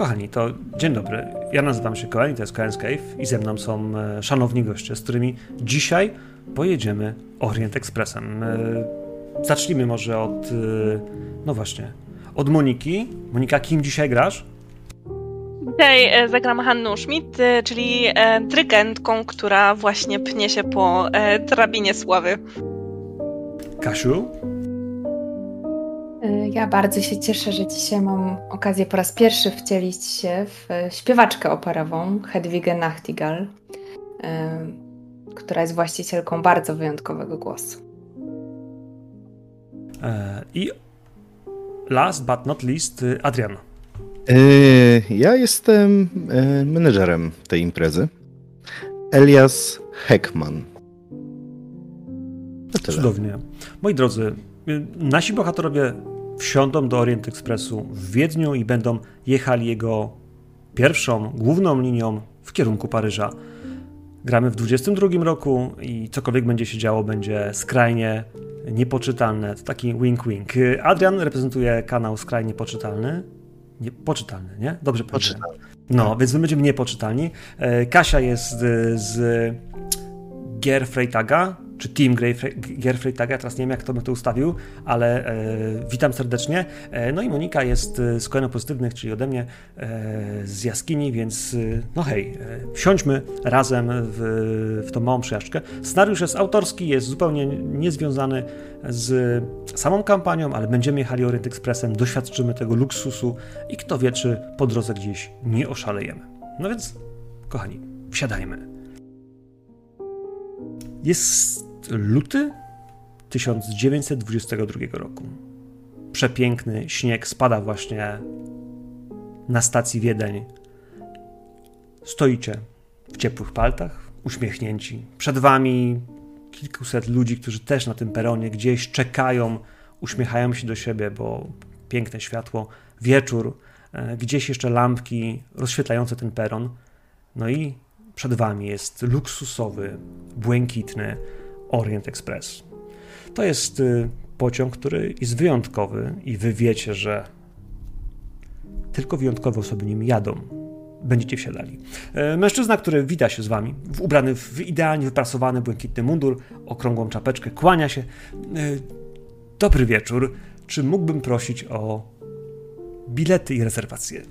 Kochani, to dzień dobry. Ja nazywam się Koen, to jest Koen's Cave i ze mną są e, szanowni goście, z którymi dzisiaj pojedziemy Orient Expressem. E, zacznijmy może od, e, no właśnie, od Moniki. Monika, kim dzisiaj grasz? Dzisiaj zagram Hannu Schmidt, czyli dyrygentką, która właśnie pnie się po drabinie sławy. Kasiu? Ja bardzo się cieszę, że dzisiaj mam okazję po raz pierwszy wcielić się w śpiewaczkę operową Hedwigę Nachtigall, która jest właścicielką bardzo wyjątkowego głosu. E, I last but not least, Adrian. E, ja jestem e, menedżerem tej imprezy. Elias Heckman. Cudownie. Moi drodzy, nasi bohaterowie wsiądą do Orient Expressu w Wiedniu i będą jechali jego pierwszą, główną linią w kierunku Paryża. Gramy w 22 roku i cokolwiek będzie się działo, będzie skrajnie niepoczytalne. To taki wink-wink. Adrian reprezentuje kanał skrajnie poczytalny. Niepoczytalny, nie? Dobrze powiedziałem. No, więc my będziemy niepoczytalni. E, Kasia jest z gier Freytaga, czy Team Gier Freytaga, teraz nie wiem jak to bym to ustawił, ale e, witam serdecznie. E, no i Monika jest e, z Koeno Pozytywnych, czyli ode mnie e, z jaskini, więc e, no hej, e, wsiądźmy razem w, w tą małą przejażdżkę. Scenariusz jest autorski, jest zupełnie niezwiązany z samą kampanią, ale będziemy jechali Orient Expressem, doświadczymy tego luksusu i kto wie, czy po drodze gdzieś nie oszalejemy. No więc, kochani, wsiadajmy. Jest luty 1922 roku. Przepiękny śnieg spada właśnie na stacji Wiedeń. Stoicie w ciepłych paltach, uśmiechnięci. Przed wami kilkuset ludzi, którzy też na tym peronie gdzieś czekają, uśmiechają się do siebie, bo piękne światło, wieczór, e, gdzieś jeszcze lampki rozświetlające ten peron. No i przed wami jest luksusowy, błękitny Orient Express. To jest y, pociąg, który jest wyjątkowy i wy wiecie, że tylko wyjątkowe osoby nim jadą. Będziecie wsiadali. E, mężczyzna, który wita się z wami, ubrany w idealnie wyprasowany błękitny mundur, okrągłą czapeczkę, kłania się. E, dobry wieczór. Czy mógłbym prosić o bilety i rezerwacje?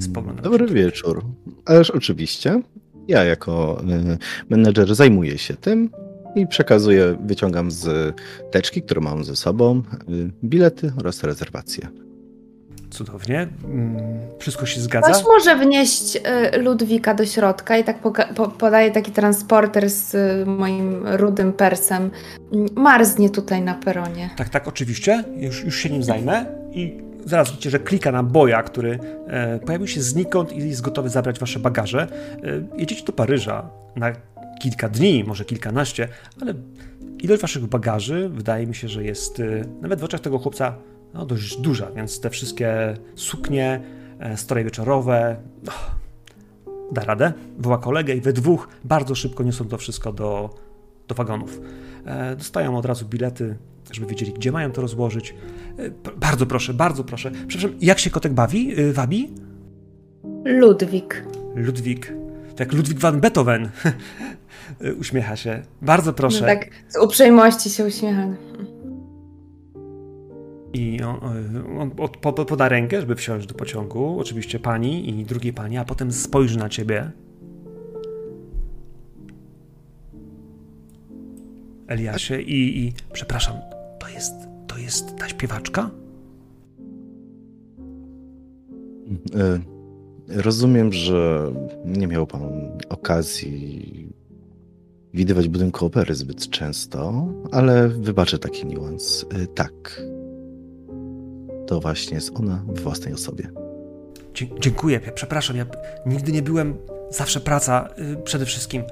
Spoglądam Dobry wieczór. Ależ oczywiście. Ja jako y, menedżer zajmuję się tym i przekazuję, wyciągam z teczki, którą mam ze sobą, y, bilety oraz rezerwacje. Cudownie. Mm, wszystko się zgadza? Ktoś może wnieść y, Ludwika do środka i tak po, podaje taki transporter z moim rudym persem. Mm, marznie tutaj na peronie. Tak, tak, oczywiście. Już, już się nim zajmę i zaraz widzicie, że klika na boja, który e, pojawił się znikąd i jest gotowy zabrać wasze bagaże. E, jedziecie do Paryża na kilka dni, może kilkanaście, ale ilość waszych bagaży wydaje mi się, że jest e, nawet w oczach tego chłopca no, dość duża, więc te wszystkie suknie, e, stroje wieczorowe, no, da radę, woła kolegę i we dwóch bardzo szybko niosą to wszystko do, do wagonów. E, dostają od razu bilety żeby wiedzieli, gdzie mają to rozłożyć. E, bardzo proszę, bardzo proszę. Przepraszam, jak się kotek bawi, e, wabi? Ludwik. Ludwik. To jak Ludwik van Beethoven. E, uśmiecha się. Bardzo proszę. No tak, z uprzejmości się uśmiecha. I on, on, poda rękę, żeby wsiąść do pociągu. Oczywiście pani i drugiej pani, a potem spojrzy na ciebie. Eliasie i, i przepraszam, to jest, to jest ta śpiewaczka? E, rozumiem, że nie miał pan okazji widywać budynku opery zbyt często, ale wybaczę taki niuans. E, tak. To właśnie jest ona w własnej osobie. dziękuję, przepraszam, ja nigdy nie byłem, zawsze praca y, przede wszystkim.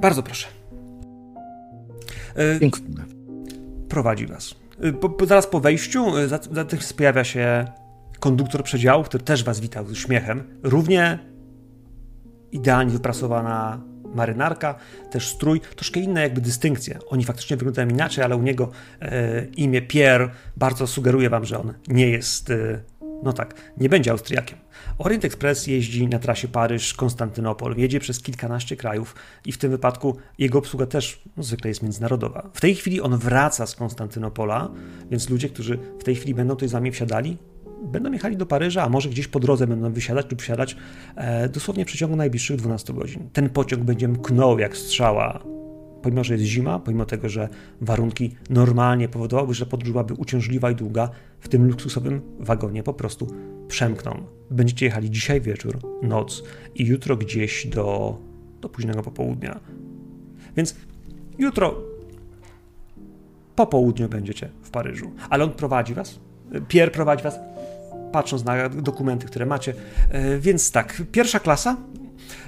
Bardzo proszę. E, Dziękuję. Prowadzi was. E, po, po, zaraz po wejściu e, natychmiast pojawia się konduktor przedziału, który też was witał z uśmiechem. Równie idealnie wyprasowana marynarka, też strój, troszkę inne jakby dystynkcje. Oni faktycznie wyglądają inaczej, ale u niego e, imię Pierre bardzo sugeruje wam, że on nie jest e, No tak, nie będzie Austriakiem. Orient Express jeździ na trasie Paryż-Konstantynopol, jedzie przez kilkanaście krajów i w tym wypadku jego obsługa też zwykle jest międzynarodowa. W tej chwili on wraca z Konstantynopola, więc ludzie, którzy w tej chwili będą tutaj z nami wsiadali, będą jechali do Paryża, a może gdzieś po drodze będą wysiadać lub wsiadać e, dosłownie w przeciągu najbliższych 12 godzin. Ten pociąg będzie mknął jak strzała pomimo że jest zima, pomimo tego, że warunki normalnie powodowały, że podróż byłaby uciążliwa i długa, w tym luksusowym wagonie po prostu przemkną. Będziecie jechali dzisiaj wieczór, noc i jutro gdzieś do, do późnego popołudnia. Więc jutro po południu będziecie w Paryżu. Ale on prowadzi was. Pierre prowadzi was, patrząc na dokumenty, które macie. E, więc tak, pierwsza klasa,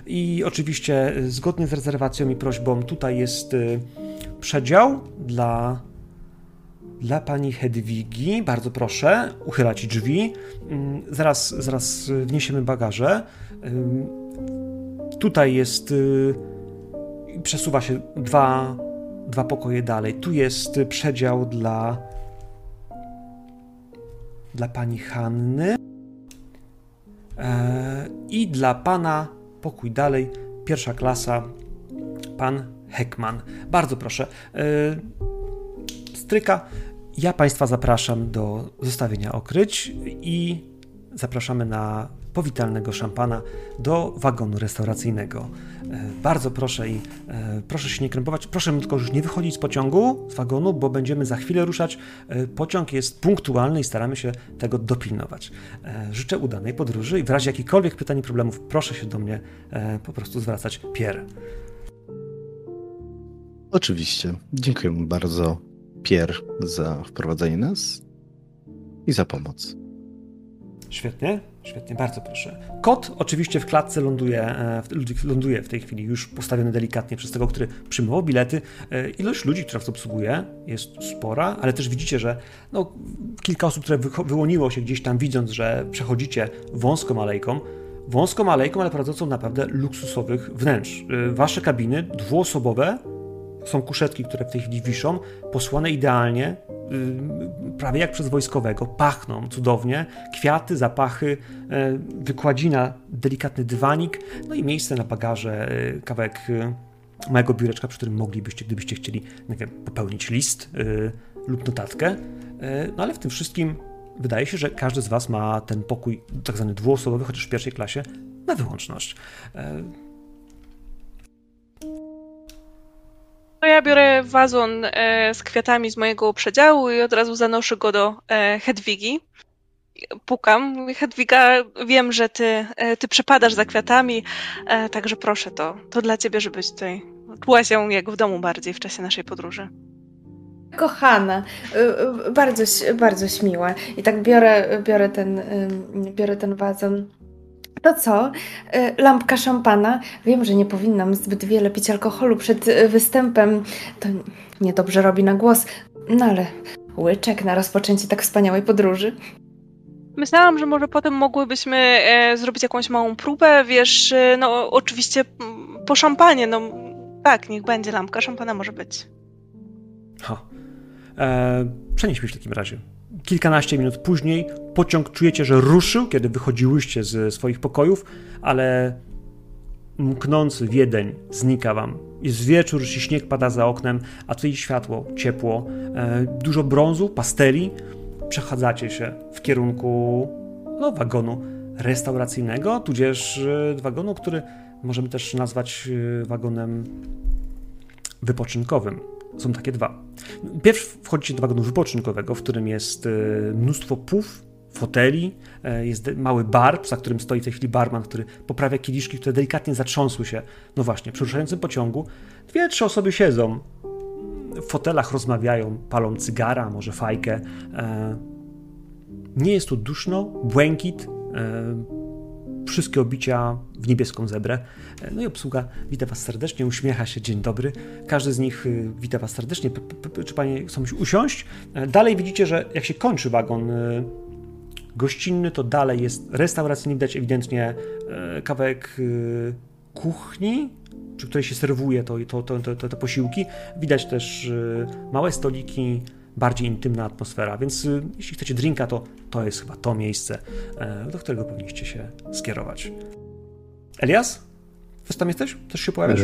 i oczywiście y, zgodnie z rezerwacją i prośbą tutaj jest y, przedział dla, dla pani Hedwigi. Bardzo proszę, uchylać drzwi. Mm, zaraz, zaraz wniesiemy bagaże. Tutaj jest. Przesuwa się dwa, dwa pokoje dalej. Tu jest przedział dla. dla pani Hanny. E, I dla pana pokój dalej, pierwsza klasa, pan Heckman. Bardzo proszę. E, stryka, ja Państwa zapraszam do zostawienia okryć i zapraszamy na powitalnego szampana do wagonu restauracyjnego. E, bardzo proszę i e, proszę się nie krępować. Proszę tylko już nie wychodzić z pociągu, z wagonu, bo będziemy za chwilę ruszać. E, pociąg jest punktualny i staramy się tego dopilnować. Życzę udanej podróży i w razie jakichkolwiek pytań i problemów proszę się do mnie po prostu zwracać. Pierre. Oczywiście. Dziękuję bardzo, Pierre, za wprowadzenie nas i za pomoc. Świetnie, świetnie, bardzo proszę. Kot oczywiście w klatce ląduje, e, ląduje w tej chwili już postawiony delikatnie przez tego, który przyjmował bilety. E, ilość ludzi, która was obsługuje jest spora, ale też widzicie, że no, kilka osób, które wyłoniło się gdzieś tam widząc, że przechodzicie wąską alejką, wąską alejką, ale prowadzącą naprawdę luksusowych wnętrz. E, wasze kabiny dwuosobowe są kuszetki, które w tej chwili wiszą, posłane idealnie, prawie jak przez wojskowego, pachną cudownie, kwiaty, zapachy, y, wykładzina, delikatny dywanik, no i miejsce na bagaże, y, kawałek małego biureczka, przy którym moglibyście, gdybyście chcieli, wiem, popełnić list lub notatkę. No ale w tym wszystkim wydaje się, że każdy z Was ma ten pokój tak zwany dwuosobowy, chociaż w pierwszej klasie, na wyłączność. To ja biorę wazon e, z kwiatami z mojego przedziału i od razu zanoszę go do e, Hedwigi. Pukam. Hedwiga, wiem, że ty, e, ty przepadasz za kwiatami, także proszę to, to dla ciebie, żebyś tutaj czuła się jak w domu bardziej w czasie naszej podróży. Kochana, bardzo, bardzo śmiłe. I tak biorę, biorę, ten, biorę ten wazon to co? E, lampka szampana. Wiem, że nie powinnam zbyt wiele pić alkoholu przed e, występem. To niedobrze robi na głos. No ale łyczek na rozpoczęcie tak wspaniałej podróży. Myślałam, że może potem mogłybyśmy e, zrobić jakąś małą próbę, wiesz, e, no oczywiście po szampanie, no tak, niech będzie lampka szampana może być. Ha. E, przenieśmy w takim razie kilkanaście minut później pociąg czujecie, że ruszył, kiedy wychodziłyście z swoich pokojów, ale mknący Wiedeń znika wam. Jest wieczór, śnieg pada za oknem, a tutaj światło, ciepło, e, dużo brązu, pasteli. Przechadzacie się w kierunku no, wagonu restauracyjnego, tudzież e, wagonu, który możemy też nazwać e, wagonem wypoczynkowym. Są takie dwa. Pierw wchodzicie do wagonu wypoczynkowego, w którym jest e, mnóstwo pów, foteli, e, jest mały bar, za którym stoi w tej chwili barman, który poprawia kieliszki, które delikatnie zatrząsły się. No właśnie, przy ruszającym pociągu dwie, trzy osoby siedzą, w fotelach rozmawiają, palą cygara, może fajkę. E, nie jest tu duszno, błękit, wszystkie obicia w niebieską zebrę. No i obsługa wita Was serdecznie, uśmiecha się, dzień dobry. Każdy z nich y, wita Was serdecznie. Czy Panie chcą usiąść? E, dalej widzicie, że jak się kończy wagon y, gościnny, to dalej jest restauracyjny, widać ewidentnie e, kawałek y, kuchni, przy której się serwuje to, to, to, to, te posiłki. Widać też małe stoliki, bardziej intymna atmosfera, więc y, jeśli chcecie drinka, to to jest chyba to miejsce, e, do którego powinniście się skierować. Elias? Ty tam jesteś? Też się pojawiasz?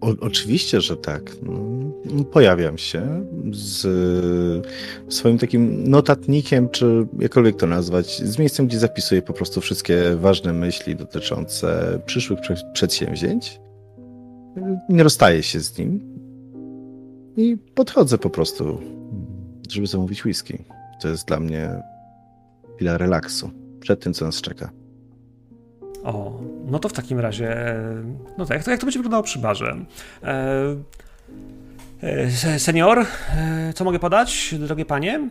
O, oczywiście, że tak. No, pojawiam się z swoim takim notatnikiem, czy jakkolwiek to nazwać, z miejscem, gdzie zapisuję po prostu wszystkie ważne myśli dotyczące przyszłych przedsięwzięć. Nie rozstaję się z nim i podchodzę po prostu, żeby zamówić whisky. To jest dla mnie chwila relaksu przed tym, co nas czeka. O, no to w takim razie, e, no tak, jak to, jak to będzie wyglądało przy barze? E, e, senior, e, co mogę podać, drogie panie?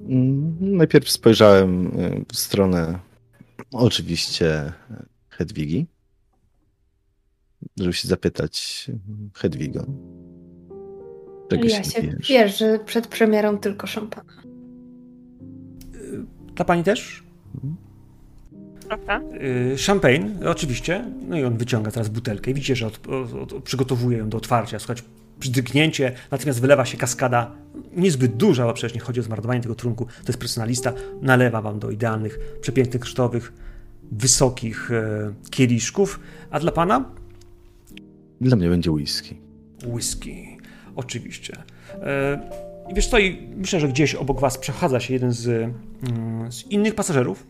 Mm, najpierw spojrzałem w stronę oczywiście Hedwigi, żeby się zapytać Hedwigo. Czegoś ja się wiesz, że przed premierą tylko szampana. Dla pani też? Y, champagne, oczywiście. No i on wyciąga teraz butelkę i widzicie, że od, od, od, przygotowuje ją do otwarcia. Słuchać, przydygnięcie, natomiast wylewa się kaskada niezbyt duża, bo przecież nie chodzi o zmarnowanie tego trunku. To jest personalista. Nalewa wam do idealnych, przepięknych, kosztowych, wysokich e, kieliszków. A dla pana? Dla mnie będzie whisky. Whisky, oczywiście. E, i wiesz co, myślę, że gdzieś obok was przechadza się jeden z, mm, z innych pasażerów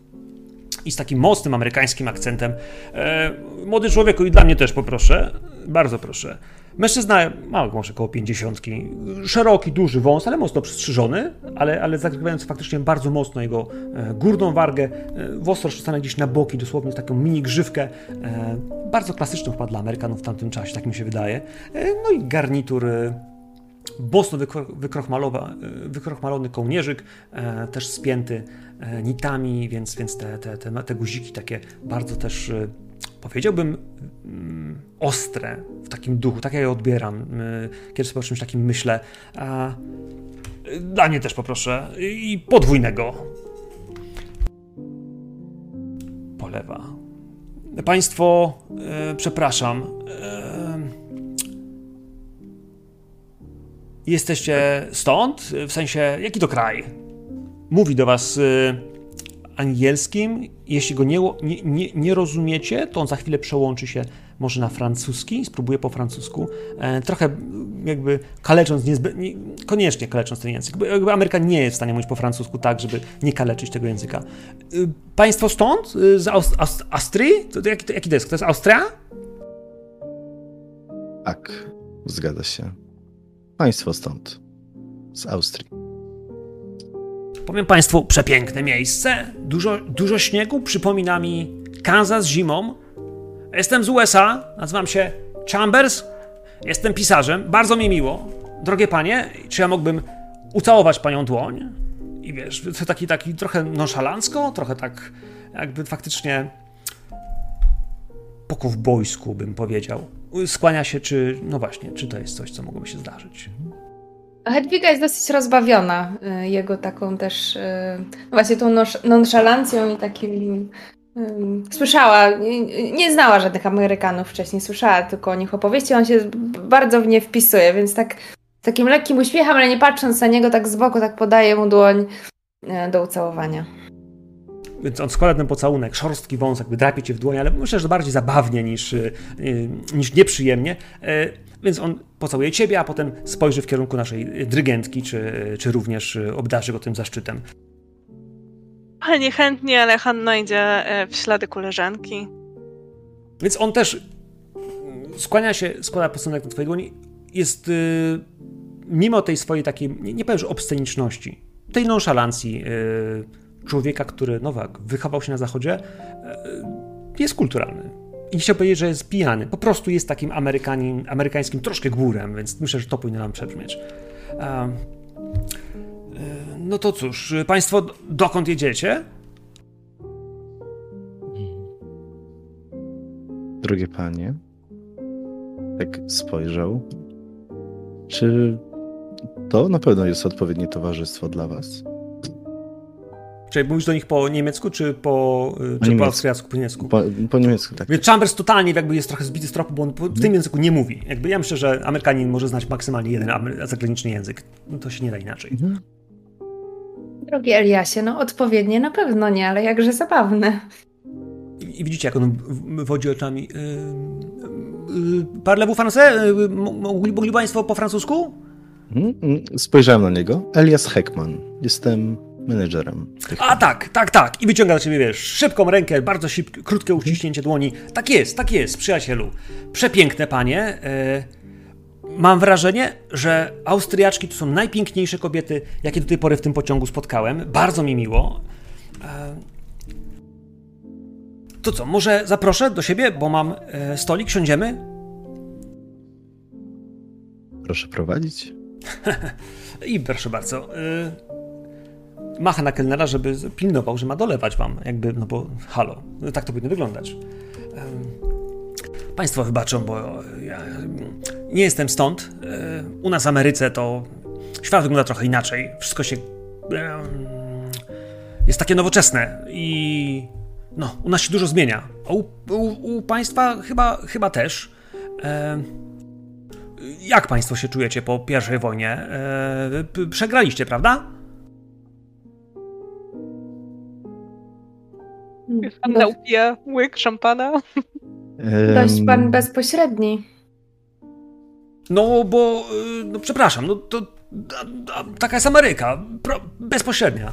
i z takim mocnym amerykańskim akcentem. E, młody człowieku i dla mnie też poproszę, bardzo proszę. Mężczyzna, mały, może około pięćdziesiątki, szeroki, duży wąs, ale mocno przystrzyżony, ale, ale zakrywający faktycznie bardzo mocno jego e, górną wargę, e, włos rozczesane gdzieś na boki, dosłownie taką mini grzywkę, bardzo klasyczną chyba dla Amerykanów w tamtym czasie, tak mi się wydaje. No i garnitur mocno wykrochmalony kołnierzyk, e, też spięty e, nitami, więc, więc te, te, te, te guziki takie bardzo też e, powiedziałbym mm, ostre w takim duchu, tak ja je odbieram, kiedy sobie o czymś takim myślę. Mnie też poproszę i podwójnego. Polewa. Państwo, przepraszam, Jesteście stąd? W sensie, jaki to kraj? Mówi do was y, angielskim. Jeśli go nie, nie, nie, rozumiecie, to on za chwilę przełączy się może na francuski, spróbuję po francusku. E, trochę jakby kalecząc, niezby, nie, koniecznie kalecząc ten język. Jakby Ameryka nie jest w stanie mówić po francusku tak, żeby nie kaleczyć tego języka. Y, państwo stąd? Y, z Aust Aust Austrii? To, to, jaki, jaki to jest? To jest Austria? Tak, zgadza się. Państwo stąd, z Austrii. Powiem Państwu, przepiękne miejsce, dużo, dużo śniegu, przypomina mi Kansas zimą. Jestem z USA, nazywam się Chambers, jestem pisarzem, bardzo mi miło. Drogie panie, czy ja mógłbym ucałować panią dłoń? I wiesz, to taki, taki trochę nonszalancko, trochę tak jakby faktycznie po kowbojsku bym powiedział skłania się, czy, no właśnie, czy to jest coś, co mogłoby się zdarzyć. Hedwiga jest dosyć rozbawiona y, jego taką też, y, no właśnie tą nonszalancją i takim Słyszała, nie znała żadnych Amerykanów wcześniej, słyszała tylko o nich opowieści, on się bardzo w nie wpisuje, więc tak takim lekkim uśmiechem, ale nie patrząc na niego tak z boku, tak podaje mu dłoń y, do ucałowania. Więc on składa ten pocałunek, szorstki wąs, jakby drapie cię w dłoń, ale myślę, że bardziej zabawnie niż, y, y, niż nieprzyjemnie. E, więc on pocałuje ciebie, a potem spojrzy w kierunku naszej drygentki, czy, czy również obdarzy go tym zaszczytem. Niechętnie, ale Hanna idzie e, w ślady koleżanki. Więc on też skłania się, składa pocałunek na twojej dłoni. Jest y, mimo tej swojej takiej, nie, nie powiem, że obsceniczności, tej nonszalancji, człowieka, który, no tak, wychował się na zachodzie, e, jest kulturalny. I nie chciał powiedzieć, że jest pijany. Po prostu jest takim Amerykanin, amerykańskim troszkę górem, więc myślę, że to powinno nam przebrzmieć. E, no to cóż, Państwo dokąd jedziecie? Drogie panie, tak spojrzał. Czy to na pewno jest odpowiednie towarzystwo dla was? Czyli mówisz do nich po niemiecku, czy po, y, czy po niemiecku. austriacku, po niemiecku? Po, po niemiecku, tak. Więc Chambers totalnie jakby jest trochę zbity z tropu, bo on w tym języku nie mówi. Jakby ja myślę, że Amerykanin może znać maksymalnie jeden zagraniczny język. No to się nie da inaczej. Mhm. Drogi Eliasie, no odpowiednie na pewno nie, ale jakże zabawne. I, i widzicie, jak on wodzi oczami. Yy, yy, Parlez-vous français? Yy, Mogli, mogli Państwo po francusku? Mhm, mhm. Spojrzałem na niego. Elias Heckman. Jestem menedżerem. A tak, tak, tak. I wyciąga do ciebie, wiesz, szybką rękę, bardzo szybkie, krótkie uściśnięcie dłoni. Tak jest, tak jest, przyjacielu. Przepiękne panie. E, mam wrażenie, że Austriaczki to są najpiękniejsze kobiety, jakie do tej pory w tym pociągu spotkałem. Bardzo mi miło. E, to co, może zaproszę do siebie, bo mam e, stolik, siądziemy? Proszę prowadzić. I proszę bardzo. Macha na kelnera, żeby pilnował, że ma dolewać wam. Jakby, no bo halo, no tak to powinno wyglądać. Państwo wybaczą, bo ja nie jestem stąd. Y, U nas w Ameryce to świat wygląda trochę inaczej. Wszystko się. Jest takie nowoczesne i. No, u nas się dużo zmienia. A u, u, u Państwa chyba, chyba też. Jak Państwo się czujecie po pierwszej wojnie? E, przegraliście, prawda? Anna upija łyk szampana. Dość pan bezpośredni. No, bo. y, No, przepraszam, no to. a- a- Taka jest Ameryka. Pro, bezpośrednia.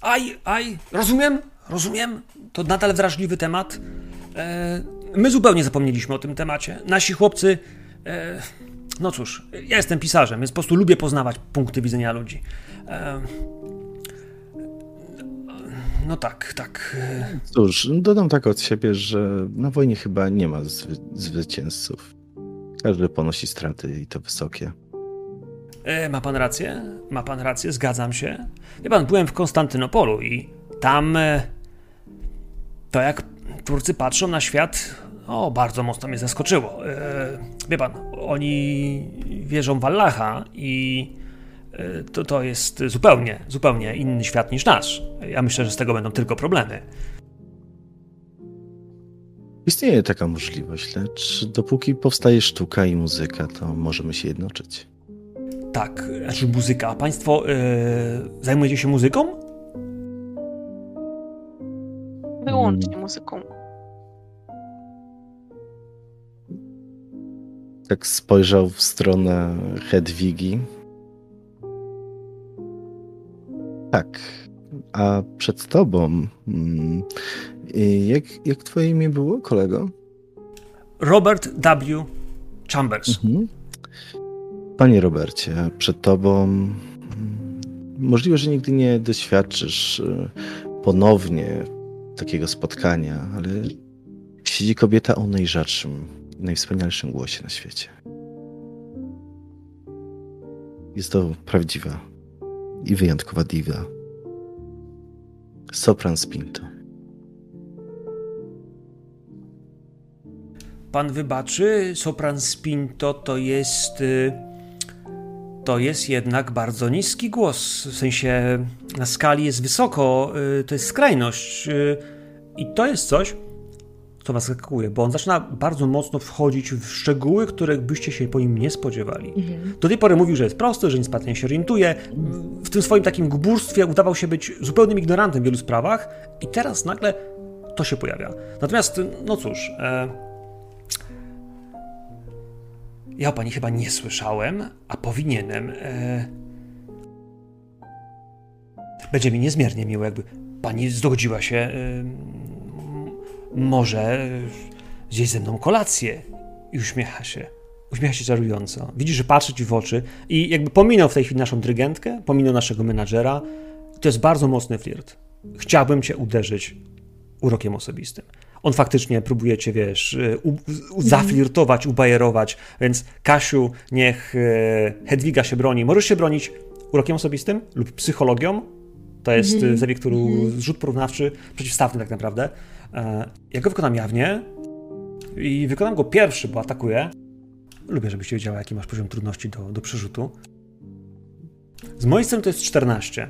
Aj, aj, rozumiem, rozumiem. To nadal wrażliwy temat. E, my zupełnie zapomnieliśmy o tym temacie. Nasi chłopcy. E, no cóż, ja jestem pisarzem, więc po prostu lubię poznawać punkty widzenia ludzi. E, no tak, tak. Cóż, dodam tak od siebie, że na wojnie chyba nie ma zwy zwycięzców. Każdy ponosi straty i to wysokie. E, ma pan rację, ma pan rację, zgadzam się. Wie pan, byłem w Konstantynopolu i tam e, to jak Turcy patrzą na świat, o, bardzo mocno mnie zaskoczyło. E, wie pan, oni wierzą w Allaha i to, to jest zupełnie, zupełnie inny świat niż nasz. Ja myślę, że z tego będą tylko problemy. Istnieje taka możliwość, lecz dopóki powstaje sztuka i muzyka, to możemy się jednoczyć. Tak, znaczy muzyka. A Państwo e, zajmujecie się muzyką? Wyłącznie muzyką. Tak spojrzał w stronę Hedwigi. Tak. A przed tobą. mm, y, Jak, jak twoje imię było, kolego? Robert W. Chambers. Mhm. Panie Robercie, przed tobą. mm, Możliwe, że nigdy nie doświadczysz y, ponownie takiego spotkania, ale siedzi kobieta o najrzadszym, najwspanialszym głosie na świecie. Jest to prawdziwa i wyjątkowa diwa. Sopran Spinto. Pan wybaczy, sopran spinto to jest. y, To jest jednak bardzo niski głos. W sensie na skali jest wysoko, y, to jest skrajność. y, I to jest coś, co was zaskakuje, bo on zaczyna bardzo mocno wchodzić w szczegóły, których byście się po nim nie spodziewali. Do tej pory mówił, że jest prosty, że nic pan nie się orientuje. W tym swoim takim gburstwie udawał się być zupełnym ignorantem w wielu sprawach, i teraz nagle to się pojawia. Natomiast, no cóż. E, ja o pani chyba nie słyszałem, a powinienem. E... Będzie mi niezmiernie miło, jakby pani zgodziła się. E... Może zjeść ze mną kolację. I uśmiecha się. Uśmiecha się czarująco. Widzi, że patrzy ci w oczy i jakby pominął w tej chwili naszą dyrygentkę, pominął naszego menadżera. To jest bardzo mocny flirt. Chciałbym cię uderzyć urokiem osobistym. On faktycznie próbuje cię, wiesz, u, u, zaflirtować, ubajerować, więc Kasiu, niech e, Hedwiga się broni. Możesz się bronić urokiem osobistym lub psychologią. To jest mm zabieg, który zrzut porównawczy, przeciwstawny tak naprawdę. E, ja go wykonam jawnie i wykonam go pierwszy, bo atakuję. Lubię, żebyście wiedziała, jaki masz poziom trudności do, do przerzutu. Z mojej strony to jest 14.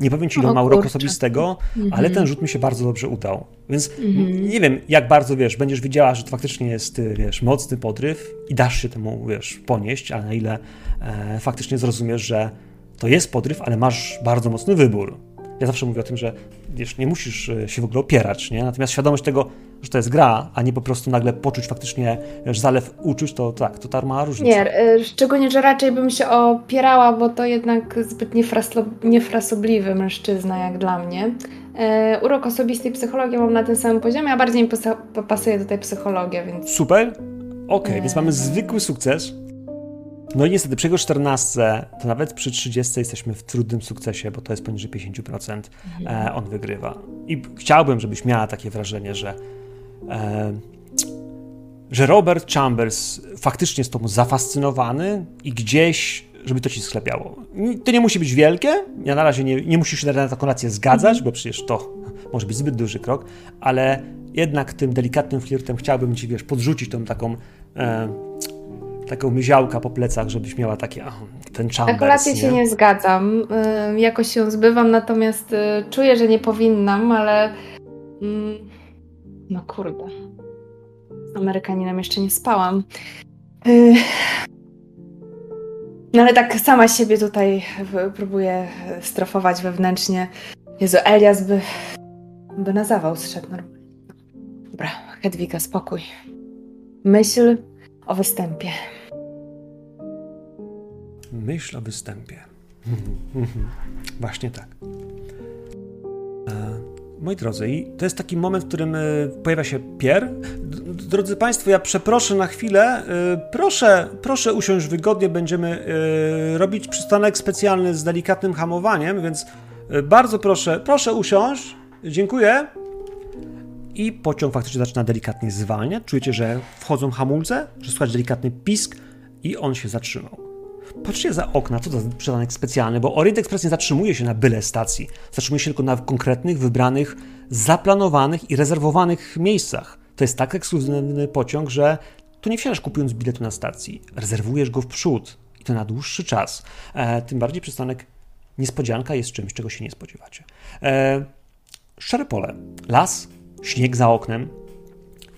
Nie powiem ci, ile ma kurczę. osobistego, Mhm. ale ten rzut mi się bardzo dobrze udał. Więc Mhm. nie wiem, jak bardzo, wiesz, będziesz wiedziała, że to faktycznie jest, wiesz, mocny podryw i dasz się temu, wiesz, ponieść, a na ile e, faktycznie zrozumiesz, że to jest podryw, ale masz bardzo mocny wybór. Ja zawsze mówię o tym, że wiesz, nie musisz e, się w ogóle opierać, nie? Natomiast świadomość tego, że to jest gra, a nie po prostu nagle poczuć faktycznie wiesz, zalew uczuć, to tak, to ta ma różnicę. Nie, y, szczególnie, że raczej bym się opierała, bo to jednak zbyt niefraslo, niefrasobliwy mężczyzna jak dla mnie. E, urok osobisty i psychologię mam na tym samym poziomie, a bardziej mi pasuje tutaj psychologia, więc Super. Okej, Nie. więc mamy zwykły sukces. No i niestety przy jego 14, to nawet przy 30 jesteśmy w trudnym sukcesie, bo to jest poniżej 50%. E, on wygrywa. I chciałbym, żebyś miała takie wrażenie, że, e, że Robert Chambers faktycznie jest tą zafascynowany i gdzieś, żeby to ci sklepiało. To nie musi być wielkie, ja na razie nie, nie musisz się na taką relację zgadzać, bo przecież to może być zbyt duży krok, ale jednak tym delikatnym flirtem chciałbym ci, wiesz, podrzucić tą taką e, taką myziałka po plecach, żebyś miała takie, ach, ten Chambers, Akurat ja się nie zgadzam. Y, jakoś się zbywam, natomiast y, czuję, że nie powinnam, ale. Mm, no kurde. Z Amerykaninem jeszcze nie spałam. Y, no ale tak sama siebie tutaj próbuję strofować wewnętrznie. Jezu, Elias by, by na zawał zszedł normalnie. Dobra, Hedwiga, spokój. Myśl o występie. Myśl o występie. Właśnie tak. E, Moi drodzy, to jest taki moment, w którym e, pojawia się Pier. Drodzy Państwo, ja przeproszę na chwilę. e, Proszę, proszę usiąść wygodnie. Będziemy robić przystanek specjalny z delikatnym hamowaniem, więc bardzo proszę, proszę usiąść. Dziękuję. I pociąg faktycznie zaczyna delikatnie zwalniać. Czujecie, że wchodzą hamulce, że słychać delikatny pisk i on się zatrzymał. Patrzcie za okna, co to za przystanek specjalny, bo Orient Express nie zatrzymuje się na byle stacji. Zatrzymuje się tylko na konkretnych, wybranych, zaplanowanych i rezerwowanych miejscach. To jest tak ekskluzywny pociąg, że tu nie wsiadasz kupując biletu na stacji. Rezerwujesz go w przód i to na dłuższy czas. E, tym bardziej przystanek niespodzianka jest czymś, czego się nie spodziewacie. E, szare pole, las, śnieg za oknem,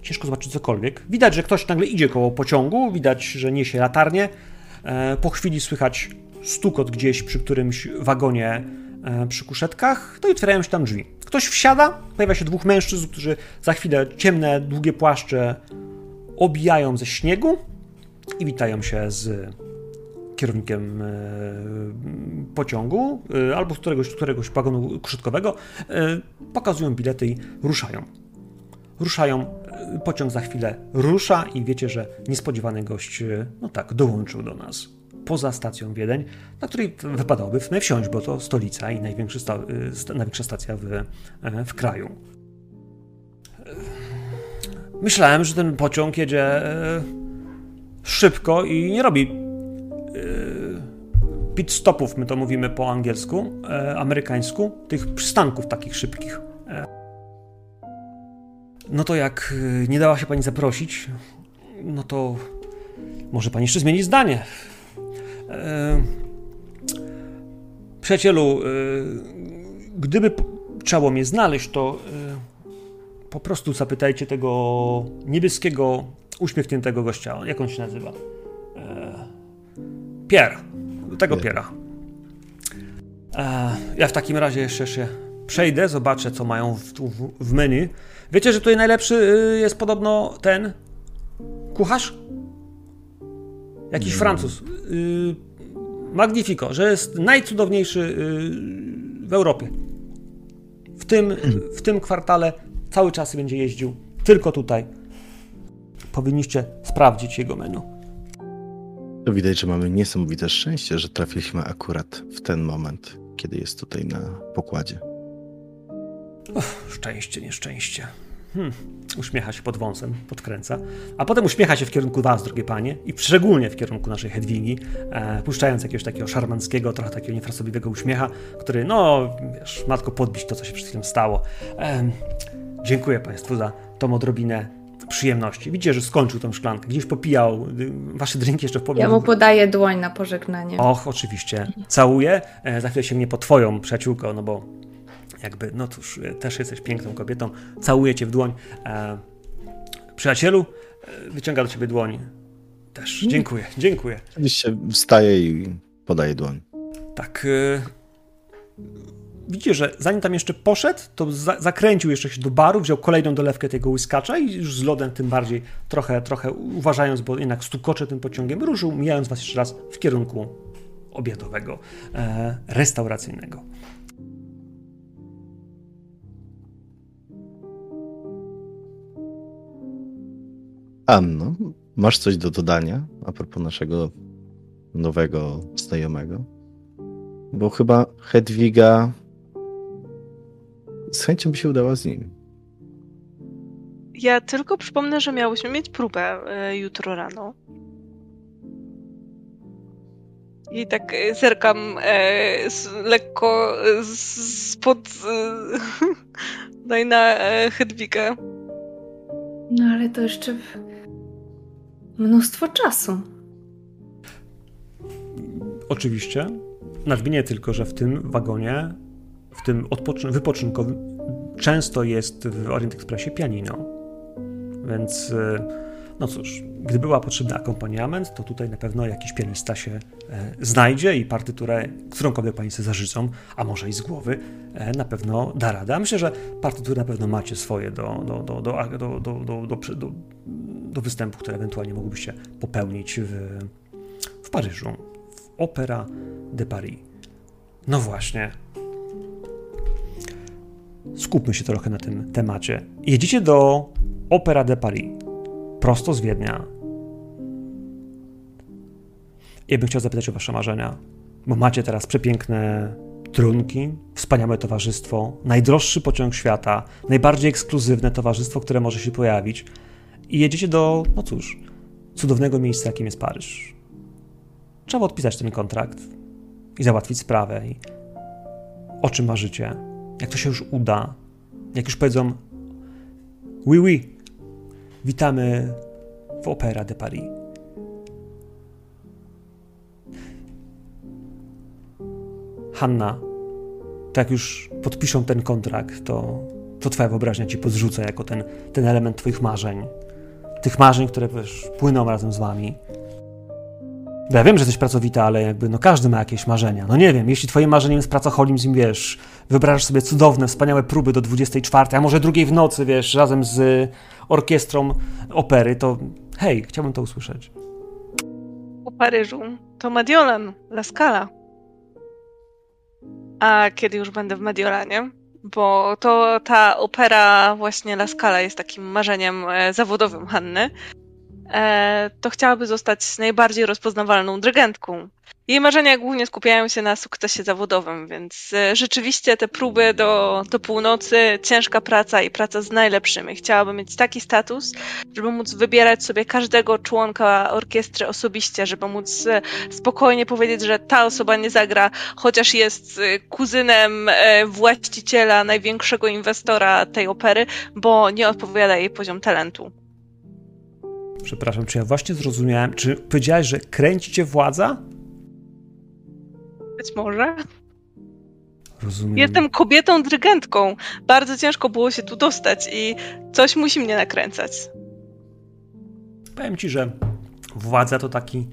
ciężko zobaczyć cokolwiek. Widać, że ktoś nagle idzie koło pociągu, widać, że niesie latarnię. E, Po chwili słychać stukot gdzieś przy którymś wagonie e, przy kuszetkach, no i otwierają się tam drzwi. Ktoś wsiada, pojawia się dwóch mężczyzn, którzy za chwilę ciemne, długie płaszcze obijają ze śniegu i witają się z kierownikiem e, pociągu e, albo z któregoś, któregoś wagonu kuszetkowego. E, Pokazują bilety i ruszają ruszają, pociąg za chwilę rusza i wiecie, że niespodziewany gość, no tak, dołączył do nas. Poza stacją Wiedeń, na której wypadałoby wsiąść, bo to stolica i największy sta, największa stacja w, w kraju. Myślałem, że ten pociąg jedzie szybko i nie robi pit stopów, my to mówimy po angielsku, e, amerykańsku, tych przystanków takich szybkich. No to jak nie dała się pani zaprosić, no to może pani jeszcze zmienić zdanie. E, Przyjacielu, e, gdyby trzeba mnie znaleźć, to e, po prostu zapytajcie tego niebieskiego, uśmiechniętego gościa. Jak on się nazywa? E, Pierre. Tego Pierre. Piera. Ja w takim razie jeszcze się przejdę, zobaczę, co mają w, w, w menu. Wiecie, że tutaj najlepszy y, jest podobno ten kucharz? Jakiś Francuz. Y, Magnifico, że jest najcudowniejszy y, w Europie. W tym, w tym kwartale cały czas będzie jeździł tylko tutaj. Powinniście sprawdzić jego menu. To widać, że mamy niesamowite szczęście, że trafiliśmy akurat w ten moment, kiedy jest tutaj na pokładzie. Szczęście, nieszczęście. Hmm. Uśmiecha się pod wąsem, podkręca, a potem uśmiecha się w kierunku was, drogie panie, i szczególnie w kierunku naszej Hedwigi, e, puszczając jakiegoś takiego szarmanckiego, trochę takiego niefrasobliwego uśmiecha, który, no, wiesz, matko podbić to, co się przed chwilą stało. E, dziękuję państwu za tą odrobinę przyjemności. Widzicie, że skończył tą szklankę, gdzieś popijał y, wasze drinki jeszcze w Ja mu podaję dłoń na pożegnanie. Och, oczywiście. Całuję. E, za chwilę sięgnie po twoją przyjaciółkę, no bo jakby, no cóż, e, też jesteś piękną kobietą. Całuję cię w dłoń. E, przyjacielu, e, wyciąga do ciebie dłoń. Też. Dziękuję, dziękuję. Oczywiście wstaje i podaje dłoń. Tak. Widzicie, że zanim tam jeszcze poszedł, to za zakręcił jeszcze się do baru, wziął kolejną dolewkę tego łyskacza i już z lodem tym bardziej trochę, trochę uważając, bo jednak stukocze tym pociągiem, ruszył, mijając was jeszcze raz w kierunku obiadowego, e, restauracyjnego. Anno, masz coś do dodania a propos naszego nowego znajomego? Bo chyba Hedwiga z chęcią by się udała z nim. Ja tylko przypomnę, że miałyśmy mieć próbę y, jutro rano. I tak y, zerkam y, z, lekko spod daj na Hedwigę. No ale to jeszcze mnóstwo czasu. Oczywiście. Nadmienię tylko, że w tym wagonie, w tym wypoczynkowym, często jest w Orient Expressie pianino. Więc, y, no cóż, gdy była potrzebny akompaniament, to tutaj na pewno jakiś pianista się e, znajdzie i partyturę, którąkolwiek Państwo zażyczą, a może i z głowy, e, na pewno da radę. myślę, że partytury na pewno macie swoje do, do, do, do, do, do, do, do, do występu, które ewentualnie mogłybyście popełnić w, w Paryżu, w Opera de Paris. No właśnie. Skupmy się trochę na tym temacie. Jedziecie do Opera de Paris, prosto z Wiednia. Ja bym chciał zapytać o wasze marzenia, bo macie teraz przepiękne trunki, wspaniałe towarzystwo, najdroższy pociąg świata, najbardziej ekskluzywne towarzystwo, które może się pojawić i jedziecie do, no cóż, cudownego miejsca, jakim jest Paryż. Trzeba odpisać ten kontrakt i załatwić sprawę. I o czym marzycie? Jak to się już uda? Jak już powiedzą, oui, oui, witamy w Opera de Paris. Hanna, tak już podpiszą ten kontrakt, to, to twoja wyobraźnia ci podrzuca jako ten, ten element twoich marzeń. Tych marzeń, które wiesz, płyną razem z wami. Ja wiem, że jesteś pracowita, ale jakby no każdy ma jakieś marzenia. No nie wiem, jeśli twoim marzeniem jest pracoholizm, wiesz, wyobrażasz sobie cudowne, wspaniałe próby do 24, a może drugiej w nocy, wiesz, razem z orkiestrą opery, to hej, chciałbym to usłyszeć. Po Paryżu to Mediolan, La Scala. A kiedy już będę w Mediolanie? Bo to ta opera właśnie La Scala jest takim marzeniem e, zawodowym Hanny. E, to chciałaby zostać najbardziej rozpoznawalną dyrygentką. Jej marzenia głównie skupiają się na sukcesie zawodowym, więc e, rzeczywiście te próby do, do północy, ciężka praca i praca z najlepszymi. Chciałaby mieć taki status, żeby móc wybierać sobie każdego członka orkiestry osobiście, żeby móc e, spokojnie powiedzieć, że ta osoba nie zagra, chociaż jest kuzynem właściciela, największego inwestora tej opery, bo nie odpowiada jej poziom talentu. Przepraszam, czy ja właśnie zrozumiałem, czy powiedziałeś, że kręci cię władza? Być może. Rozumiem. Jestem kobietą dyrygentką. Bardzo ciężko było się tu dostać i coś musi mnie nakręcać. Powiem ci, że władza to taki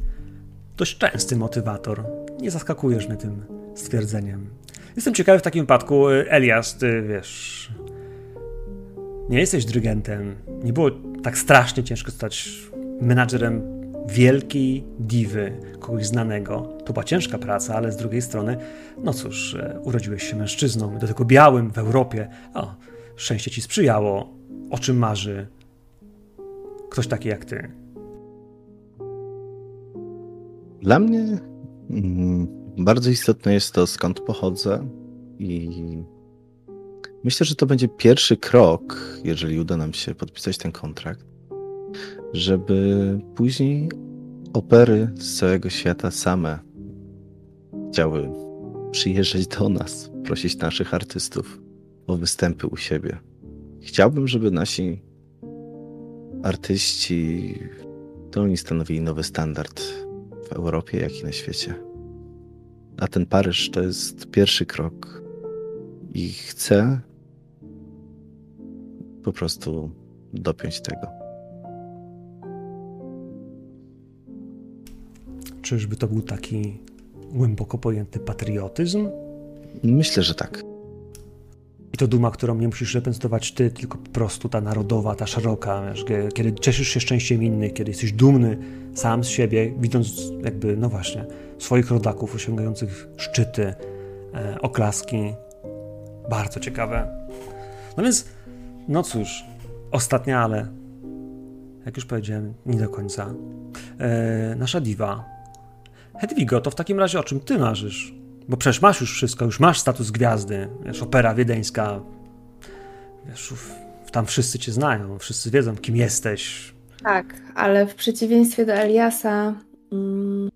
dość częsty motywator. Nie zaskakujesz mnie tym stwierdzeniem. Jestem ciekawy w takim wypadku, Elias, ty wiesz, nie jesteś dyrygentem. Nie było tak strasznie ciężko stać menadżerem wielkiej diwy, kogoś znanego. To była ciężka praca, ale z drugiej strony, no cóż, e, urodziłeś się mężczyzną, do tego białym w Europie. O, szczęście ci sprzyjało. O czym marzy ktoś taki jak ty? Dla mnie mm, bardzo istotne jest to, skąd pochodzę i Myślę, że to będzie pierwszy krok, jeżeli uda nam się podpisać ten kontrakt, żeby później opery z całego świata same chciały przyjeżdżać do nas, prosić naszych artystów o występy u siebie. Chciałbym, żeby nasi artyści to oni stanowili nowy standard w Europie, jak i na świecie. A ten Paryż to jest pierwszy krok. I chcę po prostu dopiąć tego. Czyżby to był taki głęboko pojęty patriotyzm? Myślę, że tak. I to duma, którą nie musisz reprezentować ty, tylko po prostu ta narodowa, ta szeroka, wiesz, kiedy cieszysz się szczęściem innych, kiedy jesteś dumny sam z siebie, widząc jakby, no właśnie, swoich rodaków osiągających szczyty, e, oklaski. Bardzo ciekawe. No więc, no cóż, ostatnia, ale jak już powiedziałem, nie do końca. E, nasza diwa. Hedwigo, to w takim razie o czym ty marzysz? Bo przecież masz już wszystko, już masz status gwiazdy. Wiesz, opera wiedeńska. Wiesz, tam wszyscy cię znają, wszyscy wiedzą, kim jesteś. Tak, ale w przeciwieństwie do Eliasa, hmm,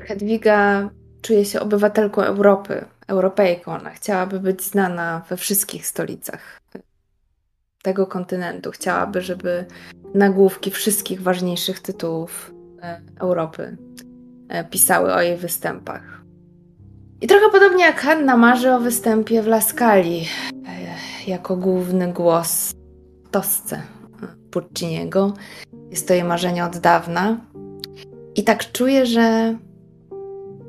Hedwiga czuje się obywatelką Europy, Europejką. Ona chciałaby być znana we wszystkich stolicach tego kontynentu. Chciałaby, żeby nagłówki wszystkich ważniejszych tytułów e, Europy e, pisały o jej występach. I trochę podobnie jak Hanna marzy o występie w Laskali, e, jako główny głos w Tosce Pucciniego. Jest to jej marzenie od dawna. I tak czuję, że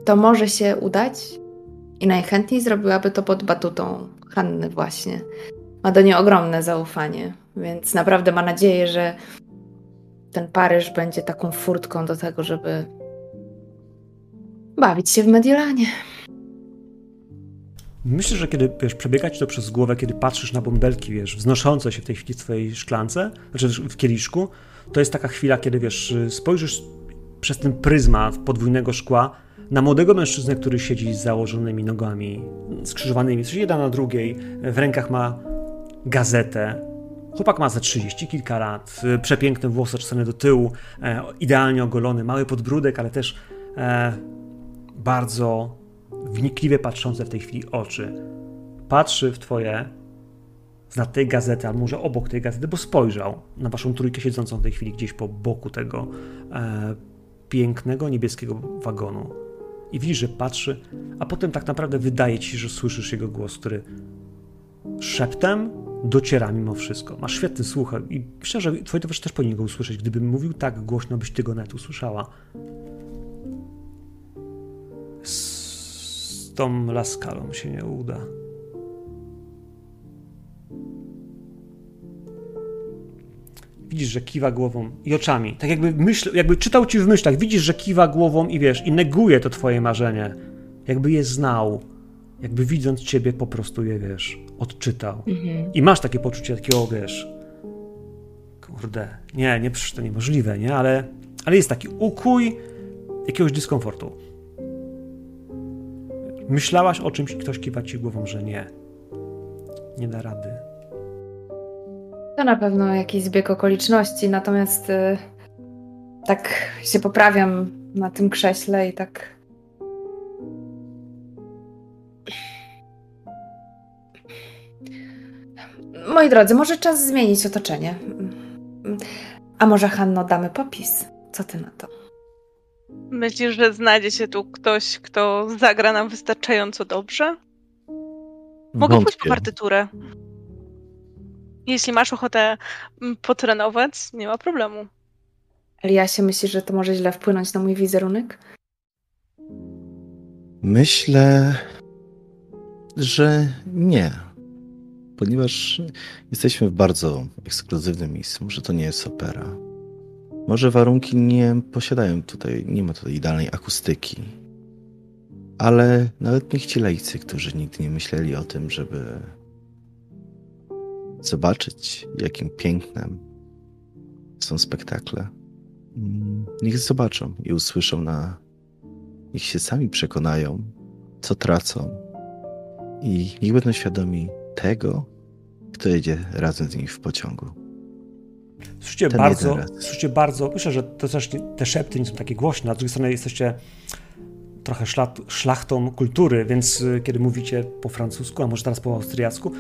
to może się udać i najchętniej zrobiłaby to pod batutą Hanny właśnie. Ma do niej ogromne zaufanie, więc naprawdę ma nadzieję, że ten Paryż będzie taką furtką do tego, żeby bawić się w Mediolanie. Myślę, że kiedy wiesz, przebiega ci to przez głowę, kiedy patrzysz na bąbelki, wiesz, wznoszące się w tej chwili w twojej szklance, znaczy w kieliszku, to jest taka chwila, kiedy wiesz, spojrzysz przez ten pryzmat podwójnego szkła na młodego mężczyznę, który siedzi z założonymi nogami, skrzyżowanymi, coś jedna na drugiej, w rękach ma gazetę. Chłopak ma za 30 kilka lat, przepiękne włosy czesane do tyłu, e, idealnie ogolony, mały podbródek, ale też e, bardzo wnikliwie patrzące w tej chwili oczy. Patrzy w twoje z tej gazety, albo może obok tej gazety, bo spojrzał na waszą trójkę siedzącą w tej chwili gdzieś po boku tego e, pięknego niebieskiego wagonu. I widzisz, że patrzy, a potem tak naprawdę wydaje ci się, że słyszysz jego głos, który szeptem dociera mimo wszystko. Masz świetny słuch i myślę, że twoi towarzysze też powinien go usłyszeć. Gdybym mówił tak głośno, byś ty go nawet usłyszała. Z tą laskalą się nie uda. Widzisz, że kiwa głową i oczami. Tak jakby myśl, jakby czytał ci w myślach, widzisz, że kiwa głową i wiesz, i neguje to twoje marzenie. Jakby je znał. Jakby widząc ciebie po prostu je, wiesz, odczytał. Mhm. I masz takie poczucie takiego, wiesz, kurde, nie, nie, przecież to niemożliwe, nie? Ale, ale jest taki ukój jakiegoś dyskomfortu. Myślałaś o czymś i ktoś kiwa ci głową, że nie. Nie da rady. To na pewno jakiś zbieg okoliczności, natomiast y, tak się poprawiam na tym krześle i tak. Moi drodzy, może czas zmienić otoczenie. A może Hanno damy popis? Co ty na to? Myślisz, że znajdzie się tu ktoś, kto zagra nam wystarczająco dobrze? Mogę Wątpię. pójść po partyturę. Jeśli masz ochotę mm, potrenować, nie ma problemu. Eliasie, myślisz, że to może źle wpłynąć na mój wizerunek? Myślę, że nie. Ponieważ jesteśmy w bardzo ekskluzywnym miejscu. Może to nie jest opera. Może warunki nie posiadają tutaj, nie ma tutaj idealnej akustyki. Ale nawet niech ci lejcy, którzy nigdy nie myśleli o tym, żeby zobaczyć, jakim pięknem są spektakle. Mm, niech zobaczą i usłyszą na. Niech się sami przekonają, co tracą, i niech będą świadomi tego, kto jedzie razem z nimi w pociągu. Słyszycie bardzo, słyszycie bardzo, myślę, że to też te szepty nie są takie głośne, a z drugiej strony jesteście trochę szlachtą kultury, więc y, kiedy mówicie po francusku, a może teraz po austriacku,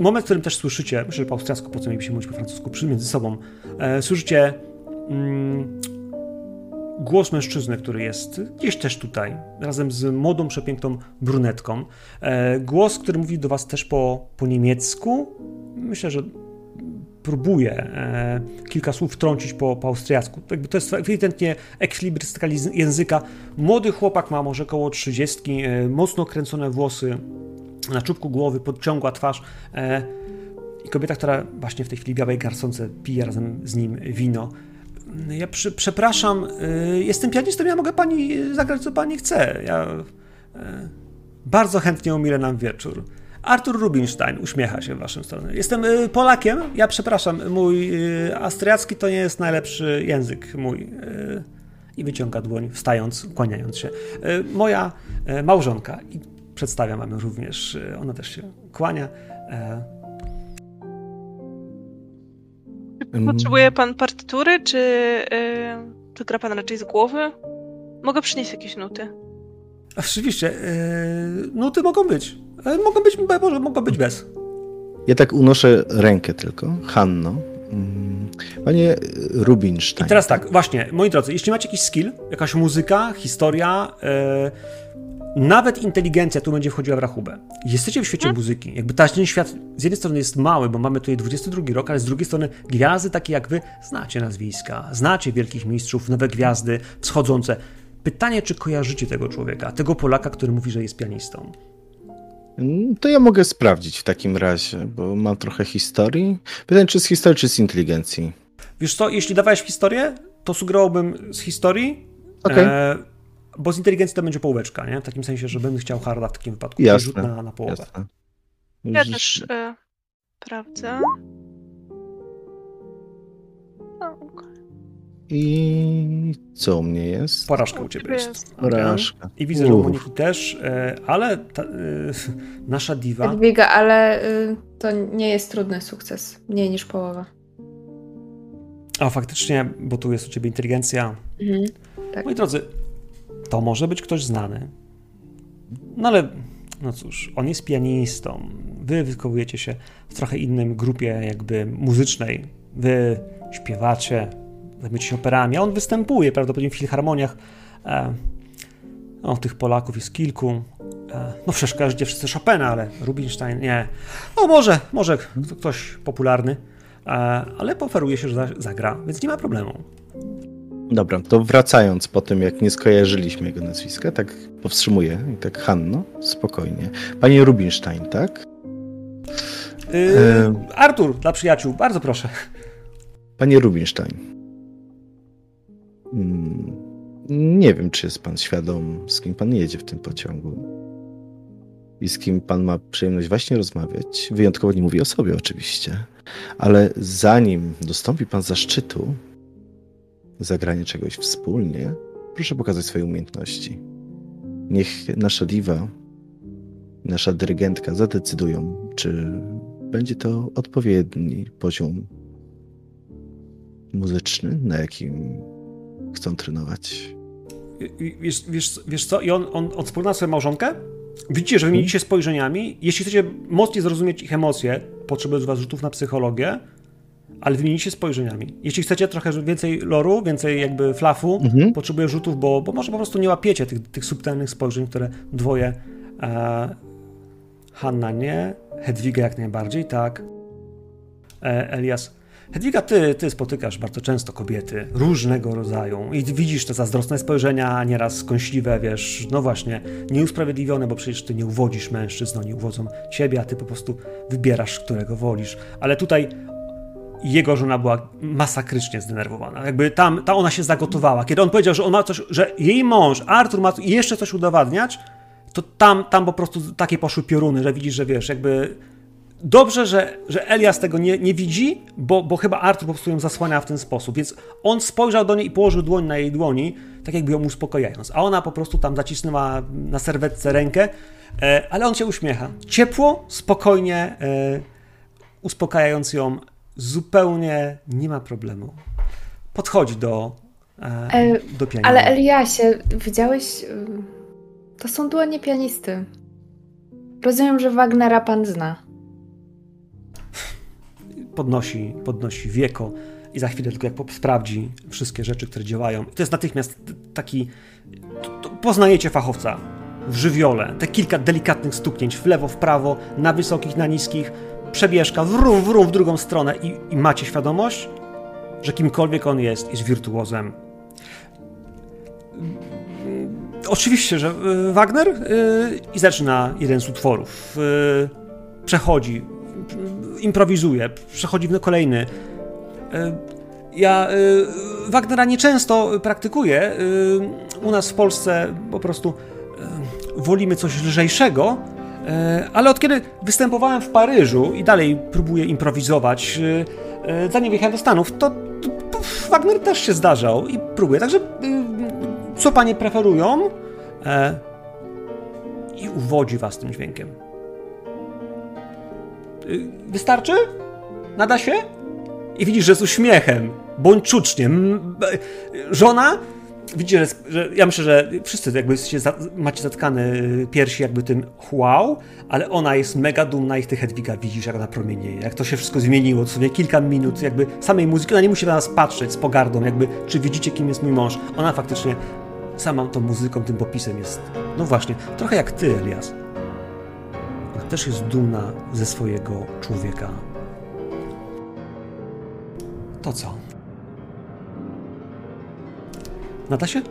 moment, w którym też słyszycie, myślę, że po austriacku, po co mielibyśmy mówić po francusku, między sobą, e, słyszycie mm, głos mężczyzny, który jest gdzieś też tutaj, razem z młodą, przepiękną brunetką. E, głos, który mówi do was też po, po niemiecku. Myślę, że próbuje e, kilka słów wtrącić po, po austriacku. To jest ewidentnie ekwilibrystyka języka. Młody chłopak ma może około 30, e, mocno kręcone włosy na czubku głowy, podciągła twarz. E, I kobieta, która właśnie w tej chwili białej garsonce pije razem z nim wino. Ja przy, przepraszam, jestem pianistą, ja mogę pani zagrać, co pani chce. Ja bardzo chętnie umilę nam wieczór. Artur Rubinstein uśmiecha się w waszą stronę. Jestem y, Polakiem, ja przepraszam, mój austriacki to nie jest najlepszy język mój. I wyciąga dłoń, wstając, kłaniając się. Moja małżonka, i przedstawiam ją również, ona też się kłania. Potrzebuje pan partytury, czy, yy, czy gra pan raczej z głowy? Mogę przynieść jakieś nuty. Oczywiście. Yy, nuty mogą być. Mogą być, może mogą być bez. Ja tak unoszę rękę tylko. Hanno. Mm, panie Rubinstein. I teraz tak, właśnie, moi drodzy, jeśli macie jakiś skill, jakaś muzyka, historia, yy, nawet inteligencja tu będzie wchodziła w rachubę. Jesteście w świecie hmm? muzyki. Jakby ten świat z jednej strony jest mały, bo mamy tutaj 22 rok, ale z drugiej strony gwiazdy takie jak wy znacie nazwiska, znacie wielkich mistrzów, nowe gwiazdy wschodzące. Pytanie, czy kojarzycie tego człowieka, tego Polaka, który mówi, że jest pianistą? Mm, to ja mogę sprawdzić w takim razie, bo mam trochę historii. Pytanie, czy z historii, czy z inteligencji? Wiesz co, jeśli dawałeś historię, to sugerowałbym z historii. Okay. E bo z inteligencji to będzie połóweczka, nie? W takim sensie, że bym chciał harda w takim wypadku. Jasne, rzut na, na połowę. Jasne. Ja też e, sprawdzę. I co u mnie jest? Porażka u ciebie jest. Porażka. I widzę, że u Moniki też, e, ale ta, e, nasza diwa... Jadwiga, ale y, to nie jest trudny sukces. Mniej niż połowa. A faktycznie, bo tu jest u ciebie inteligencja. Mhm, tak. Moi drodzy, to może być ktoś znany. No ale, no cóż, on jest pianistą. Wy wychowujecie się w trochę innym grupie jakby muzycznej. Wy śpiewacie, zajmujecie się operami, a on występuje prawdopodobnie w filharmoniach. E, no, tych Polaków jest kilku. E, no przecież każdy wszyscy Chopina, ale Rubinstein nie. No może, może ktoś popularny, e, ale poferuje się, że zagra, więc nie ma problemu. Dobra, to wracając po tym, jak nie skojarzyliśmy jego nazwiska, tak powstrzymuję i tak Hanno, spokojnie. Panie Rubinstein, tak? Yy, Artur, dla przyjaciół, bardzo proszę. Panie Rubinstein. Hmm, nie wiem, czy jest pan świadom, z kim pan jedzie w tym pociągu i z kim pan ma przyjemność właśnie rozmawiać. Wyjątkowo nie mówię o sobie oczywiście, ale zanim dostąpi pan zaszczytu zagranie czegoś wspólnie, proszę pokazać swoje umiejętności. Niech nasza diwa, nasza dyrygentka zadecydują, czy będzie to odpowiedni poziom muzyczny, na jakim chcą trenować. Wiesz, wiesz, wiesz co? I on, on, on spojrzał na swoją małżonkę? Widzicie, że wymienicie spojrzeniami. Jeśli chcecie mocniej zrozumieć ich emocje, potrzebuję z was rzutów na psychologię ale wymienicie spojrzeniami. Jeśli chcecie trochę więcej loru, więcej jakby flafu, mhm. potrzebuję rzutów, bo, bo może po prostu nie łapiecie tych, tych subtelnych spojrzeń, które dwoje e, Hanna nie, Hedwiga jak najbardziej, tak. E, Elias. Hedwiga, ty, ty spotykasz bardzo często kobiety różnego rodzaju i widzisz te zazdrosne spojrzenia, nieraz skąśliwe, wiesz, no właśnie, nieusprawiedliwione, bo przecież ty nie uwodzisz mężczyzn, oni uwodzą ciebie, a ty po prostu wybierasz, którego wolisz. Ale tutaj jego żona była masakrycznie zdenerwowana. Jakby tam, ta ona się zagotowała. Kiedy on powiedział, że on ma coś, że jej mąż, Artur ma jeszcze coś udowadniać, to tam, tam po prostu takie poszły pioruny, że widzisz, że wiesz, jakby dobrze, że, że Elias tego nie, nie widzi, bo, bo chyba Artur po prostu ją zasłania w ten sposób. Więc on spojrzał do niej i położył dłoń na jej dłoni, tak jakby ją uspokajając. A ona po prostu tam zacisnęła na serwetce rękę, e, ale on się uśmiecha. Ciepło, spokojnie, e, uspokajając ją zupełnie nie ma problemu. Podchodzi do, e, do pianina. Ale Eliasie, widziałeś, To są dłonie pianisty. Rozumiem, że Wagnera pan zna. Podnosi, podnosi wieko i za chwilę tylko jak sprawdzi wszystkie rzeczy, które działają. To jest natychmiast taki... Poznajecie fachowca w żywiole. Te kilka delikatnych stuknięć w lewo, w prawo, na wysokich, na niskich. Przebieżka, wrum, wrum w drugą stronę i, i macie świadomość, że kimkolwiek on jest, jest wirtuozem. Oczywiście, że y, Wagner y, i zaczyna jeden z utworów. Y, przechodzi, improwizuje, przechodzi w kolejny. Ja Wagnera nieczęsto praktykuję. U nas w Polsce po prostu wolimy coś lżejszego, ale od kiedy występowałem w Paryżu i dalej próbuję improwizować, zanim wyjechałem do Stanów, to, Wagner też się zdarzał i próbuję. Także co panie preferują? E, I uwodzi was tym dźwiękiem. Y, wystarczy? Nada się? I widzisz, że z uśmiechem, bądź czucznie. Żona widzicie, że, że, ja myślę, że wszyscy jakby za, macie zatkane piersi jakby tym wow, ale ona jest mega dumna i ty Hedwiga widzisz, jak ona promienieje, jak to się wszystko zmieniło, dosłownie kilka minut jakby samej muzyki, ona nie musi na nas patrzeć z pogardą, jakby czy widzicie, kim jest mój mąż. Ona faktycznie sama tą muzyką, tym popisem jest, no właśnie, trochę jak ty, Elias. Też jest dumna ze swojego człowieka. To co? Nada się?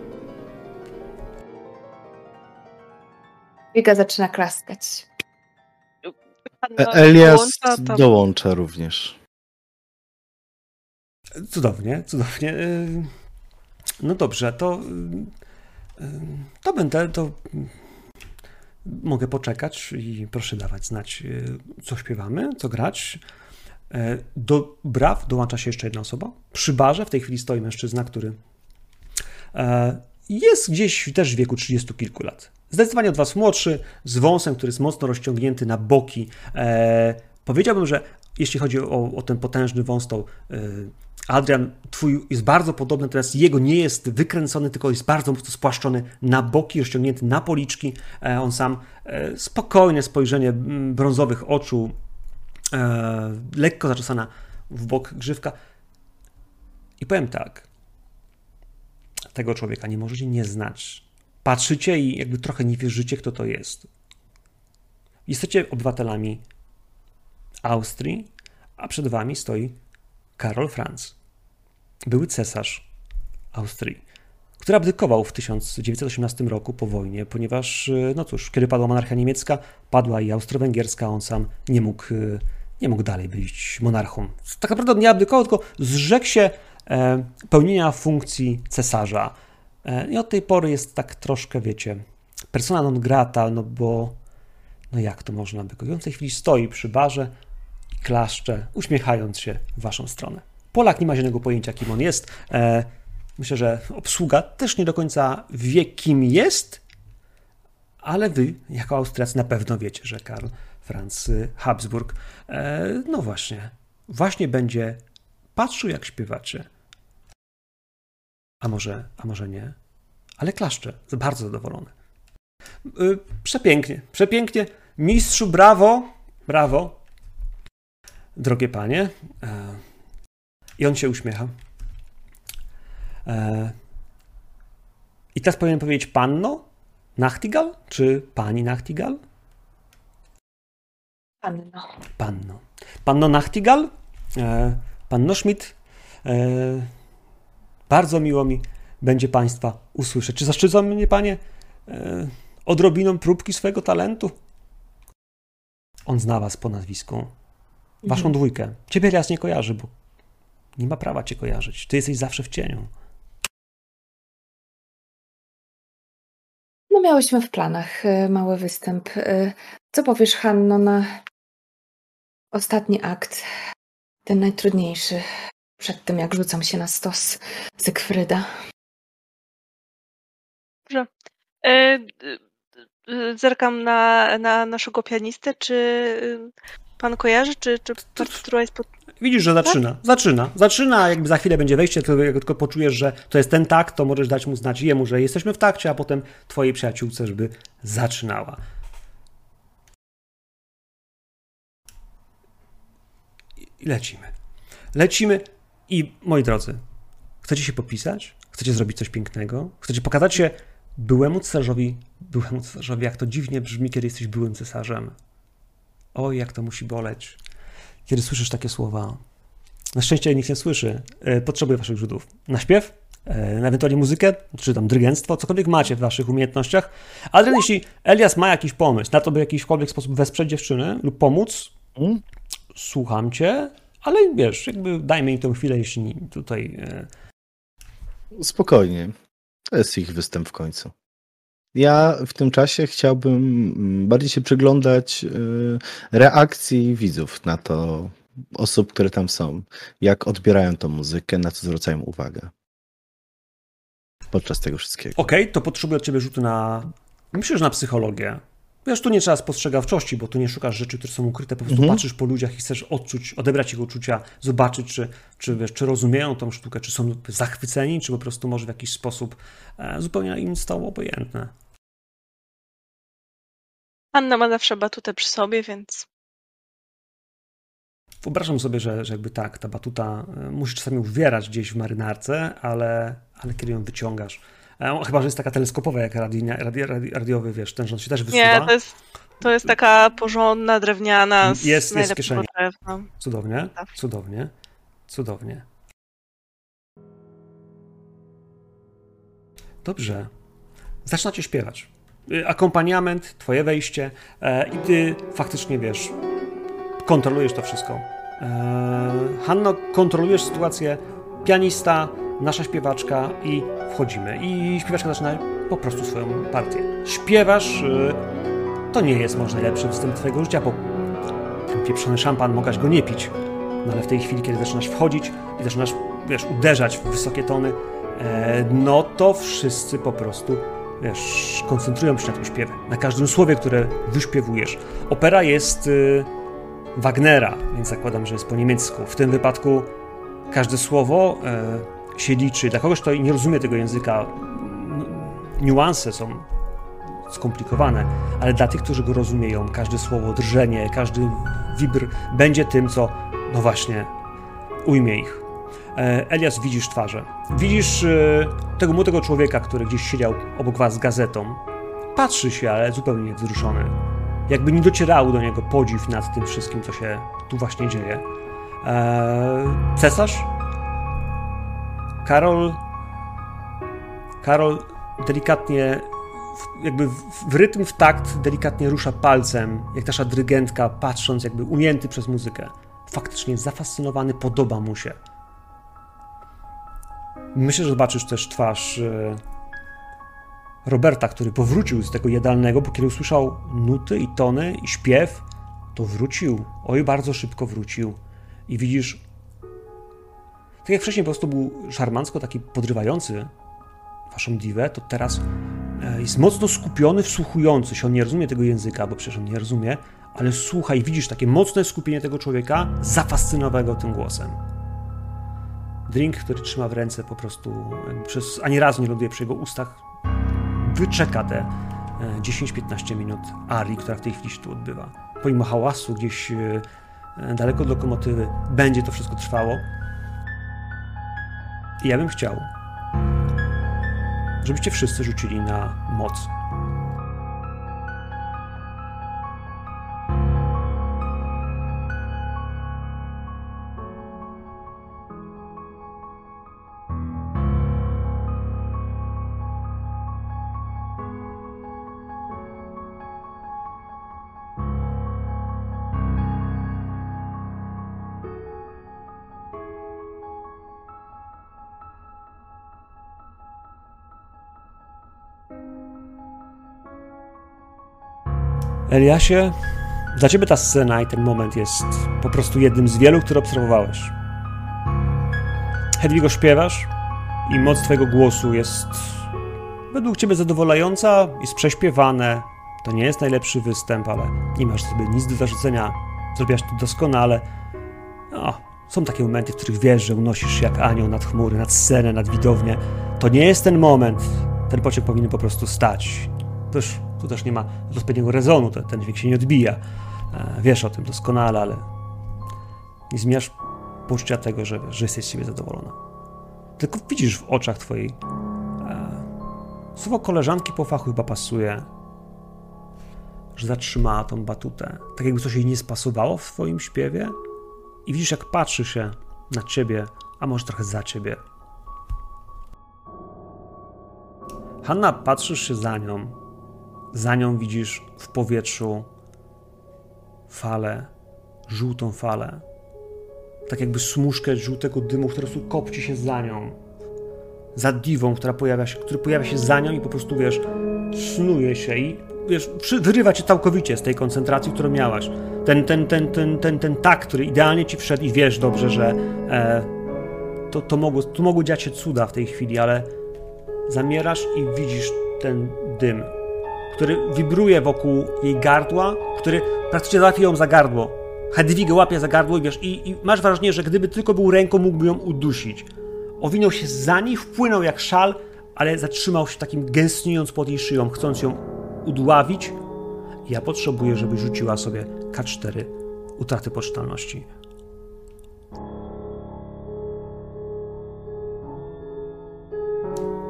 Wiga zaczyna klaskać. E, Elias dołącza, dołącza również. Cudownie, cudownie. Y, no dobrze, to y, to będę, to mogę poczekać i proszę dawać znać, y, co śpiewamy, co grać. E, do braw dołącza się jeszcze jedna osoba. Przy barze w tej chwili stoi mężczyzna, który E, jest gdzieś też w wieku 30 kilku lat. Zdecydowanie od Was młodszy, z wąsem, który jest mocno rozciągnięty na boki. E, powiedziałbym, że jeśli chodzi o, o ten potężny wąs, to e, Adrian, twój jest bardzo podobny, natomiast jego nie jest wykręcony, tylko jest bardzo mocno spłaszczony na boki, rozciągnięty na policzki. On sam spokojne spojrzenie brązowych oczu, lekko zaczesana w bok grzywka. I powiem tak, tego człowieka, nie możecie nie znać. Patrzycie i jakby trochę nie wierzycie, kto to jest. Jesteście obywatelami Austrii, a przed wami stoi Karol Franz, były cesarz Austrii, który abdykował w 1918 roku po wojnie, ponieważ, no cóż, kiedy padła monarchia niemiecka, padła i austro-węgierska, on sam nie mógł, nie mógł dalej być monarchą. Tak naprawdę nie abdykował, tylko zrzekł się E, pełnienia funkcji cesarza. E, I od tej pory jest tak troszkę, wiecie, persona non grata, no bo no jak to można by w tej chwili stoi przy barze klaszcze, uśmiechając się w waszą stronę. Polak nie ma żadnego pojęcia, kim on jest. E, myślę, że obsługa też nie do końca wie, kim jest, ale wy, jako Austriacy, na pewno wiecie, że Karl Franz Habsburg, no właśnie, właśnie będzie patrzył, jak śpiewacie. A może, a może nie? Ale klaszcze, bardzo zadowolony. Yy, przepięknie, przepięknie. Mistrzu, brawo, brawo. Drogie panie. Yy, I on się uśmiecha. Yy, I teraz powinien powiedzieć panno Nachtigal, czy pani Nachtigal? Panno. Panno. Panno Nachtigal, e, panno Schmidt, e, bardzo miło mi będzie Państwa usłyszeć. Czy zaszczycą mnie Panie e, odrobiną próbki swojego talentu? On zna Was po nazwisku. Waszą mhm. dwójkę. Ciebie raz nie kojarzy, bo nie ma prawa Cię kojarzyć. Ty jesteś zawsze w cieniu. No miałyśmy w planach e, mały występ. E, co powiesz, Hanno, na ostatni akt? Ten najtrudniejszy przed tym, jak rzucam się na stos Zygfryda. Dobrze. E, e, zerkam na, na naszego pianistę. Czy pan kojarzy, czy, czy partitura jest pod... Widzisz, że zaczyna, zaczyna, zaczyna, jakby za chwilę będzie wejście, to jak tylko poczujesz, że to jest ten takt, to możesz dać mu znać jemu, że jesteśmy w takcie, a potem twojej przyjaciółce, żeby zaczynała. I lecimy. Lecimy i moi drodzy, chcecie się popisać? Chcecie zrobić coś pięknego? Chcecie pokazać się byłemu cesarzowi, byłemu cesarzowi, jak to dziwnie brzmi, kiedy jesteś byłym cesarzem. Oj, jak to musi boleć kiedy słyszysz takie słowa. Na szczęście nikt nie słyszy. E, potrzebuję waszych rzutów. Na śpiew, e, ewentualnie muzykę, czy tam dyrygentstwo, cokolwiek macie w waszych umiejętnościach. Ale jeśli Elias ma jakiś pomysł na to, by w jakikolwiek sposób wesprzeć dziewczyny lub pomóc, mm. słucham cię, ale wiesz, jakby dajmy im tę chwilę, jeśli tutaj... E, Spokojnie. To jest ich występ w końcu. Ja w tym czasie chciałbym mm, bardziej się przyglądać y, reakcji widzów na to, osób, które tam są, jak odbierają tą muzykę, na co zwracają uwagę podczas tego wszystkiego. Okej, okay, to potrzebuję od ciebie rzutu na, myślę, że na psychologię. Wiesz, tu nie trzeba spostrzegawczości, bo tu nie szukasz rzeczy, które są ukryte, po prostu mhm. patrzysz po ludziach i chcesz odczuć, odebrać ich uczucia, zobaczyć, czy, czy, wiesz, czy rozumieją tą sztukę, czy są zachwyceni, czy po prostu może w jakiś sposób e, zupełnie im stało obojętne. Anna ma zawsze batutę przy sobie, więc Wyobrażam sobie, że, że jakby tak, ta batuta e, musi czasami uwierać gdzieś w marynarce, ale, ale kiedy ją wyciągasz, e, chyba, że jest taka teleskopowa jak radi, radi, radi, radiowy, wiesz, ten rząd się też wysuwa. Nie, to jest, to jest taka porządna, drewniana z jest, jest w kieszeni. Drewna. Cudownie, tak. cudownie, cudownie. Dobrze. Zaczynacie śpiewać. Y, akompaniament, twoje wejście e, i ty faktycznie wiesz, kontrolujesz to wszystko. E, Hanno, kontrolujesz sytuację, pianista, nasza śpiewaczka i wchodzimy. I śpiewaczka zaczyna po prostu swoją partię. Śpiewasz, y, to nie jest może najlepszy występ twojego życia, bo ten pieprzony szampan mogłaś go nie pić. No ale w tej chwili, kiedy zaczynasz wchodzić i zaczynasz, wiesz, uderzać w wysokie tony, e, no to wszyscy po prostu wiesz, koncentrują się na tym śpiewie, na każdym słowie, które wyśpiewujesz. Opera jest y, Wagnera, więc zakładam, że jest po niemiecku. W tym wypadku każde słowo y, się liczy. Dla kogoś, kto nie rozumie tego języka, niuanse są skomplikowane, ale dla tych, którzy go rozumieją, każde słowo, drżenie, każdy wibr będzie tym, co, no właśnie, ujmie ich. E, Elias, widzisz twarze. Widzisz e, tego młodego człowieka, który gdzieś siedział obok was z gazetą. Patrzy się, ale zupełnie niewzruszony. Jakby nie docierały do niego podziw nad tym wszystkim, co się tu właśnie dzieje. Eee, cesarz? Karol. Karol delikatnie, jakby w rytm, w takt, delikatnie rusza palcem, jak nasza drygentka, patrząc, jakby unięty przez muzykę. Faktycznie zafascynowany, podoba mu się. Myślę, że zobaczysz też twarz e, Roberta, który powrócił z tego jadalnego, bo kiedy usłyszał nuty i tony i śpiew, to wrócił. Oj, bardzo szybko wrócił. I widzisz, tak jak wcześniej po prostu był szarmancko taki podrywający waszą diwę, to teraz e, jest mocno skupiony, wsłuchujący się. On nie rozumie tego języka, bo przecież on nie rozumie, ale słucha i widzisz takie mocne skupienie tego człowieka, zafascynowanego tym głosem. Drink, który trzyma w ręce, po prostu przez ani razu nie ląduje przy jego ustach. Wyczeka te 10-15 e, minut arii, która w tej chwili się tu odbywa. Pomimo hałasu gdzieś e, daleko od lokomotywy będzie to wszystko trwało. I ja bym chciał, żebyście wszyscy rzucili na moc. Eliasie, dla ciebie ta scena i ten moment jest po prostu jednym z wielu, które obserwowałeś. Hedwigo śpiewasz i moc twojego głosu jest według ciebie zadowalająca, jest prześpiewane. To nie jest najlepszy występ, ale nie masz sobie nic do zarzucenia. Zrobiłaś to doskonale. Są takie momenty, w których wiesz, że unosisz się jak anioł nad chmury, nad scenę, nad widownię. To nie jest ten moment. Ten pociąg powinien po prostu stać. Też, tu też nie ma odpowiedniego rezonu, ten, ten dźwięk się nie odbija. E, wiesz o tym doskonale, ale nie zmieniasz poczucia tego, że, że jesteś z siebie zadowolona. Tylko widzisz w oczach twojej e, słowo koleżanki po fachu chyba pasuje, że zatrzymała tą batutę. Tak jakby coś jej nie spasowało w twoim śpiewie i widzisz jak patrzy się na ciebie, a może trochę za ciebie. Hanna, patrzysz się za nią. Za nią widzisz w powietrzu falę, żółtą falę. Tak jakby smuszkę żółtego dymu, która po prostu kopci się za nią. Za diwą, która pojawia się, który pojawia się za nią i po prostu, wiesz, snuje się i wiesz, wyrywa cię całkowicie z tej koncentracji, którą miałaś. Ten, ten, ten, ten, ten, ten tak, który idealnie ci wszedł i wiesz dobrze, że e, to, to, mogło, to mogły dziać się cuda w tej chwili, ale zamierasz i widzisz ten dym, który wibruje wokół jej gardła, który praktycznie załatwi ją za gardło. Hedwigę łapie za gardło i wiesz, i, i, masz wrażenie, że gdyby tylko był ręką, mógłby ją udusić. Owinął się za niej, wpłynął jak szal, ale zatrzymał się takim gęstniejąc pod jej szyją, chcąc ją udławić. Ja potrzebuję, żeby rzuciła sobie K4 utraty poczytalności.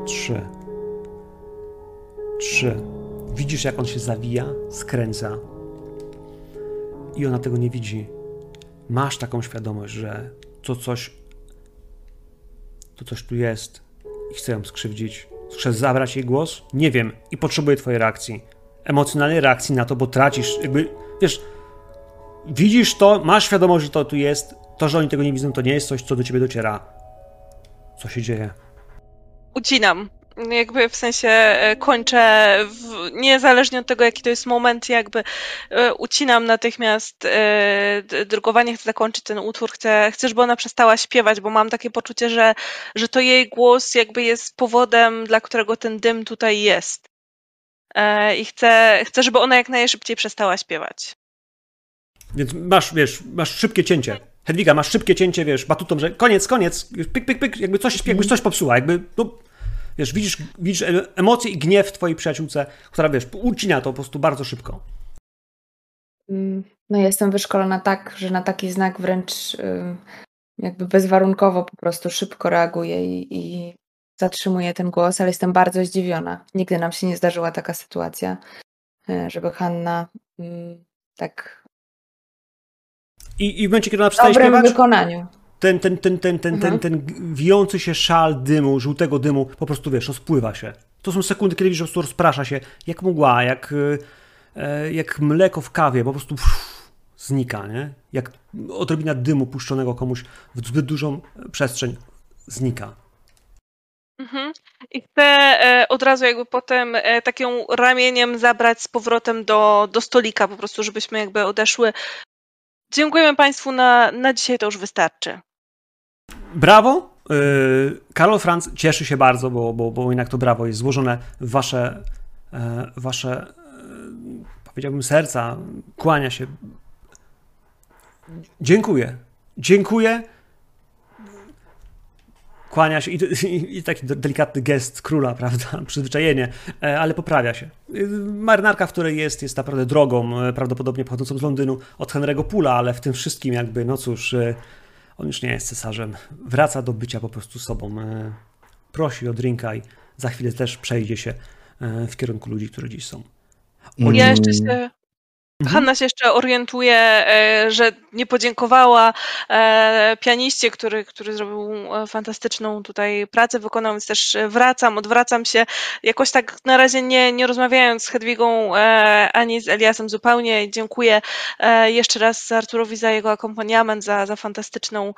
Trzy. Trzy. Widzisz, jak on się zawija, skręca. I ona tego nie widzi. Masz taką świadomość, że to coś, to coś tu jest i chce ją skrzywdzić. Chce zabrać jej głos? Nie wiem i potrzebuję twojej reakcji. Emocjonalnej reakcji na to, bo tracisz, jakby, wiesz, widzisz to, masz świadomość, że to tu jest. To, że oni tego nie widzą, to nie jest coś, co do ciebie dociera. Co się dzieje? Ucinam jakby w sensie e, kończę, w, niezależnie od tego, jaki to jest moment, jakby e, ucinam natychmiast e, drukowanie, chcę zakończyć ten utwór, chcę, chcę, żeby ona przestała śpiewać, bo mam takie poczucie, że, że to jej głos jakby jest powodem, dla którego ten dym tutaj jest. I chcę, chcę, żeby ona jak najszybciej przestała śpiewać. Więc masz, wiesz, masz szybkie cięcie. Hedwiga, masz szybkie cięcie, wiesz, batutą, że koniec, koniec, pyk, pyk, pyk, jakby coś, jakbyś coś popsuła, jakby, no, Wiesz, widzisz, widzisz emocje i gniew w twojej przyjaciółce, która, wiesz, ucina to po prostu bardzo szybko. Mm, no jestem wyszkolona tak, że na taki znak wręcz jakby bezwarunkowo po prostu szybko reaguję i, i zatrzymuję ten głos, ale jestem bardzo zdziwiona. Nigdy nam się nie zdarzyła taka sytuacja, e, żeby Hanna mm, tak i, I w momencie, kiedy ona przestaje śpiewać, wykonaniu ten, ten, ten, ten, ten, mhm. ten, ten wijący się szal dymu, żółtego dymu, po prostu wiesz, rozpływa się. To są sekundy, kiedy widzisz, że rozprasza się, jak mgła, jak, e, jak mleko w kawie, po prostu pff, znika, nie? Jak odrobina dymu puszczonego komuś w zbyt dużą przestrzeń znika. Mhm. I chcę e, od razu jakby potem e, takim ramieniem zabrać z powrotem do, do stolika, po prostu, żebyśmy jakby odeszły. Dziękujemy Państwu na, na dzisiaj, to już wystarczy. Brawo. Y, Karol Franz cieszy się bardzo, bo, bo, bo jednak to brawo jest złożone w wasze, e, wasze e, powiedziałbym, serca. Kłania się. Dziękuję. Dziękuję. Kłania się i, i, i, taki delikatny gest króla, prawda? Przyzwyczajenie, e, ale poprawia się. Marynarka, w której jest, jest naprawdę drogą, prawdopodobnie pochodzącą z Londynu od Henry'ego Pula, ale w tym wszystkim jakby, no cóż, on już nie jest cesarzem. Wraca do bycia po prostu sobą. E, prosi o drinka i za chwilę też przejdzie się e, w kierunku ludzi, którzy dziś są. Oni... Ja jeszcze się. Hanna się jeszcze orientuje, e, że nie podziękowała e, pianiście, który, który zrobił e, fantastyczną tutaj pracę, wykonał, więc też wracam, odwracam się, jakoś tak na razie nie, nie rozmawiając z Hedwigą ani z Eliasem zupełnie. Dziękuję jeszcze raz Arturowi za jego akompaniament, za, za fantastyczną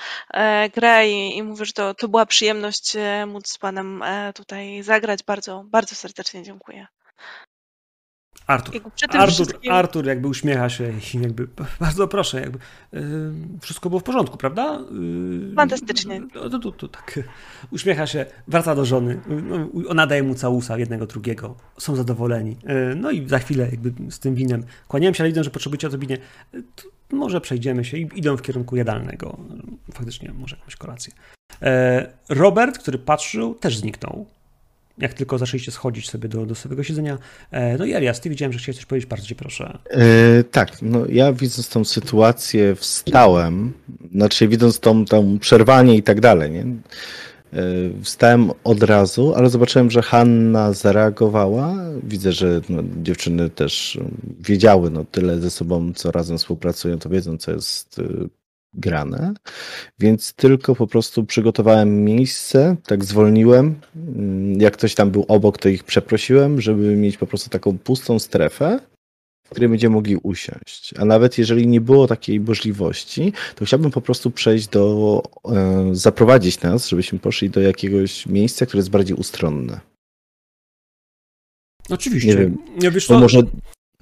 grę i, i mówię, że to, to była przyjemność móc z panem tutaj zagrać. Bardzo, bardzo serdecznie dziękuję. Artur. Artur, wszystkim... Artur jakby uśmiecha się i jakby bardzo proszę, jakby yy, wszystko było w porządku, prawda? Yy, Fantastycznie. No, to, to, to, tak. Uśmiecha się, wraca do żony, yy, ona daje mu całusa jednego, drugiego, są zadowoleni. Yy, no i za chwilę jakby z tym winem kłaniałem się, ale widzę, że potrzebujecie odrobinie. może przejdziemy się i idą w kierunku jadalnego. Faktycznie, może jakąś kolację. Robert, który patrzył, też zniknął. Jak tylko zaczęliście schodzić sobie do, do swojego siedzenia. E, no i Elias, ty widziałem, że chciałeś coś powiedzieć, bardzo cię proszę. E, tak, no ja widząc tą sytuację wstałem, znaczy widząc tą, tą przerwanie i tak dalej, nie? E, wstałem od razu, ale zobaczyłem, że Hanna zareagowała. Widzę, że no, dziewczyny też wiedziały no, tyle ze sobą, co razem współpracują, to wiedzą, co jest e, grane. Więc tylko po prostu przygotowałem miejsce, tak zwolniłem. Mm, jak ktoś tam był obok, to ich przeprosiłem, żeby mieć po prostu taką pustą strefę której będziemy mogli usiąść. A nawet jeżeli nie było takiej możliwości, to chciałbym po prostu przejść do, e, zaprowadzić nas, żebyśmy poszli do jakiegoś miejsca, które jest bardziej ustronne. Oczywiście. Nie wiem, ja wiesz, co? może,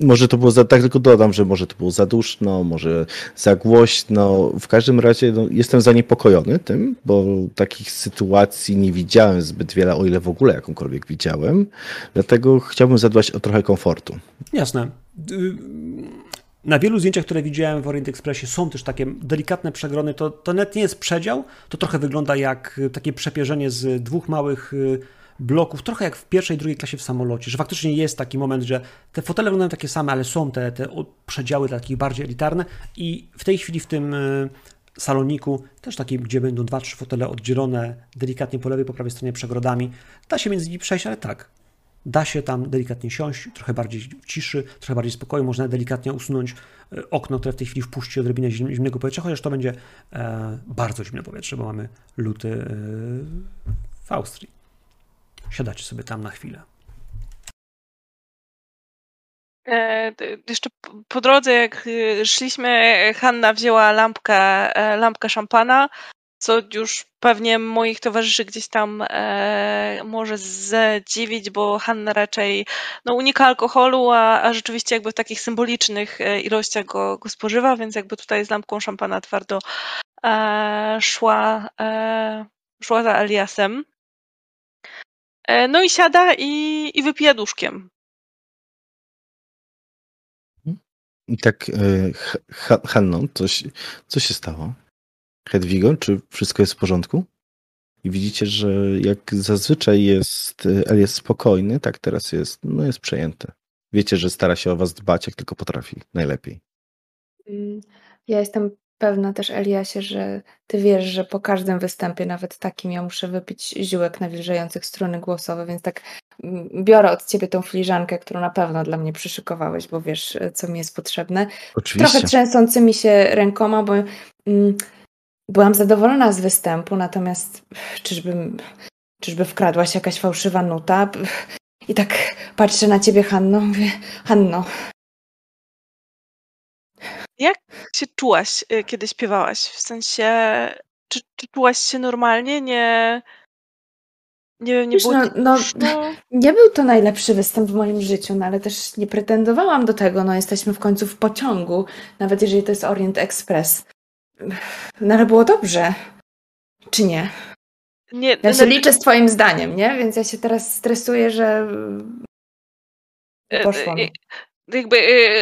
może to było za, tak tylko dodam, że może to było za duszno, może za głośno. W każdym razie no, jestem zaniepokojony tym, bo takich sytuacji nie widziałem zbyt wiele, o ile w ogóle jakąkolwiek widziałem. Dlatego chciałbym zadbać o trochę komfortu. Jasne. Y, na wielu zdjęciach, które widziałem w Orient Expressie, są też takie delikatne przegrony. To, to net nie jest przedział, to trochę wygląda jak takie przepierzenie z dwóch małych y, bloków, trochę jak w pierwszej, drugiej klasie w samolocie, że faktycznie jest taki moment, że te fotele wyglądają takie same, ale są te, te przedziały takich bardziej elitarne i w tej chwili w tym y, saloniku, też takim, gdzie będą dwa, trzy fotele oddzielone delikatnie po lewej, po prawej stronie przegrodami, da się między nimi przejść, ale tak, Da się tam delikatnie siąść, trochę bardziej ciszy, trochę bardziej spokoju. Można delikatnie usunąć e, okno, które w tej chwili wpuści odrobinę zimnego powietrza, chociaż to będzie e, bardzo zimne powietrze, bo mamy luty e, w Austrii. Siadacie sobie tam na chwilę. E, jeszcze po drodze, jak szliśmy, Hanna wzięła lampkę, lampkę szampana, co już pewnie moich towarzyszy gdzieś tam e, może zdziwić, bo Hanna raczej no, unika alkoholu, a, a rzeczywiście jakby w takich symbolicznych e, ilościach go, go spożywa, więc jakby tutaj z lampką szampana twardo e, szła, e, szła za Eliasem. E, no i siada i, i wypija duszkiem. I tak, e, Hanno, coś, co się stało? Hedwigo, czy wszystko jest w porządku? I widzicie, że jak zazwyczaj jest Elias spokojny, tak teraz jest, no jest przejęty. Wiecie, że stara się o was dbać, jak tylko potrafi, najlepiej. Mm, ja jestem pewna też, Eliasie, że ty wiesz, że po każdym występie, nawet takim, ja muszę wypić ziółek nawilżających struny głosowe, więc tak mm, biorę od ciebie tą filiżankę, którą na pewno dla mnie przyszykowałeś, bo wiesz, co mi jest potrzebne. Oczywiście. Trochę trzęsącymi się rękoma, bo mm, Byłam zadowolona z występu, natomiast czyżby, czyżby wkradła się jakaś fałszywa nuta? I tak patrzę na ciebie, Hanno, mówię, Hanno. Jak się czułaś, y, kiedy śpiewałaś? W sensie, czy, czy czułaś się normalnie? Nie, nie wiem, nie Wiesz, było no, no, Nie był to najlepszy występ w moim życiu, no ale też nie pretendowałam do tego. No, jesteśmy w końcu w pociągu, nawet jeżeli to jest Orient Express. No ale było dobrze. Czy nie? Nie, ja się no, liczę z twoim zdaniem, nie? Więc ja się teraz stresuję, że e, poszło mi. Jakby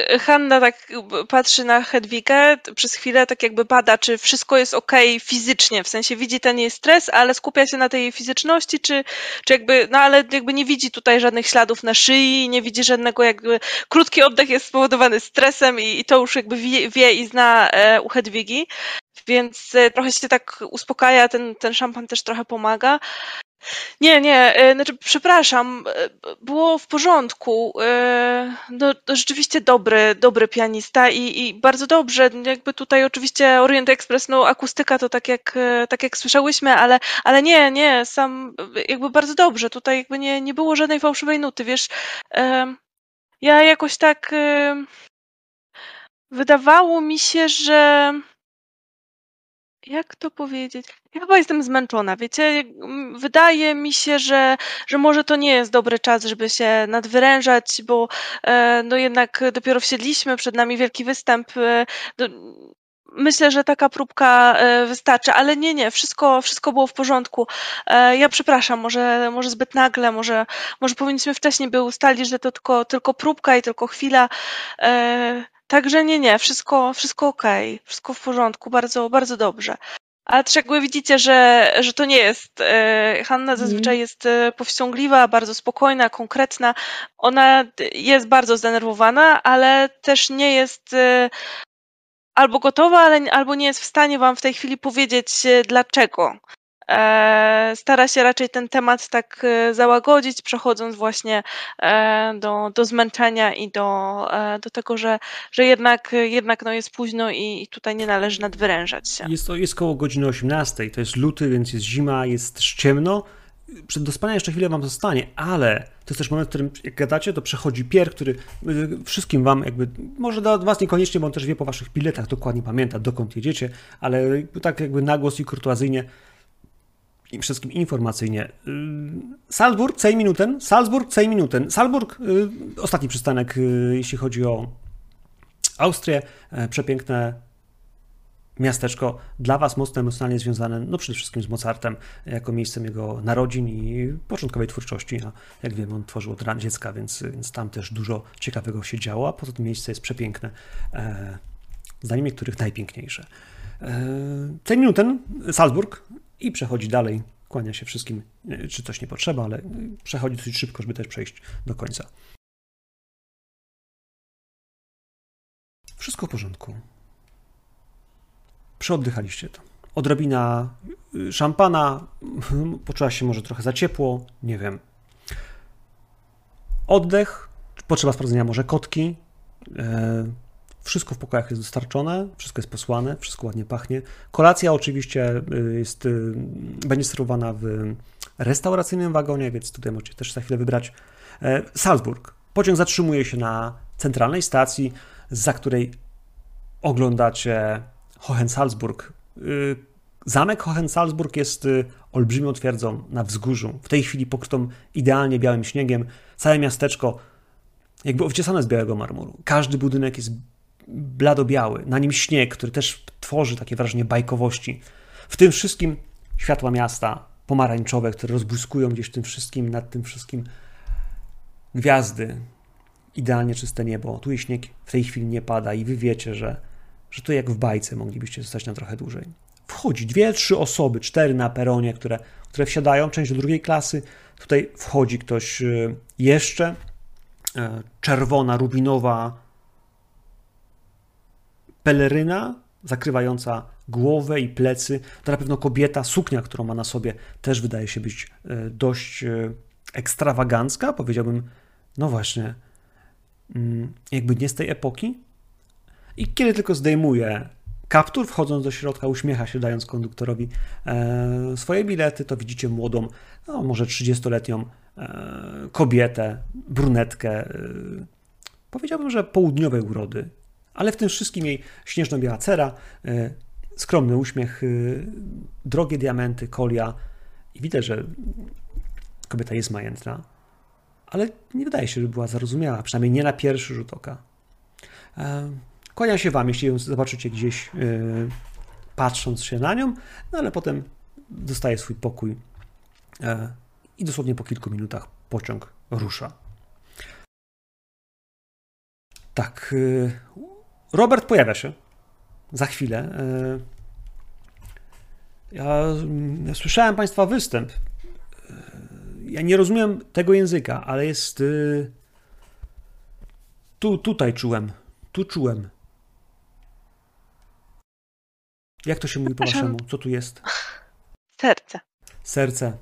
e, Hanna tak patrzy na Hedwigę przez chwilę, tak jakby bada, czy wszystko jest ok fizycznie, w sensie widzi ten jej stres, ale skupia się na tej fizyczności, czy, czy jakby, no ale jakby nie widzi tutaj żadnych śladów na szyi, nie widzi żadnego jakby, krótki oddech jest spowodowany stresem i, i to już jakby wie, wie i zna e, u Hedwigi, więc e, trochę się tak uspokaja, ten, ten szampan też trochę pomaga. Nie, nie, e, znaczy, przepraszam, e, było w porządku. No, rzeczywiście dobry, dobry pianista i, i bardzo dobrze. Jakby tutaj oczywiście Orient Express, no akustyka to tak jak, tak jak słyszałyśmy, ale, ale nie, nie, sam jakby bardzo dobrze. Tutaj jakby nie, nie było żadnej fałszywej nuty, wiesz. Ja jakoś tak wydawało mi się, że jak to powiedzieć? Ja chyba jestem zmęczona, wiecie? Wydaje mi się, że, że może to nie jest dobry czas, żeby się nadwyrężać, bo e, no jednak dopiero wsiedliśmy, przed nami wielki występ. E, no, myślę, że taka próbka e, wystarczy, ale nie, nie, wszystko, wszystko było w porządku. E, ja przepraszam, może, może zbyt nagle, może, może powinniśmy wcześniej by ustalić, że to tylko, tylko próbka i tylko chwila. E, Także nie, nie, wszystko, wszystko okej, okay, wszystko w porządku, bardzo, bardzo dobrze. A jakby widzicie, że, że to nie jest. E, Hanna mhm. zazwyczaj jest e, powściągliwa, bardzo spokojna, konkretna. Ona jest bardzo zdenerwowana, ale też nie jest e, albo gotowa, ale, albo nie jest w stanie wam w tej chwili powiedzieć dlaczego. E, stara się raczej ten temat tak e, załagodzić, przechodząc właśnie e, do, do zmęczenia i do, do tego, że, że jednak, jednak no jest późno i tutaj nie należy nadwyrężać się. Jest, to, jest koło godziny 18, to jest luty, więc jest zima, jest ciemno. Przed do spania jeszcze chwilę wam zostanie, ale to jest też moment, w którym jak gadacie, to przechodzi Pier, który wszystkim wam jakby, może do was niekoniecznie, bo on też wie po waszych biletach, dokładnie pamięta, dokąd jedziecie, ale tak jakby nagłos i kurtuazyjnie i wszystkim informacyjnie. Y, Salzburg, 10 minuten, Salzburg, 10 minuten. Salzburg, y, ostatni przystanek, y, jeśli chodzi o Austrię, e, przepiękne miasteczko, dla Was mocno emocjonalnie związane, no przede wszystkim z Mozartem, jako miejscem jego narodzin i początkowej twórczości. A jak wiem, on tworzył od ran dziecka, więc, więc tam też dużo ciekawego się działo, a poza tym miejsce jest przepiękne, e, zdaniem niektórych najpiękniejsze. E, 10 minuten, Salzburg, i przechodzi dalej. Kłania się wszystkim, czy coś nie potrzeba, ale przechodzi dosyć szybko, żeby też przejść do końca. Wszystko w porządku. Przeoddychaliście to. Odrobina y, szampana, poczuła się może trochę za ciepło, nie wiem. Oddech, potrzeba sprawdzenia może kotki, e, wszystko w pokojach jest dostarczone, wszystko jest posłane, wszystko ładnie pachnie. Kolacja oczywiście y, jest, y, będzie serwowana w restauracyjnym wagonie, więc tutaj możecie też za chwilę wybrać. E, Salzburg. Pociąg zatrzymuje się na centralnej stacji, za której oglądacie Hohensalzburg. Y, zamek Hohensalzburg jest olbrzymią twierdzą na wzgórzu, w tej chwili pokrytą idealnie białym śniegiem. Całe miasteczko jakby owciesane z białego marmuru. Każdy budynek jest bladobiały, na nim śnieg, który też tworzy takie wrażenie bajkowości. W tym wszystkim światła miasta pomarańczowe, które rozbłyskują gdzieś tym wszystkim, nad tym wszystkim gwiazdy, idealnie czyste niebo. Tu śnieg w tej chwili nie pada i wy wiecie, że, że to jak w bajce moglibyście zostać na trochę dłużej. Wchodzi dwie, trzy osoby, cztery na peronie, które, które wsiadają, część do drugiej klasy. Tutaj wchodzi ktoś y, jeszcze, e, czerwona, rubinowa peleryna zakrywająca głowę i plecy. To na pewno kobieta, suknia, którą ma na sobie, też wydaje się być e, dość e, ekstrawagancka, powiedziałbym, no właśnie, mm, jakby nie z tej epoki. I kiedy tylko zdejmuje kaptur, wchodząc do środka, uśmiecha się, dając konduktorowi e, swoje bilety, to widzicie młodą, no może 30-letnią kobietę, brunetkę, powiedziałbym, że południowej urody, ale w tym wszystkim jej śnieżno-biała cera, e, skromny uśmiech, e, drogie diamenty, kolia i widać, że kobieta jest majętna, ale nie wydaje się, żeby była zarozumiała, przynajmniej nie na pierwszy rzut oka. E, kłania się wam, jeśli ją zobaczycie gdzieś patrząc się na nią, no ale potem dostaje swój pokój i dosłownie po kilku minutach pociąg rusza. Tak, Robert pojawia się za chwilę. E, ja, ja słyszałem Państwa występ. E, ja nie rozumiem tego języka, ale jest. E, tu, tutaj czułem. Tu czułem. Jak to się mówi po waszemu? Co tu jest? Serce. Serce.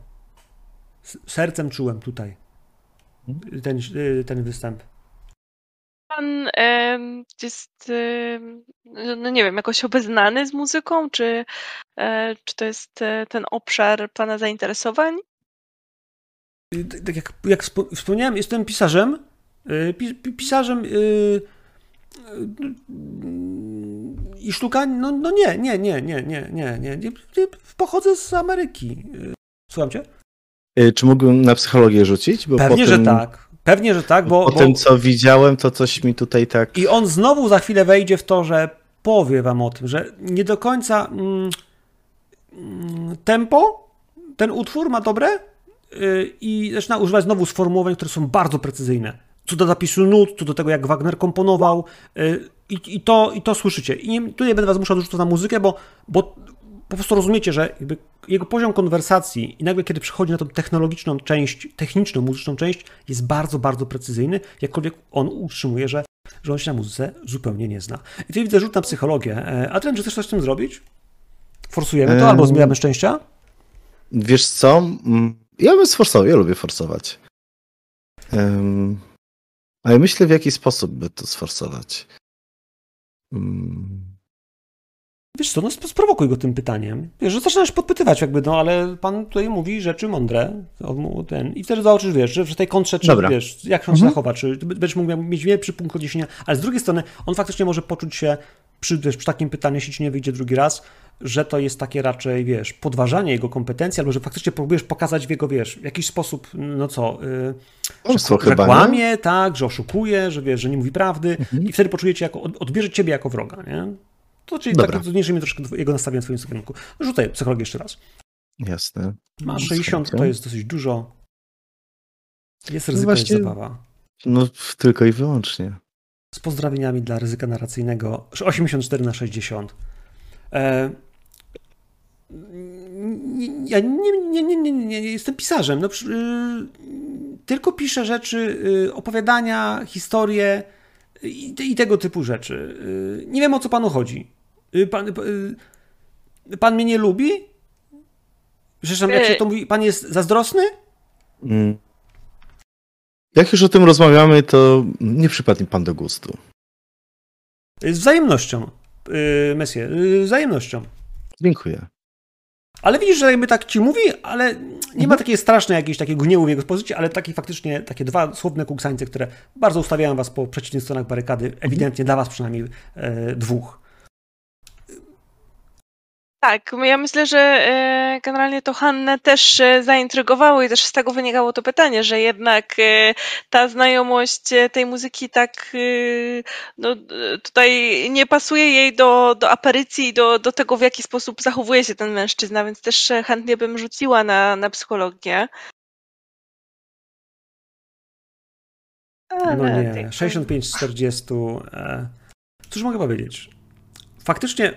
Sercem czułem tutaj. Ten, ten występ pan jest, no nie wiem, jakoś obeznany z muzyką, czy, e, czy to jest e, ten obszar pana zainteresowań? Tak jak, jak wspomniałem, jestem pisarzem. E, pisarzem i sztuka, no, no nie, nie, nie, nie, nie, nie, nie, nie. Pochodzę z Ameryki. Słucham cię? Czy mógłbym na psychologię rzucić? Bo Pewnie, potem... że tak. Pewnie, że tak, bo. Po bo... tym, co widziałem, to coś mi tutaj tak. I on znowu za chwilę wejdzie w to, że powie wam o tym, że nie do końca mm, mm tempo ten utwór ma dobre yy, i zaczyna używać znowu sformułowań, które są bardzo precyzyjne. co do zapisu nut, co do tego, jak Wagner komponował y, i, i, to, i to słyszycie. I nie, tu nie będę was musiał dorzucać na muzykę, bo, bo po prostu rozumiecie, że jego poziom konwersacji i nagle, kiedy przychodzi na tą technologiczną część, techniczną, muzyczną część, jest bardzo, bardzo precyzyjny, jakkolwiek on utrzymuje, że, że on się na muzyce zupełnie nie zna. I tu widzę rzut na psychologię. E, Adrian, czy chcesz coś z tym zrobić? Forsujemy to, albo zmieniamy szczęścia? Wiesz co? Ja bym sforsował, ja lubię forsować. Um, ale myślę, w jaki sposób by to sforsować. Um. Wiesz co, no sprowokuj go tym pytaniem. Wiesz, że zaczynasz podpytywać jakby, no ale pan tutaj mówi rzeczy mądre. Ten, I wtedy zobaczysz, wiesz, że w tej kontrze, czy Dobra. wiesz, jak on mhm. się zachowa, czy będziesz mógł mieć większy punkt odniesienia, ale z drugiej strony on faktycznie może poczuć się przy, wiesz, przy takim pytaniu, jeśli ci nie wyjdzie drugi raz, że to jest takie raczej, wiesz, podważanie jego kompetencji, albo że faktycznie próbujesz pokazać w jego, wiesz, w jakiś sposób, no co, yy, że, że kłamie, tak, że oszukuje, że wiesz, że nie mówi prawdy mhm. i wtedy poczujecie jako, odbierze ciebie jako wroga, nie? To czyli Dobra. tak zmniejszy mi troszkę jego nastawienie w swoim kierunku. No, rzucaj psychologię jeszcze raz. Jasne. Masz 60, to jest dosyć dużo. Jest no ryzyko, no jest zabawa. No tylko i wyłącznie. Z pozdrowieniami dla ryzyka narracyjnego 84 na 60. E, ja nie, nie, nie, nie, nie jestem pisarzem. No, y, tylko piszę rzeczy, y, opowiadania, historie i, i, tego typu rzeczy. Y, nie wiem o co panu chodzi. Pan, pan mnie nie lubi? Przepraszam, jak się to mówi, pan jest zazdrosny? Mm. Jak już o tym rozmawiamy, to nie przypadł mi pan do gustu. Z wzajemnością, Messie, z wzajemnością. Dziękuję. Ale widzisz, że jakby tak ci mówi, ale nie mhm. ma takiej strasznej jakiejś takiego gniewu w jego pozycji, ale takie faktycznie takie dwa słowne kuksańce, które bardzo ustawiają was po przeciwnych stronach barykady, mhm. ewidentnie dla was przynajmniej e, dwóch. Tak, ja myślę, że e, generalnie to Hannę też e, zaintrygowało i też z tego wynikało to pytanie, że jednak e, ta znajomość tej muzyki tak no, tutaj nie pasuje jej do, do aparycji, do, do tego, w jaki sposób zachowuje się ten mężczyzna, więc też chętnie bym rzuciła na, na psychologię. No nie, 65 z 40. Cóż mogę powiedzieć? Faktycznie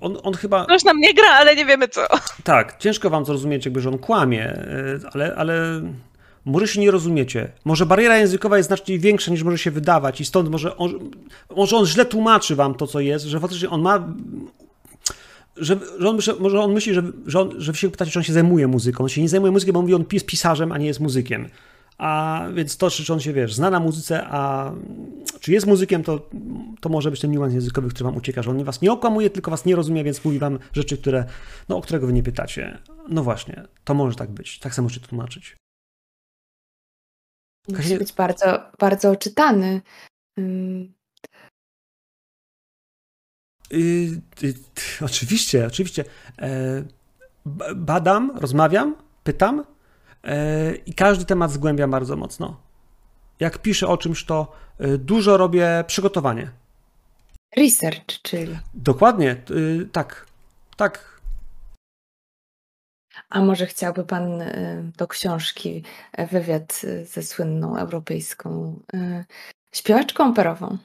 on, on chyba. Ktoś nam nie gra, ale nie wiemy co. Tak, ciężko wam zrozumieć, jakby, że on kłamie, e, ale, ale może się nie rozumiecie. Może bariera językowa jest znacznie większa niż może się wydawać, i stąd może on, może on źle tłumaczy wam to, co jest, że faktycznie on ma. Że, że on, może on myśli, że, że, on, że się pytacie, czy on się zajmuje muzyką. On się nie zajmuje muzyką, bo mówi, on jest pisarzem, a nie jest muzykiem. A więc to, czy on się, wiesz, zna na muzyce, a czy jest muzykiem, to, to może być ten niuans językowy, który wam ucieka, że on was nie okłamuje, tylko was nie rozumie, więc mówi wam rzeczy, które, no, o którego wy nie pytacie. No właśnie, to może tak być. Tak samo możecie tłumaczyć. Musi Kasia... być bardzo, bardzo oczytany. Hmm. Yy, yy, oczywiście, oczywiście. Yy, badam, rozmawiam, pytam, i każdy temat zgłębiam bardzo mocno. Jak piszę o czymś, to y, dużo robię przygotowanie. Research, czyli. Dokładnie, y, tak. Tak. A może chciałby Pan y, do książki wywiad ze słynną europejską śpiewaczką operową?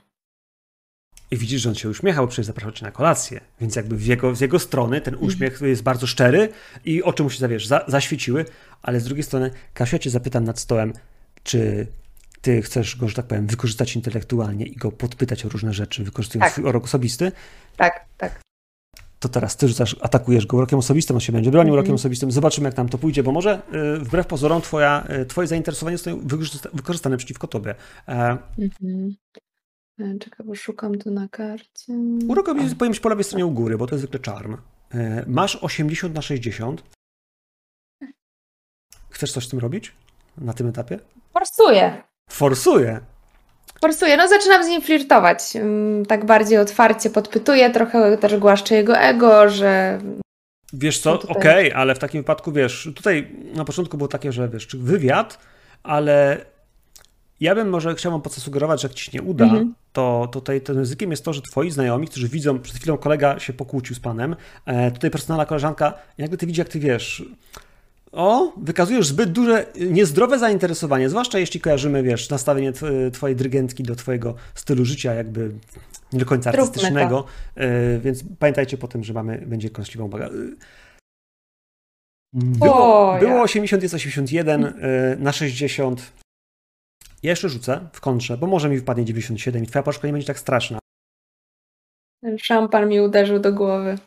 I widzisz, że on się uśmiechał, przecież zapraszał cię na kolację. Więc jakby w jego, z jego strony ten uśmiech mm. jest bardzo szczery i oczy mu się zawiesz, za, zaświeciły, ale z drugiej strony, Kasia, cię zapytam nad stołem, czy ty chcesz go, że tak powiem, wykorzystać intelektualnie i go podpytać o różne rzeczy, wykorzystując tak. swój urok osobisty? Tak, tak. To teraz ty rzucasz, atakujesz go urokiem osobistym, on się będzie bronił mm. urokiem osobistym. Zobaczymy, jak nam to pójdzie, bo może y, wbrew pozorom twoja, y, twoje zainteresowanie zostanie wykorzystane przeciwko tobie. E, mm-hmm. Czekaj, bo szukam tu na karcie. Urok powiem ci po lewej stronie u góry, bo to jest zwykle czarm. E, masz 80 na 60. Chcesz coś z tym robić na tym etapie? Forsuję. Forsuję. Forsuję. No zaczynam z nim flirtować. Mm, tak bardziej otwarcie podpytuję, trochę też głaszczę jego ego, że... Wiesz co, tutaj... okej, okay, ale w takim wypadku, wiesz, tutaj na początku było takie, że wiesz, wywiad, ale ja bym może chciał wam zasugerować, że jak ci się nie uda, mhm. to tutaj tym ryzykiem jest to, że twoi znajomi, którzy widzą, przed chwilą kolega się pokłócił z panem, e, tutaj personalna koleżanka, jakby ty widzi, jak ty wiesz, o, wykazujesz zbyt duże, niezdrowe zainteresowanie, zwłaszcza jeśli kojarzymy, wiesz, nastawienie twojej drygentki do twojego stylu życia jakby nie do końca artystycznego, e, więc pamiętajcie po tym, że mamy, będzie kąśliwą bagę. Było, było 80, jest 81, e, na 60. Ja jeszcze rzucę w kontrze, bo może mi wypadnie 97 i twoja poczka nie będzie tak straszna. Ten szampan mi uderzył do głowy.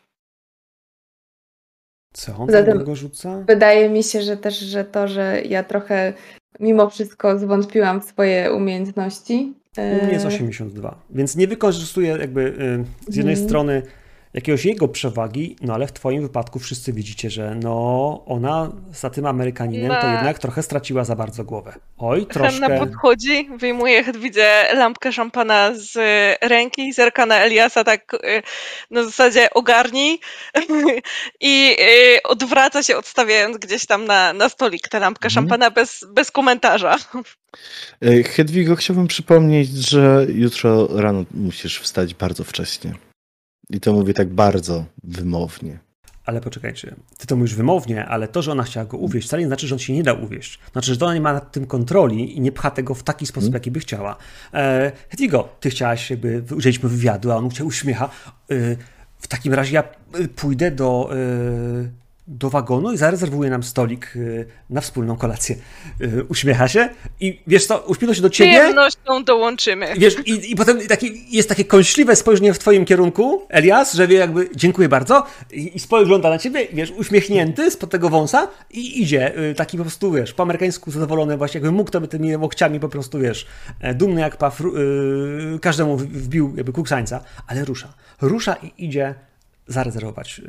Co on Zatem go rzuca? Wydaje mi się, że też, że to, że ja trochę mimo wszystko zwątpiłam w swoje umiejętności. U mnie jest 82, e, więc nie wykorzystuję jakby e, z jednej mm. strony jakiegoś jego przewagi, no ale w twoim wypadku wszyscy widzicie, że no ona za tym Amerykaninem no. to jednak trochę straciła za bardzo głowę. Oj, troszkę... Hanna podchodzi, wyjmuje, widzę lampkę szampana z ręki, zerka na Eliasa tak y, na zasadzie ogarnij i y, odwraca się odstawiając gdzieś tam na, na stolik tę lampkę mhm. szampana bez, bez komentarza. E, Hedwigo, chciałbym przypomnieć, że jutro rano musisz wstać bardzo wcześnie. I to mówię tak bardzo wymownie. Ale poczekajcie, ty to mówisz wymownie, ale to, że ona chciała go uwieść, wcale nie znaczy, że on się nie da uwieść. Znaczy, że ona nie ma nad tym kontroli i nie pcha tego w taki sposób, hmm. jaki by chciała. E, Hedwigo, ty chciałaś jakby udzielić mu wywiadu, a on cię uśmiecha. E, w takim razie ja e, pójdę do, e, do wagonu i zarezerwuje nam stolik y, na wspólną kolację. Y, uśmiecha się i wiesz co, uśmiecha się do ciebie. Z przyjemnością dołączymy. Wiesz, i, i potem taki, jest takie kąśliwe spojrzenie w twoim kierunku, Elias, że wie jakby, dziękuję bardzo i, i spogląda na ciebie, wiesz, uśmiechnięty spod tego wąsa i idzie, y, taki po prostu, wiesz, po amerykańsku zadowolony właśnie, jakby mógł to by tymi łokciami po prostu, wiesz, e, dumny jak paw, każdemu wbił jakby kuksańca, ale rusza. Rusza i idzie zarezerwować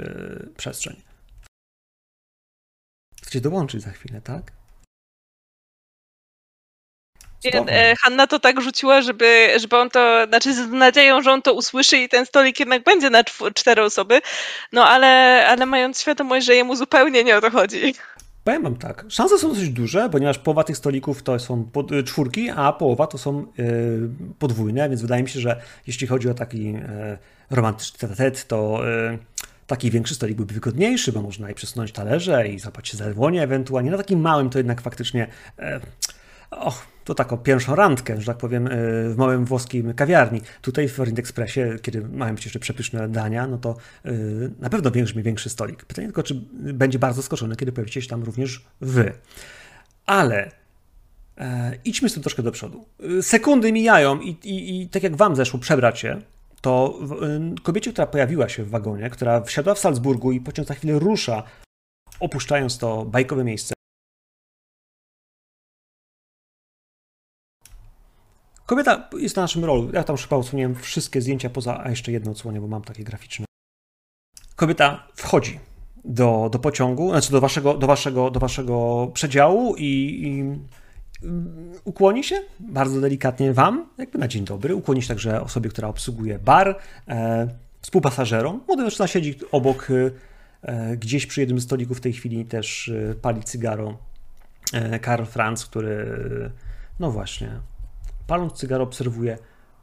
przestrzeń. Chcecie dołączyć za chwilę, tak? Nie, Hanna to tak rzuciła, żeby, żeby on to, znaczy z nadzieją, że on to usłyszy i ten stolik jednak będzie na cztery osoby, no ale, ale mając świadomość, że jemu zupełnie nie o to chodzi. Powiem wam tak, szanse są dosyć duże, ponieważ połowa tych stolików to są pod, y, czwórki, a połowa to są y, podwójne, więc wydaje mi się, że jeśli chodzi o taki y, romantyczny tet, to y, Taki większy stolik byłby wygodniejszy, bo można i przesunąć talerze i zapać się za dłonie ewentualnie. Na takim małym to jednak faktycznie... E, och, to taką pierwszą randkę, że tak powiem, e, w małym włoskim kawiarni. Tutaj w Orient Expressie, kiedy mają być jeszcze przepyszne dania, no to e, na pewno większy, większy stolik. Pytanie tylko, czy będzie bardzo skoczony, kiedy pojawicie się tam również wy. Ale e, idźmy z tym troszkę do przodu. Sekundy mijają i, i, i tak jak wam zeszło przebrać się, to y, kobiecie, która pojawiła się w wagonie, która wsiadła w Salzburgu i pociąg za chwilę rusza, opuszczając to bajkowe miejsce. Kobieta jest na naszym rolu. Ja tam szybko odsłoniłem wszystkie zdjęcia poza, a jeszcze jedno odsłonię, bo mam takie graficzne. Kobieta wchodzi do, do pociągu, znaczy do waszego, do waszego, do waszego przedziału i, i ukłoni się bardzo delikatnie Wam, jakby na dzień dobry. Ukłoni się także osobie, która obsługuje bar, e, współpasażerom. Młody mężczyzna siedzi obok, e, gdzieś przy jednym z stolików w tej chwili też e, pali cygaro. E, Karl Franz, który, no właśnie, paląc cygaro obserwuje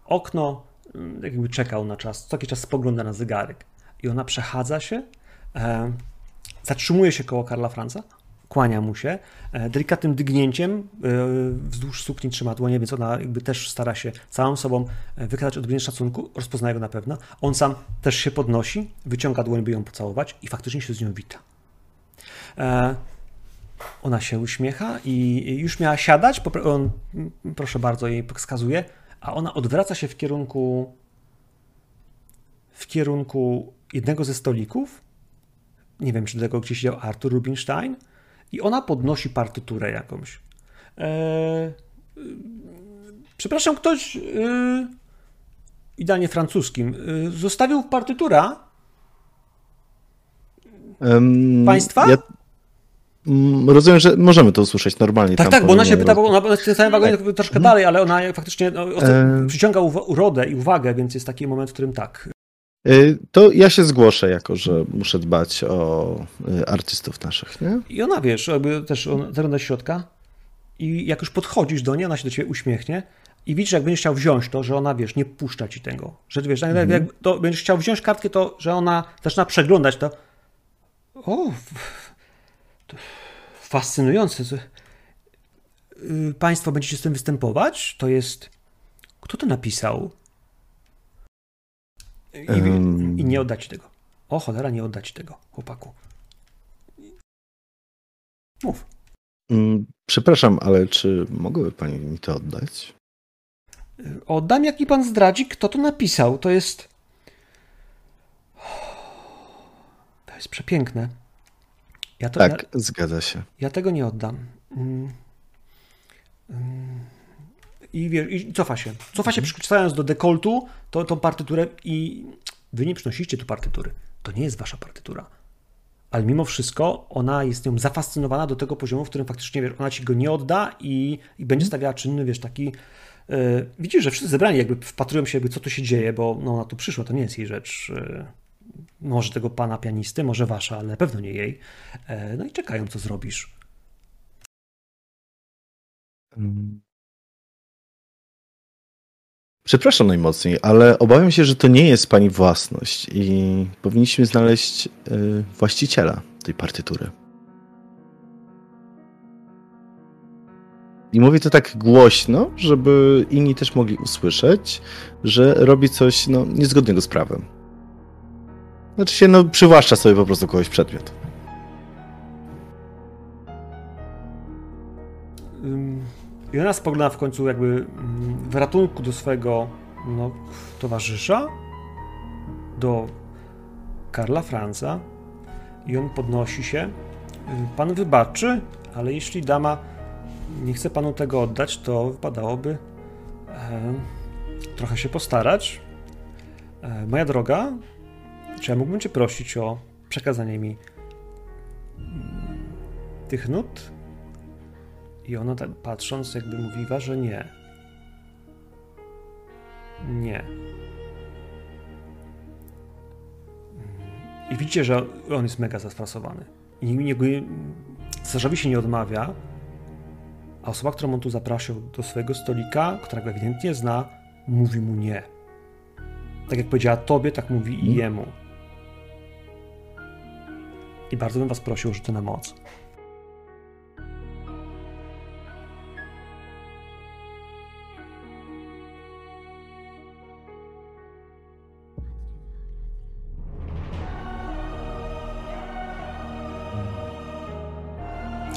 okno, mm, jakby czekał na czas, co jakiś czas spogląda na zegarek. I ona przechadza się, e, zatrzymuje się koło Karla Franza, kłania mu się, e, delikatnym dygnięciem e, wzdłuż sukni trzyma dłonie, więc ona jakby też stara się całą sobą e, wykazać odrobinę szacunku, rozpoznaje go na pewno. On sam też się podnosi, wyciąga dłoń, by ją pocałować i faktycznie się z nią wita. Ona się uśmiecha i już miała siadać, on, proszę bardzo, jej wskazuje, a ona odwraca się w kierunku w kierunku jednego ze stolików. Nie wiem, czy do tego gdzieś siedział Arthur Rubinstein i ona podnosi partyturę jakąś. Eee, przepraszam, ktoś yy, idealnie francuskim yy, zostawił partytura um, państwa? Ja... Mm, rozumiem, że możemy to usłyszeć normalnie. Tak, tak, bo ona się pyta, bo ona w wagonie troszkę mhm. dalej, ale ona faktycznie no, e... przyciąga urodę i uwagę, więc jest taki moment, w którym tak. Y, to ja się zgłoszę, jako że muszę dbać o y, artystów naszych, nie? I ona, wiesz, jakby też zagląda środka i jak już podchodzisz do niej, ona się do ciebie uśmiechnie i widzisz, jak będziesz chciał wziąć to, że ona, wiesz, nie puszcza ci tego. Że, wiesz, mhm. jak to będziesz chciał wziąć kartkę, to, że ona zaczyna przeglądać to. O, fascynujące. Y, państwo będziecie z tym występować? To jest. Kto to napisał? I, um... i nie oddać tego. O cholera, nie oddać tego, chłopaku. Mów. Mm, przepraszam, ale czy mogłaby pani mi to oddać? Y, oddam, jak mi pan zdradzi, kto to napisał. To jest. To jest przepiękne. Ja to, tak, ja, zgadza się. Ja tego nie oddam. Mm. Mm. I, wie, I cofa się. Cofa się, mhm. do dekoltu to, tą partyturę i wy nie przynosicie tu partytury. To nie jest wasza partytura. Ale mimo wszystko ona jest nią zafascynowana do tego poziomu, w którym faktycznie wiesz, ona ci go nie odda i, i będzie mhm. stawiała czynny, wiesz, taki. Yy, widzisz, że wszyscy zebrani jakby wpatrują się, jakby co tu się dzieje, bo no, ona tu przyszła, to nie jest jej rzecz. Yy, może tego pana pianisty, może wasza, ale na pewno nie jej. Yy, no i czekają, co zrobisz. Przepraszam najmocniej, ale obawiam się, że to nie jest pani własność i powinniśmy znaleźć y, właściciela tej partytury. I mówię to tak głośno, żeby inni też mogli usłyszeć, że robi coś no, niezgodnego z prawem. Znaczy się, no, przywłaszcza sobie po prostu kogoś przedmiot. I ona spogląda w końcu jakby mm, w ratunku do swojego no, towarzysza, do Karla Franza i on podnosi się. Pan wybaczy, ale jeśli dama nie chce panu tego oddać, to wypadałoby e, trochę się postarać. E, moja droga, czy ja mógłbym cię prosić o przekazanie mi mm, tych nut? I ona tak patrząc, jakby mówiła, że nie. Nie. I widzicie, że on jest mega zasfrasowany. I nikt Cesarzowi się nie odmawia, a osoba, którą on tu zaprosił do swojego stolika, którego ewidentnie zna, mówi mu nie. Tak jak powiedziała tobie, tak mówi i mhm. jemu. I bardzo bym was prosił o rzuty na moc.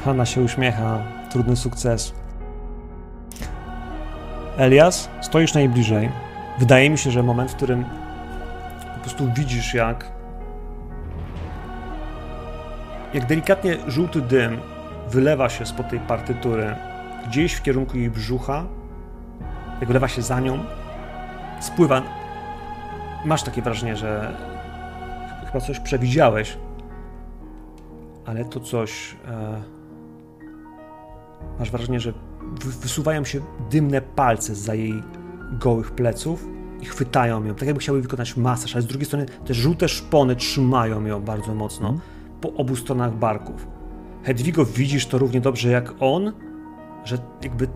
Hanna się uśmiecha. Trudny sukces. Elias, stoisz najbliżej. Wydaje mi się, że moment, w którym po prostu widzisz, jak jak delikatnie żółty dym wylewa się spod tej partytury gdzieś w kierunku jej brzucha, jak wylewa się za nią, spływa. Masz takie wrażenie, że chyba coś przewidziałeś, ale to coś. E Masz wrażenie, że wysuwają się dymne palce za jej gołych pleców i chwytają ją, tak jakby chciały wykonać masaż, ale z drugiej strony te żółte szpony trzymają ją bardzo mocno mm. po obu stronach barków. Hedwigo widzisz to równie dobrze jak on, że jakby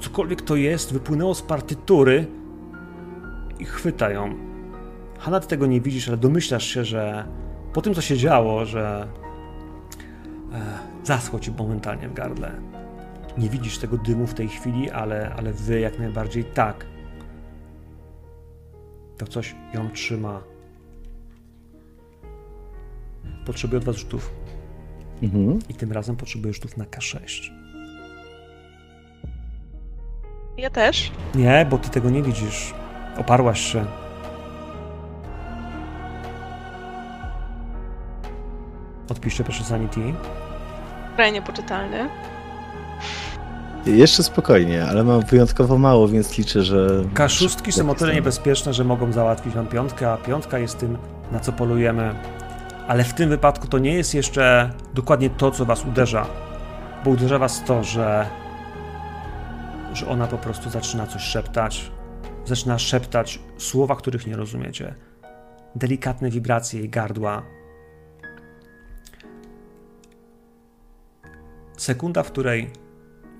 cokolwiek to jest wypłynęło z partytury i chwyta ją. Hanna, ty tego nie widzisz, ale domyślasz się, że po tym, co się działo, że e, zaschło ci momentalnie w gardle. Nie widzisz tego dymu w tej chwili, ale, ale wy jak najbardziej tak. To coś ją trzyma. Potrzebuję od was rzutów. Mhm. I tym razem potrzebuję rzutów na K6. Ja też. Nie, bo ty tego nie widzisz. Oparłaś się. Odpiszcie proszę Sanity. Krajnie poczytalny. Jeszcze spokojnie, ale mam wyjątkowo mało, więc liczę, że... K6 są o tyle niebezpieczne, że mogą załatwić wam piątkę, a piątka jest tym, na co polujemy. Ale w tym wypadku to nie jest jeszcze dokładnie to, co was uderza. Bo uderza was to, że, że ona po prostu zaczyna coś szeptać. Zaczyna szeptać słowa, których nie rozumiecie. Delikatne wibracje jej gardła. Sekunda, w której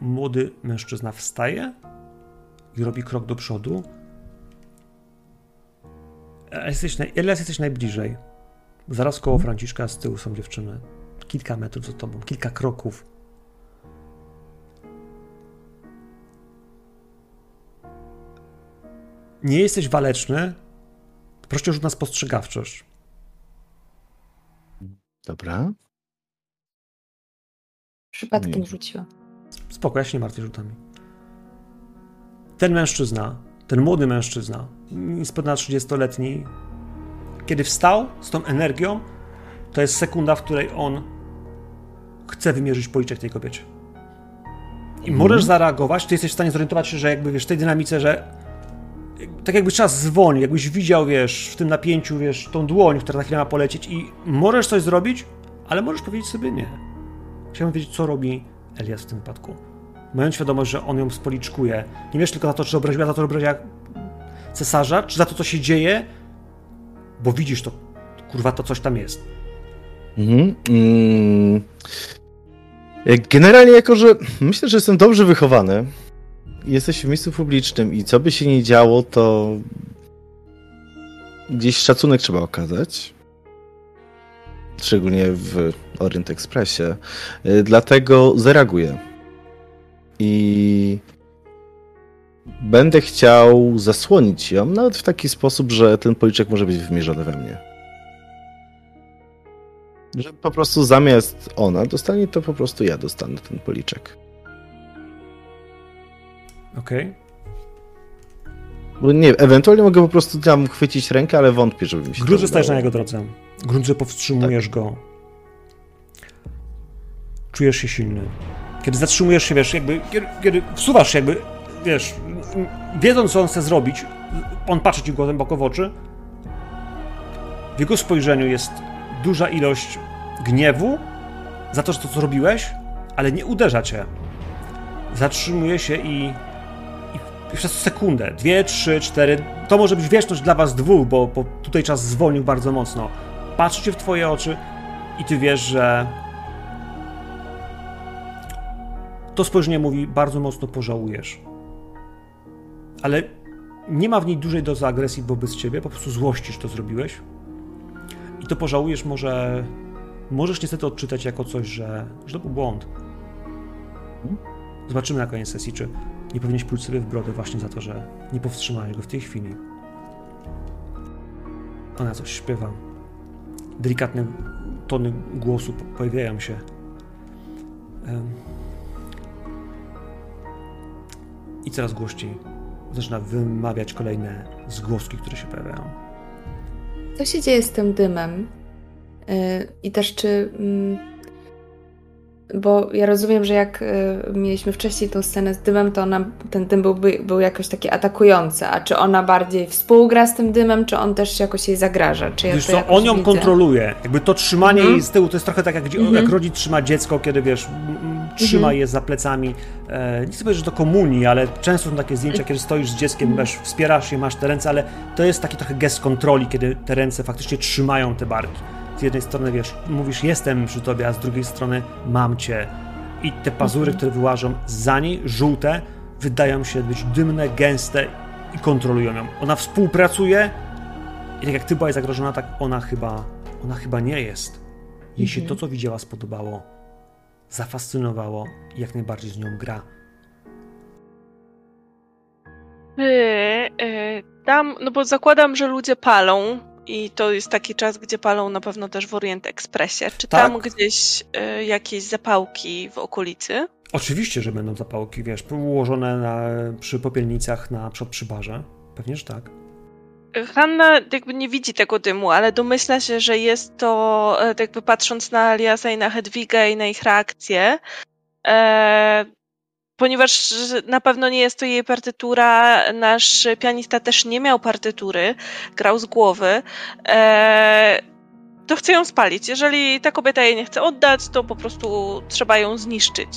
młody mężczyzna wstaje i robi krok do przodu. E, jesteś. Elias, jesteś najbliżej. Zaraz koło Franciszka z tyłu są dziewczyny. Kilka metrów za tobą, kilka kroków. Nie jesteś waleczny. Proszę rzut na spostrzegawczość. Dobra. Przypadkiem nie. Spoko, ja się nie martwię rzutami. Ten mężczyzna, ten młody mężczyzna, niespełna 30-letni, kiedy wstał z tą energią, to jest sekunda, w której on chce wymierzyć policzek tej kobiecie. I możesz zareagować, ty jesteś w stanie zorientować się, że jakby wiesz, w tej dynamice, że tak jakby czas zwolnił, jakbyś widział, wiesz, w tym napięciu, wiesz, tą dłoń, która na chwilę ma polecieć i możesz coś zrobić, ale możesz powiedzieć sobie nie. Chciałbym wiedzieć, co robi Elias w tym wypadku. Mając świadomość, że on ją spoliczkuje. Nie wiesz tylko za to, czy obraziła, za to, że obraziła cesarza, czy za to, co się dzieje, bo widzisz to, kurwa, to coś tam jest. Mhm. Mm. Jak Generalnie, jako że myślę, że jestem dobrze wychowany, jesteś w miejscu publicznym i co by się nie działo, to gdzieś szacunek trzeba okazać. Szczególnie w Orient Expressie. Y, Dlatego zareaguję. I będę chciał zasłonić ją, nawet w taki sposób, że ten policzek może być wymierzony we mnie. Że po prostu zamiast ona dostanie, to po prostu ja dostanę ten policzek. Okej? Bo nie, ewentualnie mogę po prostu tam chwycić rękę, ale wątpię, żeby mi się Grunt, to stajesz na udało. jego drodze. Grunt, że powstrzymujesz go. Czujesz się silny. Kiedy zatrzymujesz się, wiesz, jakby, kiedy, kiedy wsuwasz się, jakby, wiesz, wiedząc, co on chce zrobić, on patrzy ci głęboko w oczy. W jego spojrzeniu jest duża ilość gniewu za to, że to, co zrobiłeś, ale nie uderza cię. Zatrzymuje się i, i przez sekundę, dwie, trzy, cztery, to może być wieczność dla was dwóch, bo, bo tutaj czas zwolnił bardzo mocno. Patrzy w twoje oczy i ty wiesz, że to spojrzenie mówi bardzo mocno pożałujesz. Ale nie ma w niej dużej dozy agresji wobec ciebie, po prostu złościsz to zrobiłeś. I to pożałujesz może możesz niestety odczytać jako coś, że, że to był błąd. Zobaczymy na koniec sesji, czy nie powinieneś pójść sobie w brodę właśnie za to, że nie powstrzymałeś go w tej chwili. Ona coś śpiewa. Delikatne tony głosu po- pojawiają się. I coraz głośniej zaczyna wymawiać kolejne zgłoski, które się pojawiają. Co się dzieje z tym dymem? Yy, I też czy. Bo ja rozumiem, że jak y, mieliśmy wcześniej tą scenę z dymem, to ona, ten dym byłby, był jakoś taki atakujący. A czy ona bardziej współgra z tym dymem, czy on też jakoś jej zagraża? Czy ja Wiesz co, on ją widzę? kontroluje. Jakby to trzymanie Mhm. jej z tyłu to jest trochę tak, jak, Mhm. jak rodzic trzyma dziecko, kiedy wiesz, trzyma Mhm. je za plecami. E, nie chcę powiedzieć, że to komunii, ale często są takie zdjęcia, kiedy stoisz z dzieckiem, Mhm. wiesz, wspierasz je, masz te ręce, ale to jest taki trochę gest kontroli, kiedy te ręce faktycznie trzymają te barki. Z jednej strony, wiesz, mówisz, jestem przy tobie, a z drugiej strony, mam cię. I te pazury, Mhm. które wyłażą za niej, żółte, wydają się być dymne, gęste i kontrolują ją. Ona współpracuje i tak jak ty byłaś zagrożona, tak ona chyba, ona chyba nie jest. Jej się to, Mhm. co widziała, spodobało, zafascynowało i jak najbardziej z nią gra. Czy y, tam, no bo zakładam, że ludzie palą i to jest taki czas, gdzie palą na pewno też w Orient Expressie. Czy Tak. tam gdzieś y, jakieś zapałki w okolicy? Oczywiście, że będą zapałki, wiesz, ułożone na, przy popielnicach na przykład przy barze. Pewnie, że tak. Hanna jakby nie widzi tego dymu, ale domyśla się, że jest to, e, tak jakby patrząc na Aliasa i na Hedwigę i na ich reakcję, e, ponieważ na pewno nie jest to jej partytura, nasz pianista też nie miał partytury, grał z głowy, e, to chce ją spalić. Jeżeli ta kobieta jej nie chce oddać, to po prostu trzeba ją zniszczyć.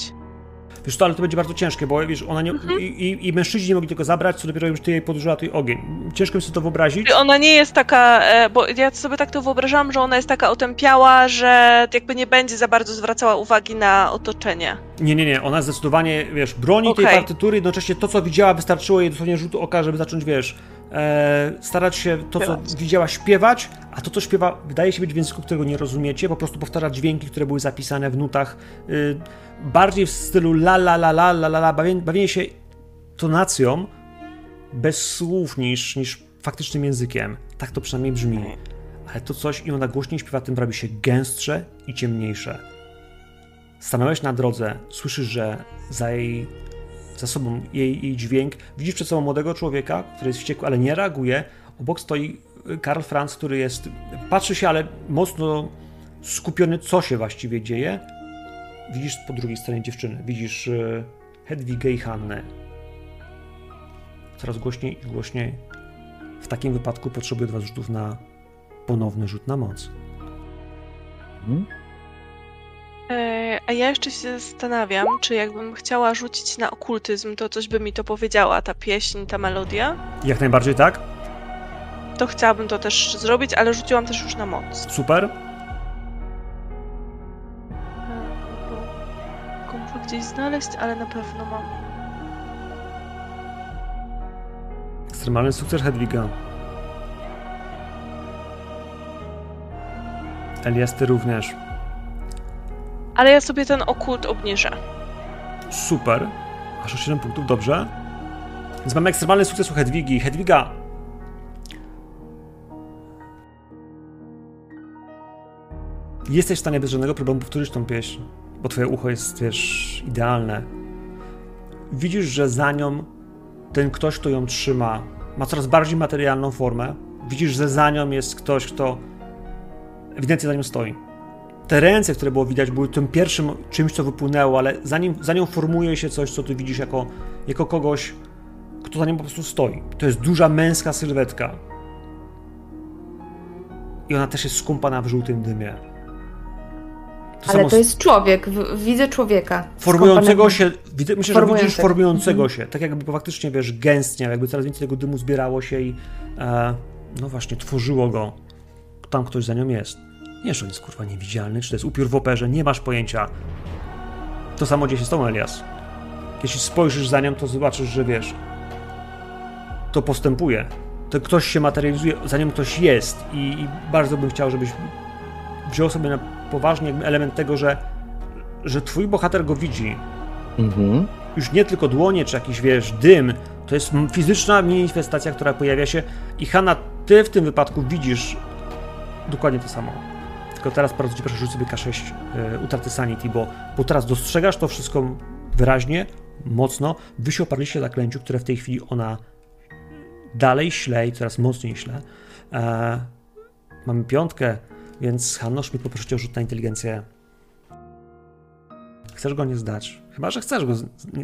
Wiesz to, ale to będzie bardzo ciężkie, bo wiesz, ona nie, Mhm. i, i, mężczyźni nie mogli tego zabrać, co dopiero już ty jej podłożyła tej ogień. Ciężko mi sobie to wyobrazić. Ona nie jest taka, e, bo ja sobie tak to wyobrażałam, że ona jest taka otępiała, że jakby nie będzie za bardzo zwracała uwagi na otoczenie. Nie, nie, nie, ona zdecydowanie, wiesz, broni tej Okej. partytury, jednocześnie to, co widziała, wystarczyło jej dosłownie rzutu oka, żeby zacząć, wiesz, e, starać się to, co widziała, śpiewać, a to, co śpiewa, wydaje się być w języku, którego nie rozumiecie, po prostu powtarza dźwięki, które były zapisane w nutach, y, bardziej w stylu la la la la la la la, bawienie, bawienie się tonacją bez słów niż, niż faktycznym językiem. Tak to przynajmniej brzmi. Ale to coś, i ona głośniej śpiewa, tym robi się gęstsze i ciemniejsze. Stanąłeś na drodze, słyszysz, że za jej, za sobą jej, jej dźwięk, widzisz przed sobą młodego człowieka, który jest wściekły, ale nie reaguje. Obok stoi Karl Franz, który jest, patrzy się, ale mocno skupiony, co się właściwie dzieje. Widzisz po drugiej stronie dziewczyny, widzisz e, Hedwigę i Hannę. Coraz głośniej i głośniej. W takim wypadku potrzebuję dwa rzutów na ponowny rzut na moc. Hmm? A ja jeszcze się zastanawiam, czy jakbym chciała rzucić na okultyzm, to coś by mi to powiedziała, ta pieśń, ta melodia? Jak najbardziej tak. To chciałabym to też zrobić, ale rzuciłam też już na moc. Super. Muszę gdzieś znaleźć, ale na pewno mam. Ekstremalny sukces Hedwiga. Elias, ty również. Ale ja sobie ten okult obniżę. Super. Masz 7 punktów, dobrze. Więc mamy ekstremalny sukces u Hedwigi. Hedwiga. Jesteś w stanie bez żadnego problemu powtórzyć tą pieśń, bo twoje ucho jest, wiesz, idealne. Widzisz, że za nią ten ktoś, kto ją trzyma, ma coraz bardziej materialną formę. Widzisz, że za nią jest ktoś, kto ewidentnie za nią stoi te ręce, które było widać, były tym pierwszym czymś, co wypłynęło, ale za, nim, za nią formuje się coś, co ty widzisz jako, jako kogoś, kto za nią po prostu stoi. To jest duża męska sylwetka. I ona też jest skąpana w żółtym dymie. To ale to jest człowiek, widzę człowieka. Formującego się, widzę, myślę, że widzisz formującego mhm. się, tak jakby faktycznie, wiesz, gęstniał, jakby coraz więcej tego dymu zbierało się i e, no właśnie, tworzyło go. Tam ktoś za nią jest. Nie, że on jest kurwa niewidzialny, czy to jest upiór w operze, nie masz pojęcia. To samo dzieje się z tą Elias. Jeśli spojrzysz za nią, to zobaczysz, że wiesz, to postępuje. To ktoś się materializuje, za nią ktoś jest i, i bardzo bym chciał, żebyś wziął sobie na poważnie element tego, że, że twój bohater go widzi. Mhm. Już nie tylko dłonie, czy jakiś, wiesz, dym, to jest fizyczna manifestacja, która pojawia się i Hanna, ty w tym wypadku widzisz dokładnie to samo. Tylko teraz bardzo ci proszę, rzuć sobie K6 e, utraty sanity, bo, bo teraz dostrzegasz to wszystko wyraźnie, mocno. Wy się oparliście na zaklęciu, które w tej chwili ona dalej śle i coraz mocniej śle. E, mamy piątkę, więc Hanno Schmidt poproszę cię o rzut na inteligencję. Chcesz go nie zdać. Chyba, że chcesz go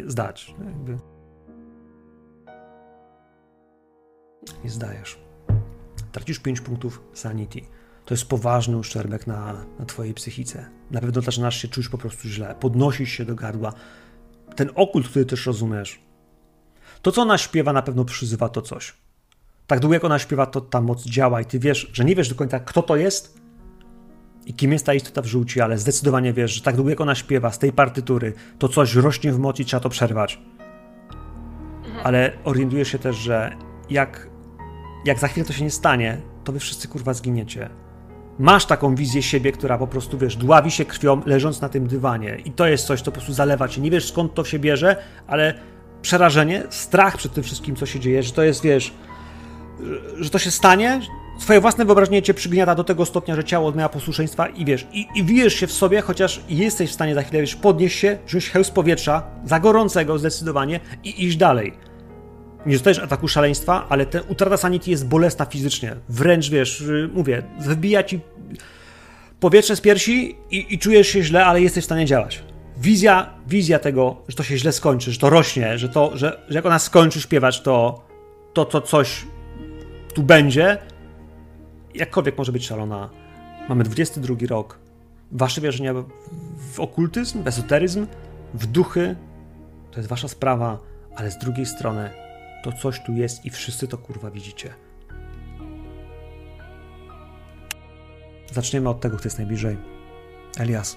zdać. Jakby. Nie zdajesz. Tracisz 5 punktów sanity to jest poważny uszczerbek na, na twojej psychice. Na pewno zaczynasz się czuć po prostu źle, podnosisz się do gardła. Ten okult, który też rozumiesz. To, co ona śpiewa, na pewno przyzywa to coś. Tak długo jak ona śpiewa, to ta moc działa i ty wiesz, że nie wiesz do końca, kto to jest i kim jest ta istota w żółci, ale zdecydowanie wiesz, że tak długo jak ona śpiewa z tej partytury, to coś rośnie w mocy i trzeba to przerwać. Mhm. Ale orientujesz się też, że jak, jak za chwilę to się nie stanie, to wy wszyscy kurwa zginiecie masz taką wizję siebie, która po prostu, wiesz, dławi się krwią, leżąc na tym dywanie. I to jest coś, co po prostu zalewa cię. Nie wiesz, skąd to się bierze, ale przerażenie, strach przed tym wszystkim, co się dzieje, że to jest, wiesz, że to się stanie, twoje własne wyobrażenie cię przygniata do tego stopnia, że ciało odmawia posłuszeństwa i wiesz, i, i wijesz się w sobie, chociaż jesteś w stanie za chwilę, wiesz, podnieść się, wziąć hełm z powietrza, za gorącego zdecydowanie i iść dalej nie dostajesz ataku szaleństwa, ale ta utrata sanity jest bolesna fizycznie. Wręcz, wiesz, y, mówię, wybija ci powietrze z piersi i, i, czujesz się źle, ale jesteś w stanie działać. Wizja, wizja tego, że to się źle skończy, że to rośnie, że to, że, że jak ona skończy śpiewać, to to, to coś tu będzie, jakkolwiek może być szalona. Mamy 22 rok. Wasze wierzenia w okultyzm, w esoteryzm, w duchy, to jest wasza sprawa, ale z drugiej strony to coś tu jest i wszyscy to kurwa widzicie. Zaczniemy od tego, kto jest najbliżej. Elias.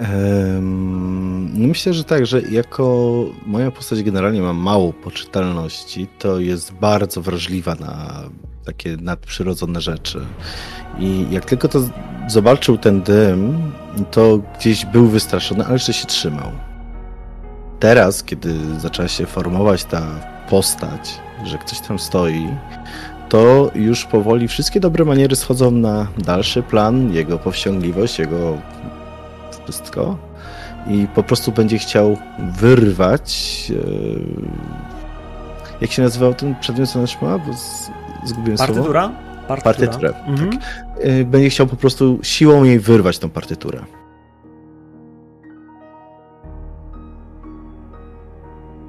Um, myślę, że tak, że jako moja postać generalnie ma mało poczytalności, to jest bardzo wrażliwa na takie nadprzyrodzone rzeczy. I jak tylko to zobaczył ten dym, to gdzieś był wystraszony, ale jeszcze się trzymał teraz, kiedy zaczęła się formować ta postać, że ktoś tam stoi, to już powoli wszystkie dobre maniery schodzą na dalszy plan, jego powściągliwość, jego wszystko. I po prostu będzie chciał wyrwać. e, Jak się nazywał ten przedmiot, co nasz ma? Bo z- zgubiłem słowo. Partytura? Partyturę, Mhm. E, Będzie chciał po prostu siłą jej wyrwać tą partyturę.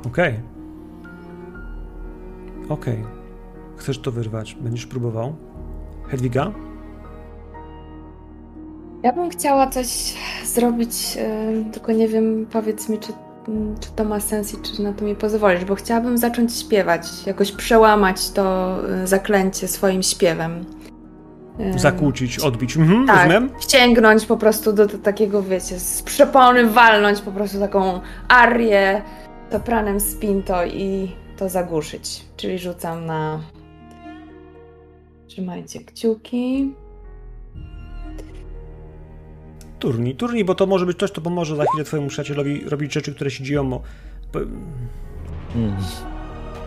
Okej. Okej. Chcesz to wyrwać? Będziesz próbował? Hedwiga? Ja bym chciała coś zrobić, y, tylko nie wiem, powiedz mi, czy, czy to ma sens i czy na to mi pozwolisz, bo chciałabym zacząć śpiewać, jakoś przełamać to y, zaklęcie swoim śpiewem. Y, Zakłócić, odbić. Mhm, Tak, rozumiem. wciągnąć po prostu do, do takiego, wiecie, z przepony walnąć po prostu taką arię sopranem z pinto i to zagłuszyć. Czyli rzucam na... Trzymajcie kciuki. Turni, turni, bo to może być coś, co pomoże za chwilę twojemu przyjacielowi robić rzeczy, które się dzieją. bo- bo Mm.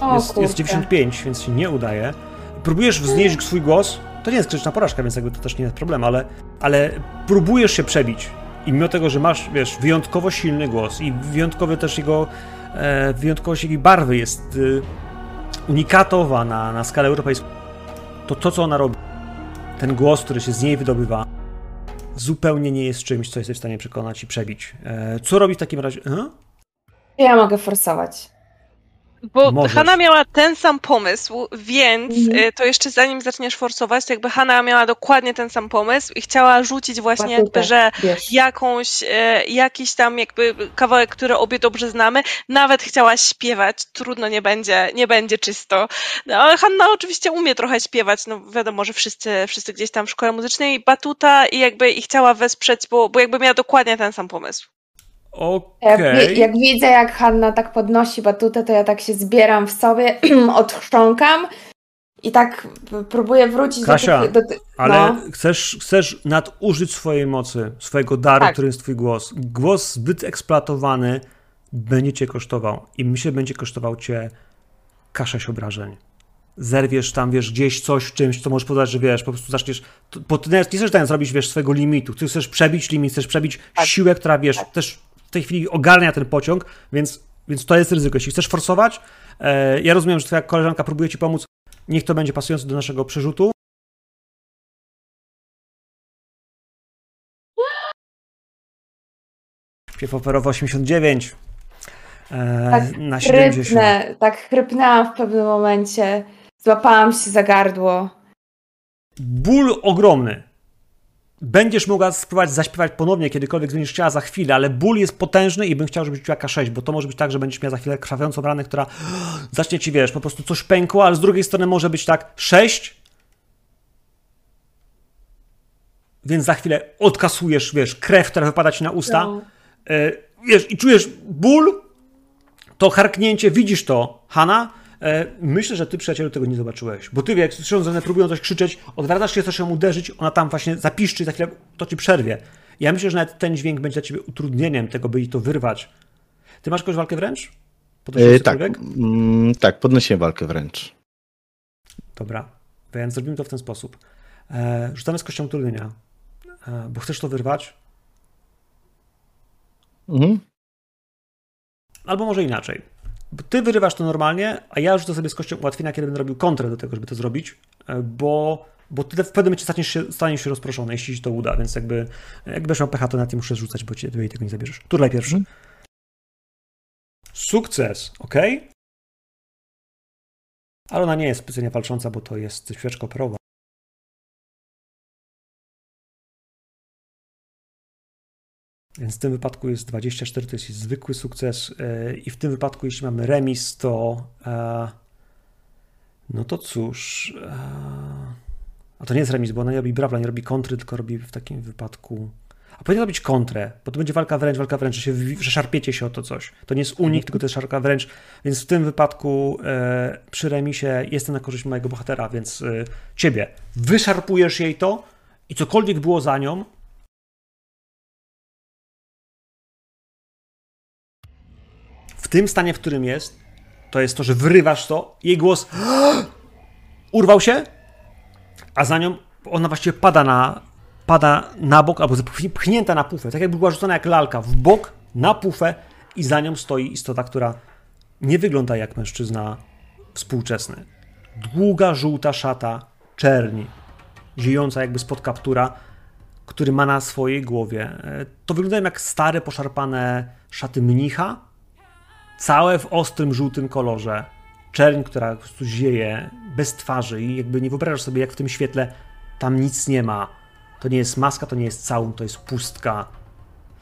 O, Jest, jest kurczę. 95, więc się nie udaje. Próbujesz wznieść swój głos. To nie jest krytyczna porażka, więc jakby to też nie jest problem, ale, ale próbujesz się przebić. I mimo tego, że masz, wiesz, wyjątkowo silny głos i wyjątkowy też jego, wyjątkowość jego barwy jest e, unikatowa na, na skalę europejską, to to, co ona robi, ten głos, który się z niej wydobywa, zupełnie nie jest czymś, co jesteś w stanie przekonać i przebić. E, co robi w takim razie? Ja mogę forsować. Bo Możesz. Hanna miała ten sam pomysł, więc Mhm. y, to jeszcze zanim zaczniesz forsować, to jakby Hanna miała dokładnie ten sam pomysł i chciała rzucić właśnie jakby, że Wiesz. jakąś, e, jakiś tam jakby kawałek, który obie dobrze znamy, nawet chciała śpiewać, trudno nie będzie, nie będzie czysto. No, ale Hanna oczywiście umie trochę śpiewać, no wiadomo, że wszyscy, wszyscy gdzieś tam w szkole muzycznej, batuta i jakby i chciała wesprzeć, bo, bo jakby miała dokładnie ten sam pomysł. Jak, Okej. wi- jak widzę, jak Hanna tak podnosi batutę, to ja tak się zbieram w sobie, odchrząkam i tak próbuję wrócić Kasia, do tych... Do ty- Ale no. chcesz, chcesz nadużyć swojej mocy, swojego daru, Tak. którym jest twój głos. Głos zbyt eksploatowany będzie cię kosztował. I myślę, będzie kosztował cię kaszaś obrażeń. Zerwiesz tam, wiesz, gdzieś coś w czymś, co możesz podać, że wiesz, po prostu zaczniesz, bo ty nie chcesz ten zrobić, wiesz, swojego limitu. Ty chcesz przebić limit, chcesz przebić Tak. siłę, która, wiesz, Tak. też w tej chwili ogarnia ten pociąg, więc, więc to jest ryzyko. Jeśli chcesz forsować, e, ja rozumiem, że twoja koleżanka próbuje ci pomóc, niech to będzie pasujące do naszego przerzutu. Śpiew operowy 89 e, Tak na 70. Chrypnę, tak chrypnęłam w pewnym momencie, złapałam się za gardło. Ból ogromny. Będziesz mogła spróbować zaśpiewać ponownie, kiedykolwiek będziesz chciała za chwilę, ale ból jest potężny i bym chciał, żebyś czuła K6, bo to może być tak, że będziesz miała za chwilę krwawiącą ranę, która zacznie ci, wiesz, po prostu coś pękło, ale z drugiej strony może być tak 6, więc za chwilę odkasujesz, wiesz, krew, która wypada ci na usta, No. e, wiesz, i czujesz ból, to harknięcie, widzisz to, Hanna, myślę, że ty, przyjacielu, tego nie zobaczyłeś, bo ty, jak słysząc, że one próbują coś krzyczeć, odwracasz się, chcesz ją uderzyć, ona tam właśnie zapiszczy i za chwilę to ci przerwie. Ja myślę, że nawet ten dźwięk będzie dla ciebie utrudnieniem tego, by jej to wyrwać. Ty masz jakąś walkę wręcz? Podnosisz E, tak, mm, tak, podnosiłem walkę wręcz. Dobra, więc zrobimy to w ten sposób. E, rzucamy z kością utrudnienia, e, bo chcesz to wyrwać, Mhm. albo może inaczej. Ty wyrywasz to normalnie, a ja rzucę sobie z kością ułatwienia, kiedy będę robił kontrę do tego, żeby to zrobić, e, bo, bo ty w pewnym momencie staniesz się, staniesz się rozproszony, jeśli ci to uda, więc jakby jak będziesz miał pecha, to na tym muszę rzucać, bo ci ty jej tego nie zabierzesz. Turlaj pierwszy. Mhm. Sukces, ok? Ale ona nie jest specjalnie walcząca, bo to jest świeczka operowa. Więc w tym wypadku jest 24, to jest zwykły sukces. yy, I w tym wypadku, jeśli mamy remis, to. e, No to cóż. e, A to nie jest remis, bo ona nie robi brawla, nie robi kontry, tylko robi w takim wypadku. A powinien robić kontrę, bo to będzie walka wręcz, walka wręcz, że, się, że szarpiecie się o to coś. To nie jest unik, tylko to jest szarka wręcz. Więc w tym wypadku e, przy remisie jestem na korzyść mojego bohatera, więc e, ciebie. Wyszarpujesz jej to i cokolwiek było za nią, w tym stanie, w którym jest, to jest to, że wyrywasz to, jej głos urwał się, a za nią ona właściwie pada na, pada na bok, albo pchnięta na pufę, tak jakby była rzucona jak lalka, w bok, na pufę i za nią stoi istota, która nie wygląda jak mężczyzna współczesny. Długa, żółta szata, czerni, ziejąca jakby spod kaptura, który ma na swojej głowie. E, to wyglądają jak stare, poszarpane szaty mnicha, całe w ostrym, żółtym kolorze. Czerń, która po prostu zieje, bez twarzy i jakby nie wyobrażasz sobie, jak w tym świetle tam nic nie ma. To nie jest maska, to nie jest całun, to jest pustka.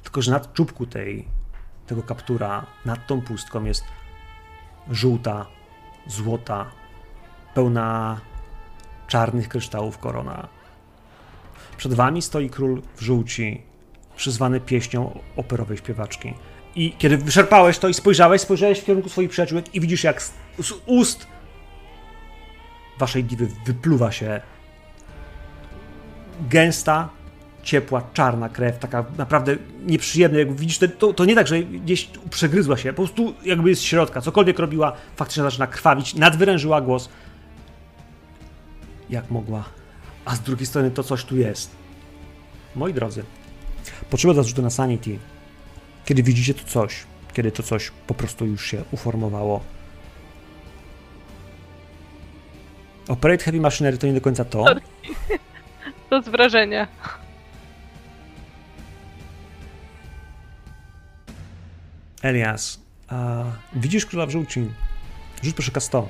Tylko, że nad czubku tej, tego kaptura, nad tą pustką jest żółta, złota, pełna czarnych kryształów korona. Przed wami stoi król w żółci, przyzwany pieśnią operowej śpiewaczki. I kiedy wyczerpałeś to i spojrzałeś, spojrzałeś w kierunku swoich przyjaciółek i widzisz, jak z, z ust waszej diwy wypluwa się gęsta, ciepła, czarna krew, taka naprawdę nieprzyjemna. Jak widzisz, to, to nie tak, że gdzieś przegryzła się, po prostu jakby jest z środka. Cokolwiek robiła, faktycznie zaczyna krwawić, nadwyrężyła głos. Jak mogła? A z drugiej strony to coś tu jest. Moi drodzy, potrzeba zarzutu na sanity, kiedy widzicie to coś, kiedy to coś po prostu już się uformowało. Operate Heavy Machinery to nie do końca to. To z wrażenia. Elias, a widzisz króla w żółci? Rzuć proszę K100.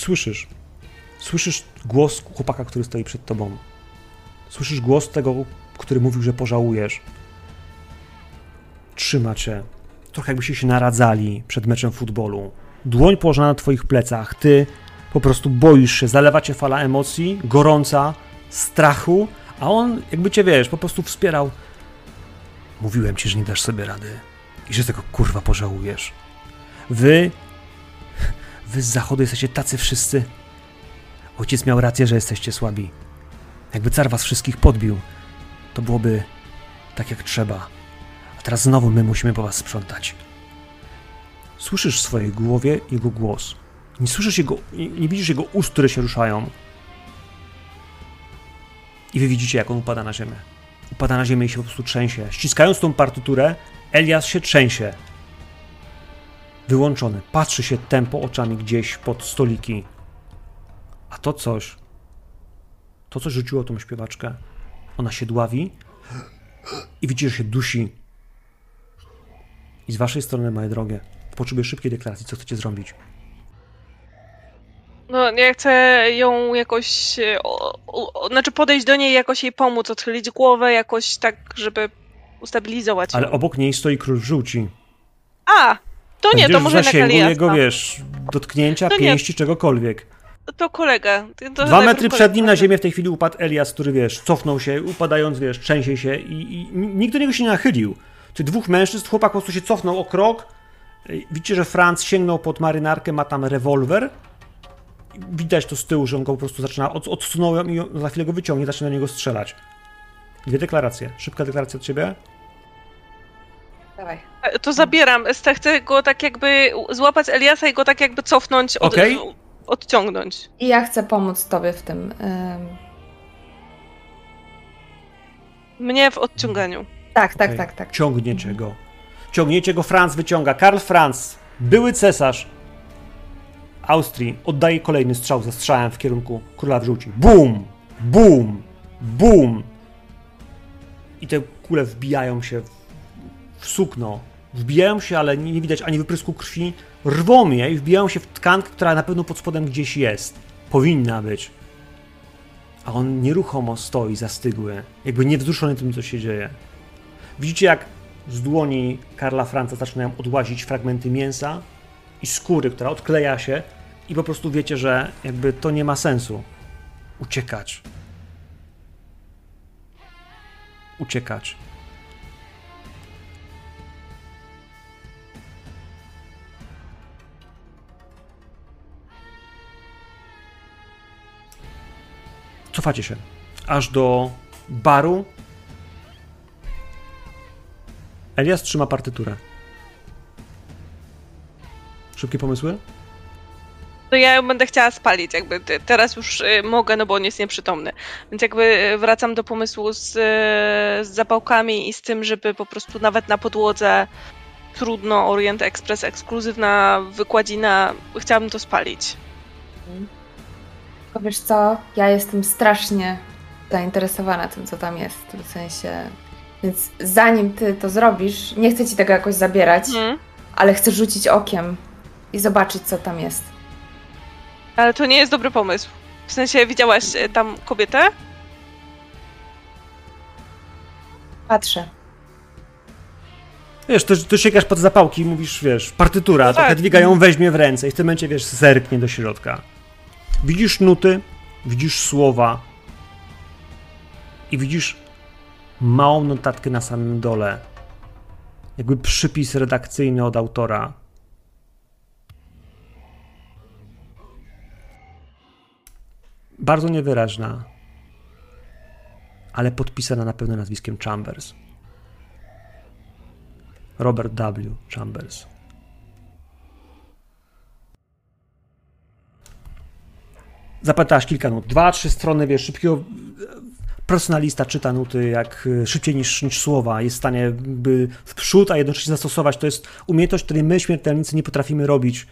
Słyszysz. Słyszysz głos chłopaka, który stoi przed tobą. Słyszysz głos tego, który mówił, że pożałujesz. Trzyma cię. Trochę jakbyście się naradzali przed meczem futbolu. Dłoń położona na twoich plecach. Ty po prostu boisz się. Zalewa cię fala emocji, gorąca, strachu, a on, jakby cię wiesz, po prostu wspierał. Mówiłem ci, że nie dasz sobie rady i że tego kurwa pożałujesz. Wy Wy z zachodu jesteście tacy wszyscy. Ojciec miał rację, że jesteście słabi. Jakby car was wszystkich podbił, to byłoby tak jak trzeba. A teraz znowu my musimy po was sprzątać. Słyszysz w swojej głowie jego głos. Nie słyszysz jego, nie, widzisz jego ust, które się ruszają. I wy widzicie, jak on upada na ziemię. Upada na ziemię i się po prostu trzęsie. Ściskając tą partyturę, Elias się trzęsie wyłączony. Patrzy się tempo oczami gdzieś pod stoliki. A to coś, to coś rzuciło tą śpiewaczkę. Ona się dławi i widzi, że się dusi. I z waszej strony, moje drogie, potrzebuję szybkiej deklaracji, co chcecie zrobić. No, ja chcę ją jakoś, o, o, znaczy podejść do niej, jakoś jej pomóc, odchylić głowę, jakoś tak, żeby ustabilizować Ale ją. obok niej stoi król żółci. A, to nie, to może w zasięgu jednak Eliasa. jego, wiesz, dotknięcia, To nie. pięści, czegokolwiek. To kolega. To Dwa metry kolega. przed nim na ziemię w tej chwili upadł Elias, który, wiesz, cofnął się, upadając, wiesz, trzęsie się i, i nikt do niego się nie nachylił. Tych dwóch mężczyzn, chłopak po prostu się cofnął o krok. Widzicie, że Franz sięgnął pod marynarkę, ma tam rewolwer. Widać to z tyłu, że on go po prostu zaczyna, od, odsunął ją i za chwilę go wyciągnie, zaczyna na niego strzelać. Dwie deklaracje. Szybka deklaracja od ciebie. Dawaj. To zabieram. Chcę go tak jakby złapać Eliasa i go tak jakby cofnąć, od, Okej. odciągnąć. I ja chcę pomóc tobie w tym. ym, Mnie w odciąganiu. Tak, tak, Okej. tak, tak. Ciągniecie go. Ciągniecie go, Franz wyciąga. Karl Franz, były cesarz Austrii, oddaje kolejny strzał ze strzałem w kierunku króla w żółci. Bum! Bum! Bum! I te kule wbijają się w, w sukno. Wbijają się, ale nie, widać ani wyprysku krwi. Rwą je i wbijają się w tkankę, która na pewno pod spodem gdzieś jest. Powinna być. A on nieruchomo stoi, zastygły, jakby niewzruszony tym, co się dzieje. Widzicie, jak z dłoni Karla Franca zaczynają odłazić fragmenty mięsa i skóry, która odkleja się, i po prostu wiecie, że jakby to nie ma sensu. Uciekać. Uciekać. Cofacie się aż do baru. Elias trzyma partyturę. Szybkie pomysły? To ja ją będę chciała spalić, jakby te- teraz już y, mogę, no bo on jest nieprzytomny. Więc jakby y, wracam do pomysłu z, y, z zapałkami i z tym, żeby po prostu nawet na podłodze trudno Orient Express, ekskluzywna wykładzina, chciałabym to spalić. Tylko wiesz co, ja jestem strasznie zainteresowana tym, co tam jest, w sensie... Więc zanim ty to zrobisz, nie chcę ci tego jakoś zabierać, Mhm. ale chcę rzucić okiem i zobaczyć, co tam jest. Ale to nie jest dobry pomysł. W sensie widziałaś y, tam kobietę? Patrzę. Wiesz, to, to sięgasz pod zapałki i mówisz, wiesz, partytura, No to tak. Hedwiga ją weźmie w ręce i w tym momencie, wiesz, zerknie do środka. Widzisz nuty, widzisz słowa i widzisz małą notatkę na samym dole. Jakby przypis redakcyjny od autora. Bardzo niewyraźna, ale podpisana na pewno nazwiskiem Chambers. Robert W. Chambers. Zapytałaś kilka nut. Dwa, trzy strony, wiesz, szybkiego. Personalista czyta nuty jak y, szybciej niż, niż słowa. Jest w stanie jakby w przód, a jednocześnie zastosować. To jest umiejętność, której my, śmiertelnicy, nie potrafimy robić.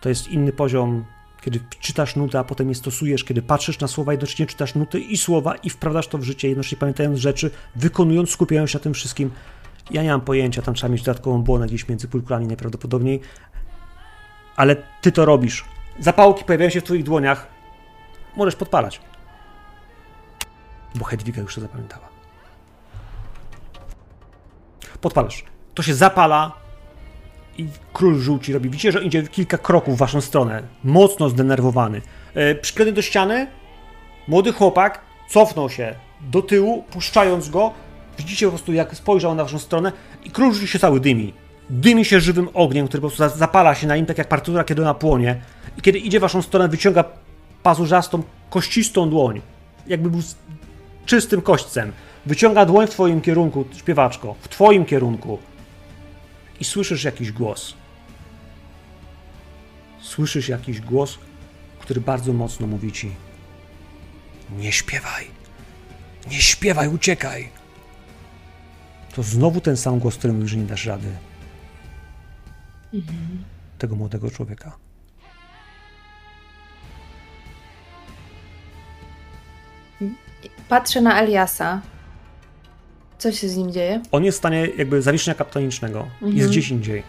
To jest inny poziom, kiedy czytasz nutę, a potem je stosujesz, kiedy patrzysz na słowa, jednocześnie czytasz nuty i słowa i wprawdasz to w życie, jednocześnie pamiętając rzeczy, wykonując, skupiając się na tym wszystkim. Ja nie mam pojęcia, tam trzeba mieć dodatkową błonę gdzieś między półkulami najprawdopodobniej, ale ty to robisz. Zapałki pojawiają się w twoich dłoniach. Możesz podpalać. Bo Hedwiga już to zapamiętała. Podpalasz. To się zapala i król żółci robi. Widzicie, że idzie kilka kroków w waszą stronę. Mocno zdenerwowany. E, przyklejony do ściany, młody chłopak cofnął się do tyłu, puszczając go. Widzicie po prostu, jak spojrzał na waszą stronę i król żółci się cały dymi. Dymi się żywym ogniem, który po prostu za- zapala się na nim, tak jak partytura, kiedy ona płonie. I kiedy idzie w waszą stronę, wyciąga pazurzastą, kościstą dłoń. Jakby był czystym kośćcem. Wyciąga dłoń w twoim kierunku, śpiewaczko, w twoim kierunku. I słyszysz jakiś głos. Słyszysz jakiś głos, który bardzo mocno mówi ci: Nie śpiewaj. Nie śpiewaj, uciekaj. To znowu ten sam głos, który mówi, że nie dasz rady. Tego młodego człowieka. Patrzę na Eliasa. Co się z nim dzieje? On jest w stanie jakby zawieszenia kapitonicznego. Mhm. Jest gdzieś indziej.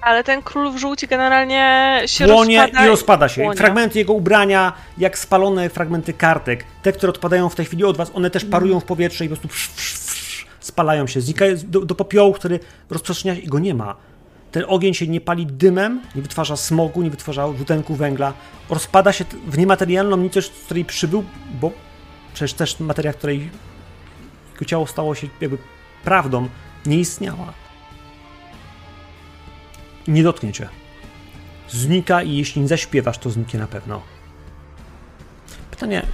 Ale ten król w żółci generalnie się Płonie rozpada. i rozpada się. płonie. Fragmenty jego ubrania, jak spalone fragmenty kartek, te, które odpadają w tej chwili od was, one też parują w powietrze i po prostu psz, psz, psz, spalają się. Znikają do, do popiołu, który rozprzestrzenia się i go nie ma. Ten ogień się nie pali dymem, nie wytwarza smogu, nie wytwarza dwutlenku węgla. Rozpada się w niematerialną nicość, z której przybył, bo przecież też materia, której jego ciało stało się jakby prawdą, nie istniała. Nie dotknie cię znika i jeśli nie zaśpiewasz, to zniknie na pewno. Pytanie,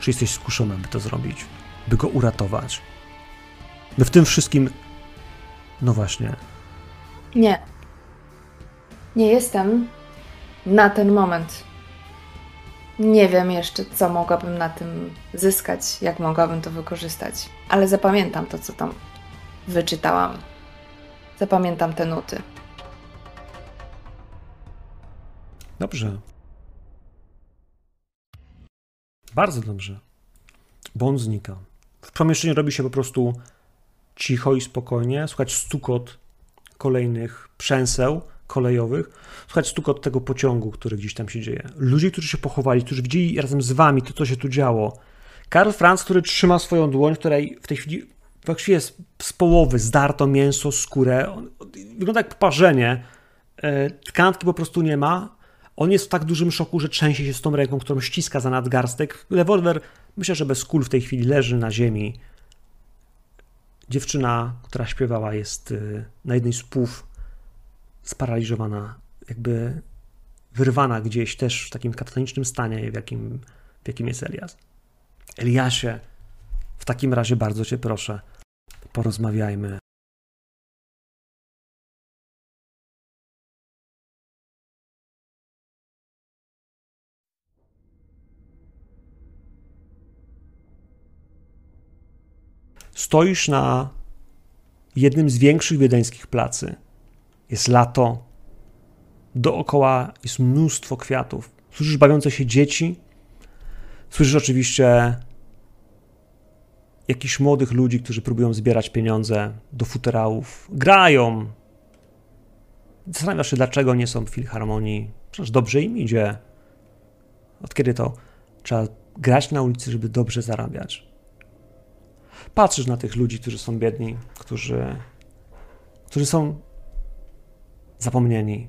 czy jesteś skuszony, by to zrobić, by go uratować? By w tym wszystkim, no właśnie, Nie. Nie jestem na ten moment. Nie wiem jeszcze, co mogłabym na tym zyskać, jak mogłabym to wykorzystać, ale zapamiętam to, co tam wyczytałam. Zapamiętam te nuty. dobrze. Bardzo dobrze. Bo on znika. W pomieszczeniu robi się po prostu cicho i spokojnie. Słychać stukot kolejnych przęseł kolejowych. Słychać stukot tego pociągu, który gdzieś tam się dzieje. Ludzie, którzy się pochowali, którzy widzieli razem z wami to, co się tu działo. Karl Franz, który trzyma swoją dłoń, której w tej chwili właściwie jest z połowy zdarto mięso, skórę. On, on, wygląda jak poparzenie. E, Tkanki po prostu nie ma. On jest w tak dużym szoku, że trzęsie się z tą ręką, którą ściska za nadgarstek. Rewolwer, myślę, że bez kul w tej chwili leży na ziemi. Dziewczyna, która śpiewała, jest y, na jednej z płów sparaliżowana. Jakby wyrwana gdzieś też w takim katatonicznym stanie, w jakim, w jakim jest Elias. Eliasie, w takim razie bardzo cię proszę, porozmawiajmy. Stoisz na jednym z większych wiedeńskich placy. Jest lato, dookoła jest mnóstwo kwiatów. Słyszysz bawiące się dzieci, słyszysz oczywiście jakichś młodych ludzi, którzy próbują zbierać pieniądze do futerałów. Grają. Zastanawiasz się, dlaczego nie są w filharmonii. Przecież dobrze im idzie. Od kiedy to trzeba grać na ulicy, żeby dobrze zarabiać? Patrzysz na tych ludzi, którzy są biedni, którzy, którzy są zapomnieni.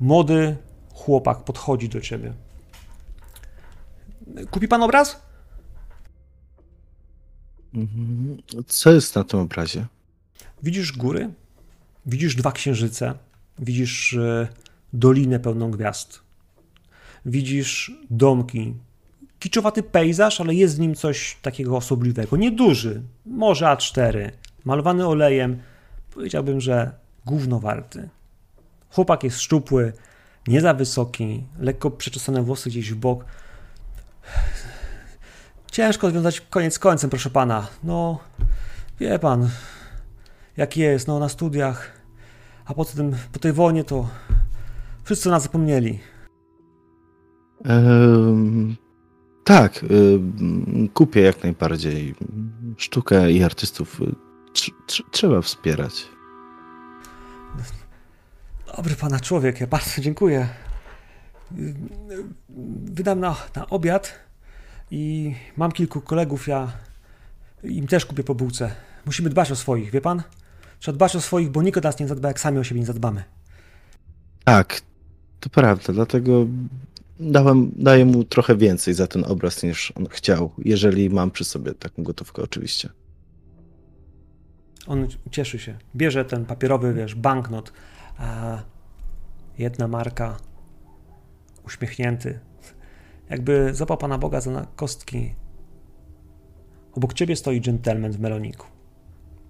Młody chłopak podchodzi do ciebie. Kupi pan obraz? Mhm. Co jest na tym obrazie? Widzisz góry, widzisz dwa księżyce, widzisz e, dolinę pełną gwiazd. Widzisz domki. Kiczowaty pejzaż, ale jest w nim coś takiego osobliwego. Nieduży, może A4, malowany olejem. Powiedziałbym, że głównowarty. Chłopak jest szczupły, nie za wysoki, lekko przeczesane włosy gdzieś w bok. Ciężko związać koniec z końcem, proszę pana. No, wie pan, jak jest, no na studiach. A po tym, po tej wojnie to wszyscy nas zapomnieli. Ehm, tak, kupię jak najbardziej. Sztukę i artystów tr tr trzeba wspierać. Dobry pana człowiek, ja bardzo dziękuję. Wydam na, na obiad i mam kilku kolegów, ja im też kupię po bułce. Musimy dbać o swoich, wie pan? Trzeba dbać o swoich, bo nikt nas nie zadba, jak sami o siebie nie zadbamy. Tak, to prawda, dlatego dałem, daję mu trochę więcej za ten obraz niż on chciał, jeżeli mam przy sobie taką gotówkę oczywiście. On cieszy się. Bierze ten papierowy, wiesz, banknot, a jedna marka, uśmiechnięty, jakby zapał Pana Boga za kostki. Obok ciebie stoi dżentelmen w meloniku.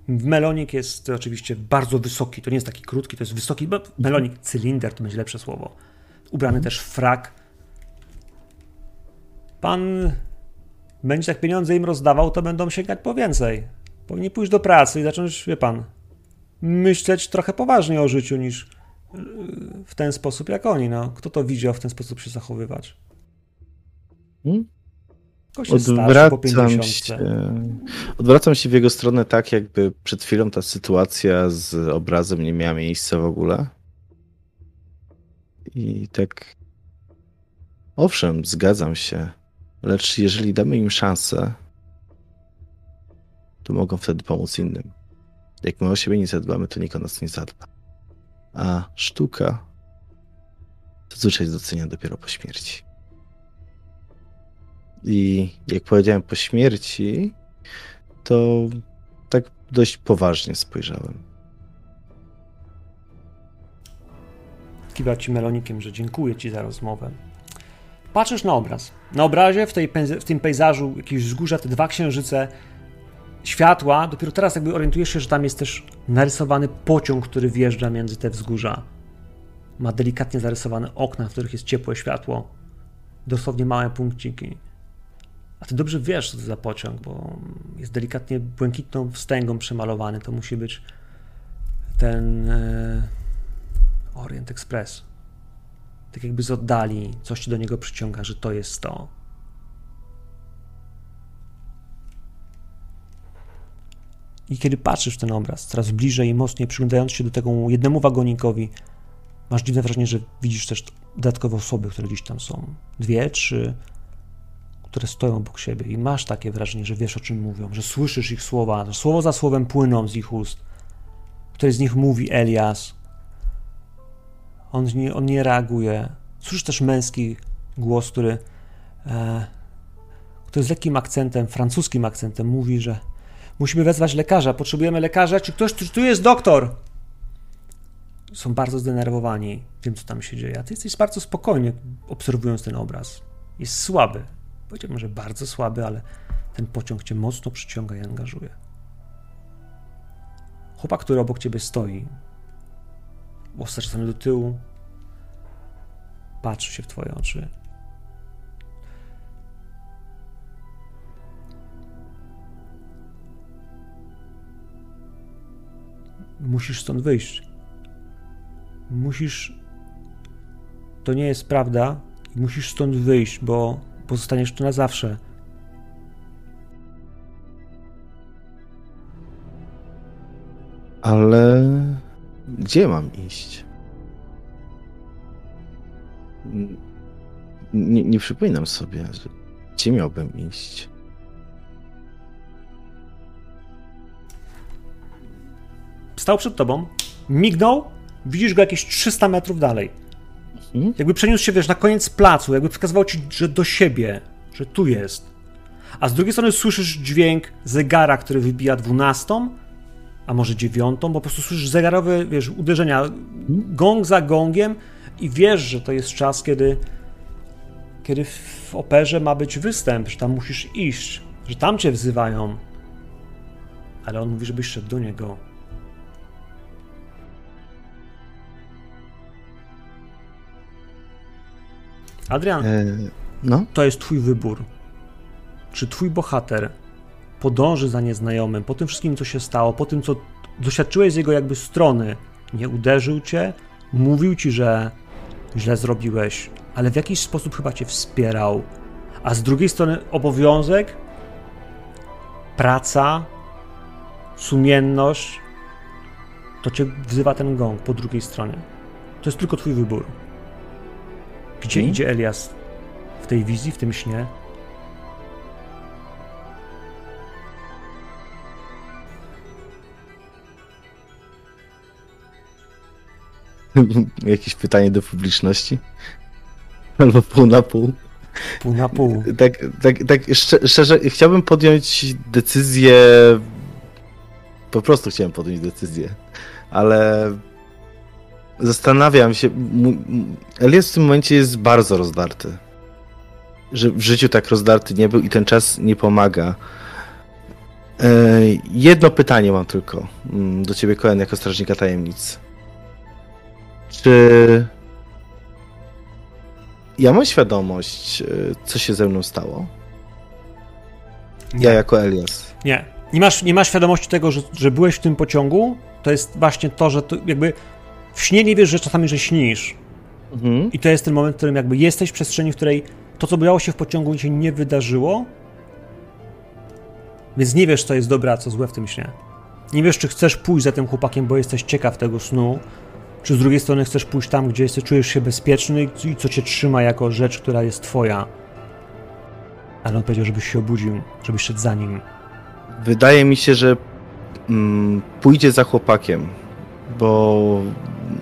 Melonik jest oczywiście bardzo wysoki, to nie jest taki krótki, to jest wysoki, melonik, cylinder to będzie lepsze słowo. Ubrany mhm. też w frak. Pan będzie tak pieniądze im rozdawał, to będą sięgać po więcej. Powinni pójść do pracy i zacząć, wie pan, myśleć trochę poważniej o życiu niż yy, w ten sposób jak oni. No. Kto to widział w ten sposób się zachowywać? Hmm? Odwracam się, odwracam się w jego stronę tak, jakby przed chwilą ta sytuacja z obrazem nie miała miejsca w ogóle. I tak. Owszem, zgadzam się, lecz jeżeli damy im szansę, to mogą wtedy pomóc innym. Jak my o siebie nie zadbamy, to nikt o nas nie zadba. A sztuka zazwyczaj docenia dopiero po śmierci. I jak powiedziałem po śmierci, to tak dość poważnie spojrzałem. Kiwa ci melonikiem, że dziękuję ci za rozmowę. Patrzysz na obraz. Na obrazie, w, tej, w tym pejzażu, jakieś wzgórza, te dwa księżyce, światła, dopiero teraz jakby orientujesz się, że tam jest też narysowany pociąg, który wjeżdża między te wzgórza. Ma delikatnie zarysowane okna, w których jest ciepłe światło. Dosłownie małe punkciki. A ty dobrze wiesz, co to za pociąg, bo jest delikatnie błękitną wstęgą przemalowany. To musi być ten e, Orient Express. Tak jakby z oddali coś ci do niego przyciąga, że to jest to. I kiedy patrzysz w ten obraz, coraz bliżej i mocniej przyglądając się do tego jednemu wagonikowi, masz dziwne wrażenie, że widzisz też dodatkowe osoby, które gdzieś tam są. Dwie, trzy, które stoją obok siebie i masz takie wrażenie, że wiesz o czym mówią, że słyszysz ich słowa, że słowo za słowem płyną z ich ust. Który z nich mówi Elias. On nie, on nie reaguje. Słyszysz też męski głos, który, e, który z lekkim akcentem, francuskim akcentem mówi, że Musimy wezwać lekarza, potrzebujemy lekarza. Czy ktoś, czy tu jest doktor? Są bardzo zdenerwowani tym, co tam się dzieje. A ty jesteś bardzo spokojny, obserwując ten obraz. Jest słaby. Powiedziałbym, że bardzo słaby, ale ten pociąg cię mocno przyciąga i angażuje. Chłopak, który obok ciebie stoi, włosy czasami do tyłu, patrzy się w twoje oczy. Musisz stąd wyjść. Musisz. To nie jest prawda. Musisz stąd wyjść, bo pozostaniesz tu na zawsze. Ale gdzie mam iść? Nie, nie przypominam sobie, że gdzie miałbym iść. Stał przed tobą, mignął, widzisz go jakieś 300 metrów dalej. Mhm. Jakby przeniósł się, wiesz, na koniec placu, jakby wskazywał ci, że do siebie, że tu jest. A z drugiej strony słyszysz dźwięk zegara, który wybija dwunastą, a może dziewiątą, bo po prostu słyszysz zegarowe, wiesz, uderzenia, gong za gongiem i wiesz, że to jest czas, kiedy, kiedy w operze ma być występ, że tam musisz iść, że tam cię wzywają. Ale on mówi, żebyś szedł do niego. Adrian, E, no, to jest twój wybór. Czy twój bohater podąży za nieznajomym, po tym wszystkim, co się stało, po tym, co doświadczyłeś z jego jakby strony, nie uderzył cię, mówił ci, że źle zrobiłeś, ale w jakiś sposób chyba cię wspierał, a z drugiej strony obowiązek, praca, sumienność, to cię wzywa ten gong po drugiej stronie. To jest tylko twój wybór. Gdzie Mhm. idzie Elias w tej wizji, w tym śnie? jakieś pytanie do publiczności? Albo pół na pół. Pół na pół. Tak, tak, tak szczerze, chciałbym podjąć decyzję. Po prostu chciałem podjąć decyzję, ale zastanawiam się. Elias w tym momencie jest bardzo rozdarty. Że w życiu tak rozdarty nie był i ten czas nie pomaga. E, Jedno pytanie mam tylko mm, do ciebie, Koen, jako strażnika tajemnic. Czy ja mam świadomość, e, co się ze mną stało? Ja jako Elias. Nie. Nie masz, nie masz świadomości tego, że, że byłeś w tym pociągu? To jest właśnie to, że to jakby w śnie nie wiesz, że czasami, że śnisz. Mhm. I to jest ten moment, w którym jakby jesteś w przestrzeni, w której to, co działo się w pociągu, się nie wydarzyło. Więc nie wiesz, co jest dobre, a co złe w tym śnie. Nie wiesz, czy chcesz pójść za tym chłopakiem, bo jesteś ciekaw tego snu, czy z drugiej strony chcesz pójść tam, gdzie jesteś, czujesz się bezpieczny i co cię trzyma jako rzecz, która jest twoja. Ale on powiedział, żebyś się obudził, żebyś szedł za nim. Wydaje mi się, że mm, pójdzie za chłopakiem, bo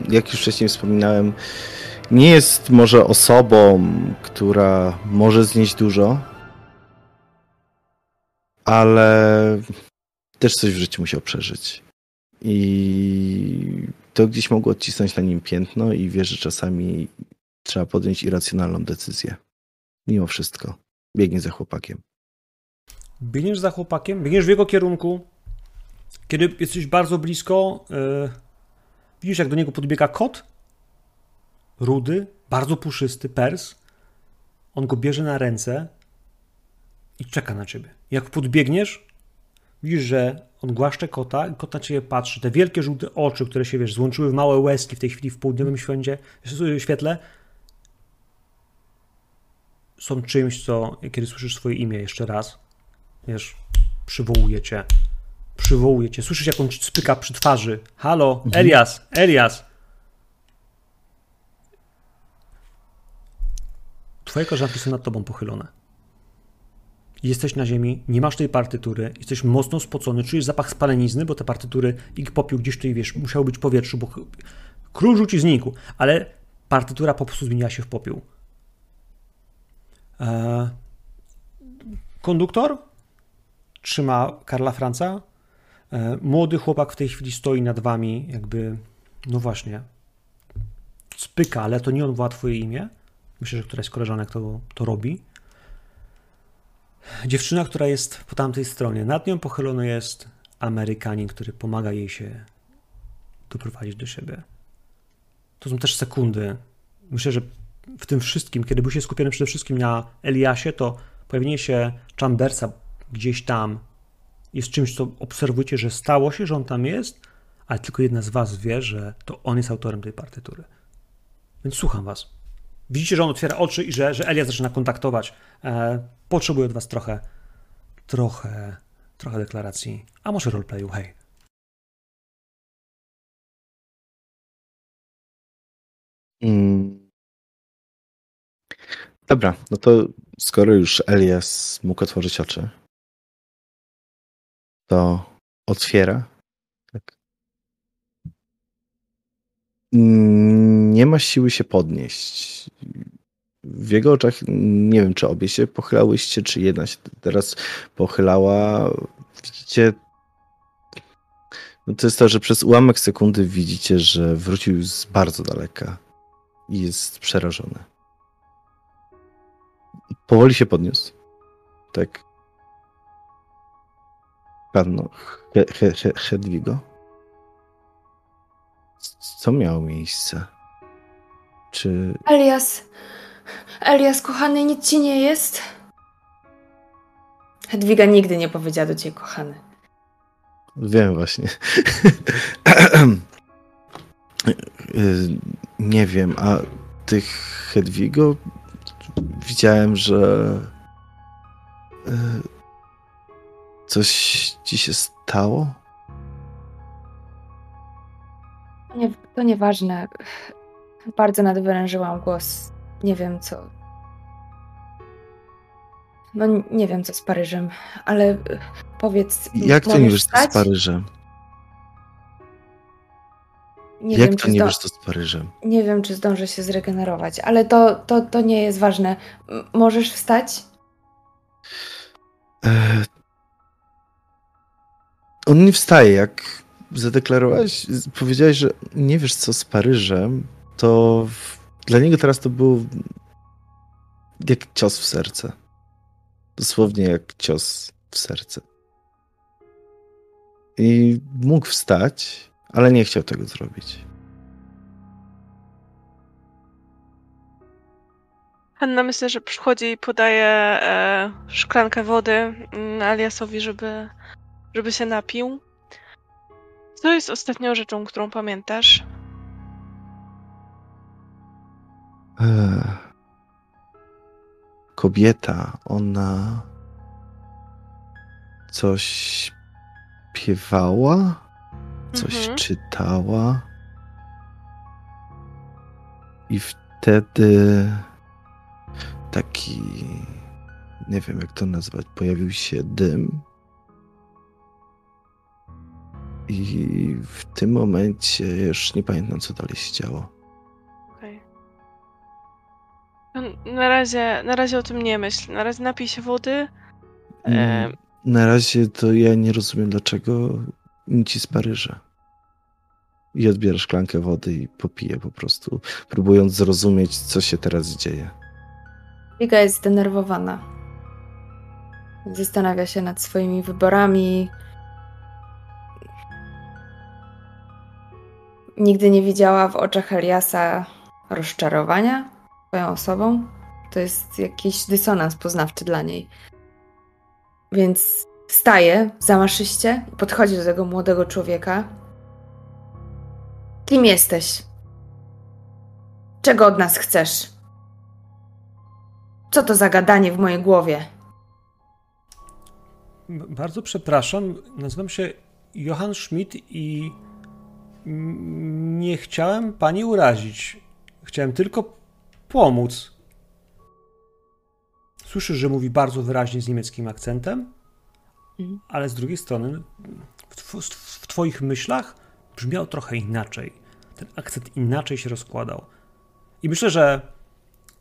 jak już wcześniej wspominałem, nie jest może osobą, która może znieść dużo, ale też coś w życiu musiał przeżyć. I to gdzieś mogło odcisnąć na nim piętno i wie, że czasami trzeba podjąć irracjonalną decyzję. Mimo wszystko. Biegnie za chłopakiem. Biegniesz za chłopakiem, biegniesz w jego kierunku. Kiedy jesteś bardzo blisko, yy, widzisz, jak do niego podbiega kot. Rudy, bardzo puszysty, pers. On go bierze na ręce i czeka na ciebie. Jak podbiegniesz, widzisz, że on głaszcze kota i kot na ciebie patrzy. Te wielkie żółte oczy, które się, wiesz, złączyły w małe łezki w tej chwili w południowym święcie, świetle, są czymś, co, kiedy słyszysz swoje imię jeszcze raz, wiesz, przywołuje cię. Przywołuje cię. Słyszysz, jak on spyka przy twarzy. Halo, Elias, Elias. Twoje koleżanki są nad tobą pochylone. Jesteś na ziemi, nie masz tej partytury, jesteś mocno spocony, czujesz zapach spalenizny, bo te partytury i popiół gdzieś tutaj, wiesz, musiały być w powietrzu, bo król rzuci znikł, ale partytura po prostu zmieniła się w popiół. Eee, konduktor? trzyma Karla Franca. E, młody chłopak w tej chwili stoi nad wami, jakby, no właśnie, spyka, ale to nie on woła twoje imię. Myślę, że któraś z koleżanek to, to robi. Dziewczyna, która jest po tamtej stronie, nad nią pochylony jest Amerykanin, który pomaga jej się doprowadzić do siebie. To są też sekundy. Myślę, że w tym wszystkim, kiedy był się skupiony przede wszystkim na Eliasie, to pojawienie się Chambersa gdzieś tam jest czymś, co obserwujecie, że stało się, że on tam jest, ale tylko jedna z was wie, że to on jest autorem tej partytury. Więc słucham was. Widzicie, że on otwiera oczy i że, że Elias zaczyna kontaktować. E, potrzebuje od was trochę, trochę, trochę deklaracji, a może roleplayu, hej. Mm. Dobra, no to skoro już Elias mógł otworzyć oczy, to otwiera. Tak. Mm, nie ma siły się podnieść. W jego oczach nie wiem, czy obie się pochylałyście, czy jedna się teraz pochylała. Widzicie. No to jest to, że przez ułamek sekundy widzicie, że wrócił z bardzo daleka i jest przerażony. Powoli się podniósł. Tak. Panno he, he, he, Hedwigo. Co miało miejsce? Czy. Elias. Elias, kochany, nic ci nie jest? Hedwiga nigdy nie powiedziała do ciebie, kochany. Wiem właśnie. nie wiem, a tych Hedwigo widziałem, że coś ci się stało? Nie, to nieważne. Bardzo nadwyrężyłam głos. Nie wiem co. No nie wiem co z Paryżem, ale powiedz. Jak to nie wiesz co z Paryżem? Nie Jak wiem, to nie wiesz co z Paryżem? Nie wiem, czy zdążę się zregenerować, ale to, to, to nie jest ważne. M możesz wstać? E... On nie wstaje, jak zadeklarowałeś, powiedziałeś, że nie wiesz co z Paryżem, to w... dla niego teraz to był jak cios w serce. Dosłownie jak cios w serce. I mógł wstać, ale nie chciał tego zrobić. Hanna myślę, że przychodzi i podaje e, szklankę wody mm, Aliasowi, żeby, żeby się napił. Co jest ostatnią rzeczą, którą pamiętasz? Eee, kobieta, ona coś śpiewała, coś mhm. czytała. I wtedy taki, nie wiem jak to nazwać, pojawił się dym i w tym momencie już nie pamiętam, co dalej się działo. Okej. Okay. Na razie, na razie o tym nie myśl. Na razie napij się wody. E... Na razie to ja nie rozumiem, dlaczego ci z Paryża. I odbiera szklankę wody i popije po prostu, próbując zrozumieć, co się teraz dzieje. Liga jest zdenerwowana. Zastanawia się nad swoimi wyborami, Nigdy nie widziała w oczach Eliasa rozczarowania swoją osobą. To jest jakiś dysonans poznawczy dla niej. Więc wstaje zamaszyście podchodzi do tego młodego człowieka. Kim jesteś? Czego od nas chcesz? Co to za gadanie w mojej głowie? Bardzo przepraszam. Nazywam się Johann Schmidt i nie chciałem pani urazić. Chciałem tylko pomóc. Słyszysz, że mówi bardzo wyraźnie z niemieckim akcentem, mhm. ale z drugiej strony w, w twoich myślach brzmiał trochę inaczej. Ten akcent inaczej się rozkładał. I myślę, że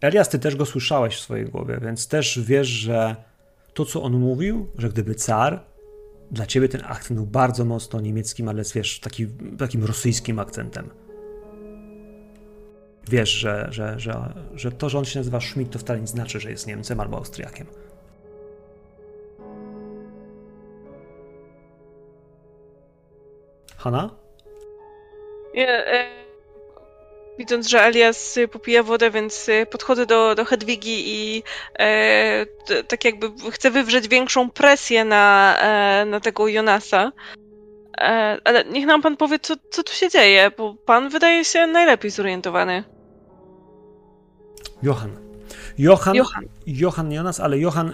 Elias, ty też go słyszałeś w swojej głowie, więc też wiesz, że to, co on mówił, że gdyby car dla ciebie ten akcent był bardzo mocno niemieckim, ale wiesz, taki, takim rosyjskim akcentem. Wiesz, że, że, że, że to, że on się nazywa Schmidt, to wcale nie znaczy, że jest Niemcem albo Austriakiem. Hanna? Ja, e, widząc, że Elias popija wodę, więc e, podchodzę do, do Hedwigi i e, t, tak jakby chcę wywrzeć większą presję na, e, na tego Jonasa. E, ale niech nam pan powie, co, co tu się dzieje, bo pan wydaje się najlepiej zorientowany. Johan. Johan, Johan. Johan Jonas, ale Johan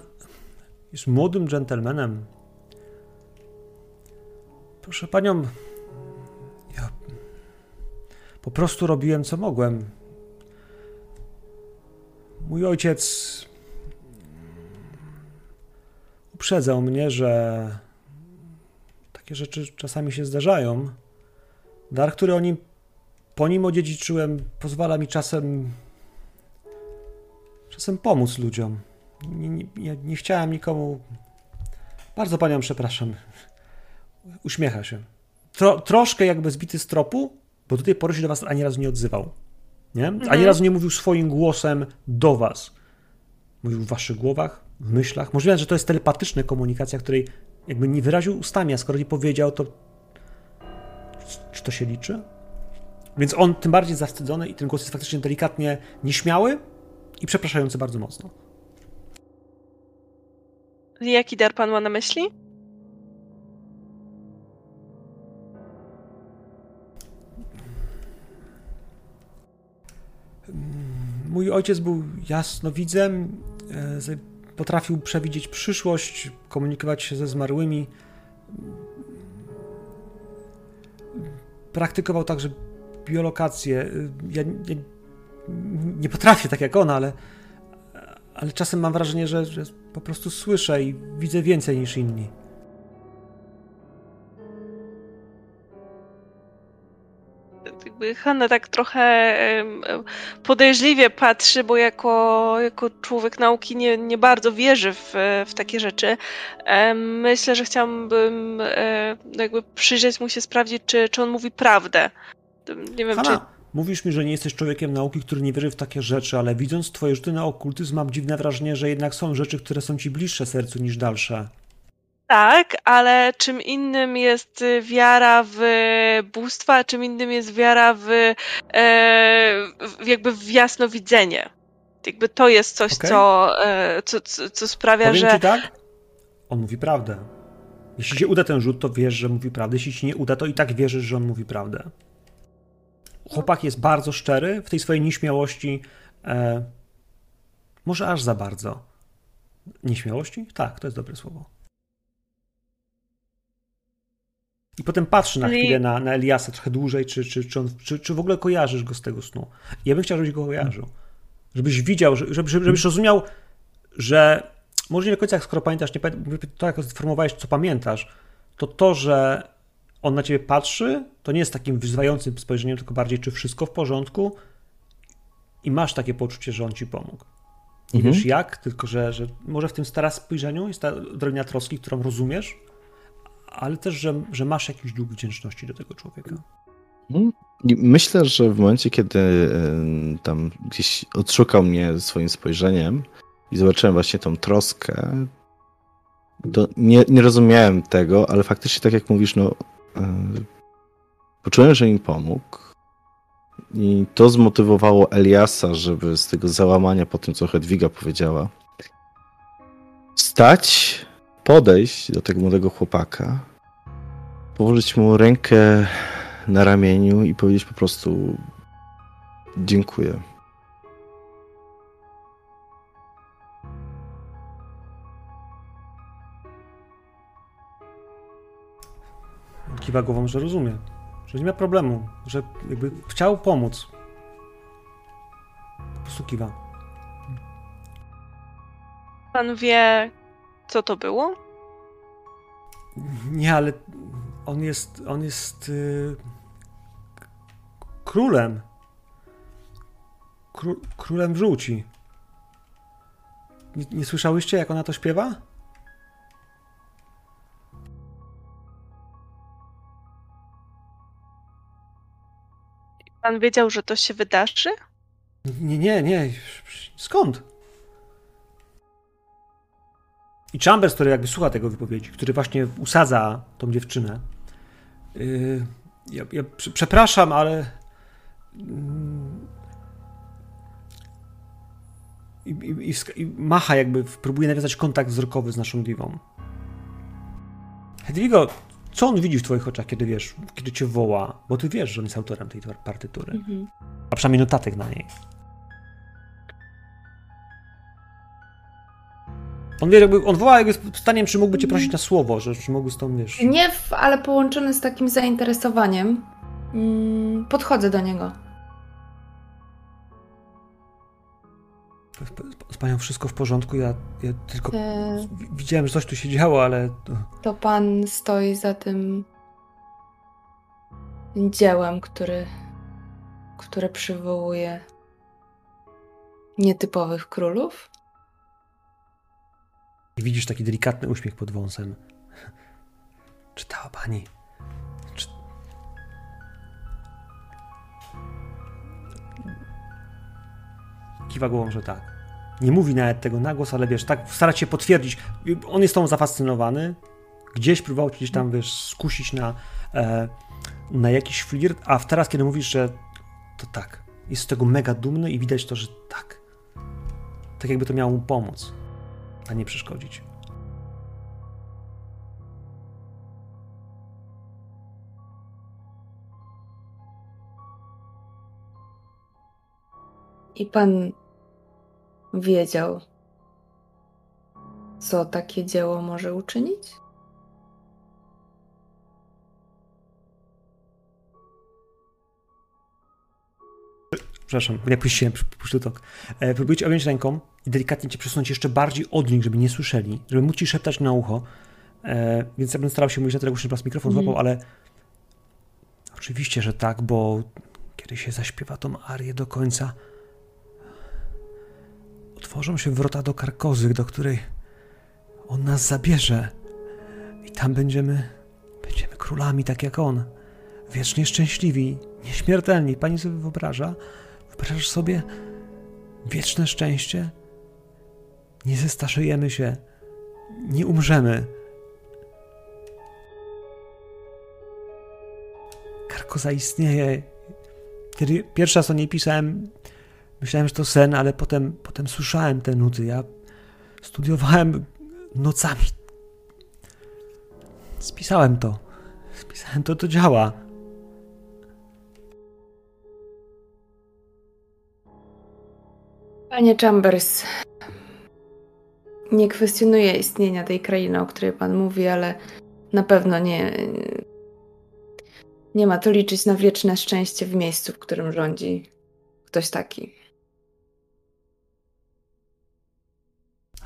jest młodym dżentelmenem. Proszę panią, po prostu robiłem co mogłem. Mój ojciec uprzedzał mnie, że takie rzeczy czasami się zdarzają. Dar, który o nim, po nim odziedziczyłem, pozwala mi czasem czasem pomóc ludziom. Nie, nie, nie chciałem nikomu. Bardzo panią przepraszam. Uśmiecha się. Tro, troszkę jakby zbity z tropu, bo do tej pory się do was ani razu nie odzywał. Nie? Ani Mhm. razu nie mówił swoim głosem do was. Mówił w waszych głowach, w myślach. Możliwe, że to jest telepatyczna komunikacja, której jakby nie wyraził ustami, a skoro nie powiedział, to czy to się liczy? Więc on tym bardziej zawstydzony i ten głos jest faktycznie delikatnie nieśmiały i przepraszający bardzo mocno. Jaki dar pan ma na myśli? Mój ojciec był jasnowidzem, e, potrafił przewidzieć przyszłość, komunikować się ze zmarłymi. Praktykował także biolokację. E, Ja, nie potrafię tak jak on, ale, ale czasem mam wrażenie, że, że po prostu słyszę i widzę więcej niż inni. Hanna tak trochę podejrzliwie patrzy, bo jako, jako człowiek nauki nie, nie bardzo wierzy w, w takie rzeczy. Myślę, że chciałabym jakby przyjrzeć mu się, sprawdzić, czy, czy on mówi prawdę. Nie wiem, czy Hanna, mówisz mi, że nie jesteś człowiekiem nauki, który nie wierzy w takie rzeczy, ale widząc twoje rzuty na okultyzm, mam dziwne wrażenie, że jednak są rzeczy, które są ci bliższe sercu niż dalsze. Tak, ale czym innym jest y, wiara w bóstwa, a czym innym jest wiara w, e, w jakby w jasnowidzenie. Jakby to jest coś, Okej. co, e, co, co, co sprawia, Powiem że ci tak, on mówi prawdę. Jeśli się uda ten rzut, to wiesz, że mówi prawdę. Jeśli ci nie uda, to i tak wierzysz, że on mówi prawdę. Chłopak jest bardzo szczery w tej swojej nieśmiałości. E, może aż za bardzo. Nieśmiałości? Tak, to jest dobre słowo. I potem patrzy na chwilę na, na Eliasa trochę dłużej, czy, czy, czy, on, czy, czy w ogóle kojarzysz go z tego snu. Ja bym chciał, żebyś go kojarzył. Żebyś widział, że- żeby, żeby, żebyś rozumiał, że może nie do końca, jak skoro pamiętasz, nie pamię- to jak sformułowałeś, co pamiętasz, to to, że on na ciebie patrzy, to nie jest takim wyzwającym spojrzeniem, tylko bardziej, czy wszystko w porządku i masz takie poczucie, że on ci pomógł. Nie Mhm. wiesz jak, tylko że, że może w tym stara spojrzeniu jest ta odrobina troski, którą rozumiesz, ale też, że, że masz jakiś dług wdzięczności do tego człowieka. I myślę, że w momencie, kiedy tam gdzieś odszukał mnie swoim spojrzeniem i zobaczyłem właśnie tą troskę, to nie, nie rozumiałem tego, ale faktycznie, tak jak mówisz, no, e, poczułem, że im pomógł. I to zmotywowało Eliasa, żeby z tego załamania po tym, co Hedwiga powiedziała, wstać, podejść do tego młodego chłopaka, położyć mu rękę na ramieniu i powiedzieć po prostu dziękuję. Kiwa głową, że rozumie, że nie ma problemu, że jakby chciał pomóc. Po prostu kiwa. pan wie, co to było? Nie, ale on jest. On jest. Yy, królem. Kró, królem żółci. Nie, nie słyszałyście, jak ona to śpiewa? Pan wiedział, że to się wydarzy? Nie, nie, nie. Skąd? I Chambers, który jakby słucha tego wypowiedzi, który właśnie usadza tą dziewczynę. Yy, ja, ja przepraszam, ale. I, i, i, macha, jakby próbuje nawiązać kontakt wzrokowy z naszą diwą. Hedwigo, co on widzi w twoich oczach, kiedy wiesz, kiedy cię woła? Bo ty wiesz, że on jest autorem tej partytury. Mhm. A przynajmniej notatek na niej. On wie, jakby, on woła jakby pytaniem, czy mógłby cię prosić na słowo, że czy mógłby z tą, wiesz... Nie, ale połączony z takim zainteresowaniem. Mm, podchodzę do niego. Z panią wszystko w porządku, ja, ja tylko e... widziałem, że coś tu się działo, ale... To... to pan stoi za tym dziełem, który, które przywołuje nietypowych królów? I widzisz taki delikatny uśmiech pod wąsem. Czytała pani. Czy... Kiwa głową, że tak. Nie mówi nawet tego na głos, ale wiesz, tak stara się potwierdzić. On jest tą zafascynowany. Gdzieś próbował cię tam, wiesz, skusić na, e, na jakiś flirt, a teraz, kiedy mówisz, że to tak, jest z tego mega dumny i widać to, że tak. Tak jakby to miało mu pomóc a nie przeszkodzić. I pan wiedział, co takie dzieło może uczynić? Przepraszam, ja puściłem puszczytok. E, próbujcie objąć ręką i delikatnie cię przesunąć jeszcze bardziej od nich, żeby nie słyszeli, żeby móc ci szeptać na ucho. E, więc ja bym starał się mówić na tyle głośno, żeby mikrofon mm. złapał, ale oczywiście, że tak, bo kiedy się zaśpiewa tą arię do końca, otworzą się wrota do Karkozy, do której on nas zabierze. I tam będziemy, będziemy królami, tak jak on. Wiecznie szczęśliwi, nieśmiertelni. Pani sobie wyobraża? Wyobrażasz sobie wieczne szczęście? Nie zestarzejemy się, nie umrzemy. Karko zaistnieje. Kiedy pierwszy raz o niej pisałem, myślałem, że to sen, ale potem, potem słyszałem te nuty. Ja studiowałem nocami. Spisałem to. Spisałem to, to działa. Panie Chambers, nie kwestionuję istnienia tej krainy, o której pan mówi, ale na pewno nie. Nie ma to liczyć na wieczne szczęście w miejscu, w którym rządzi ktoś taki.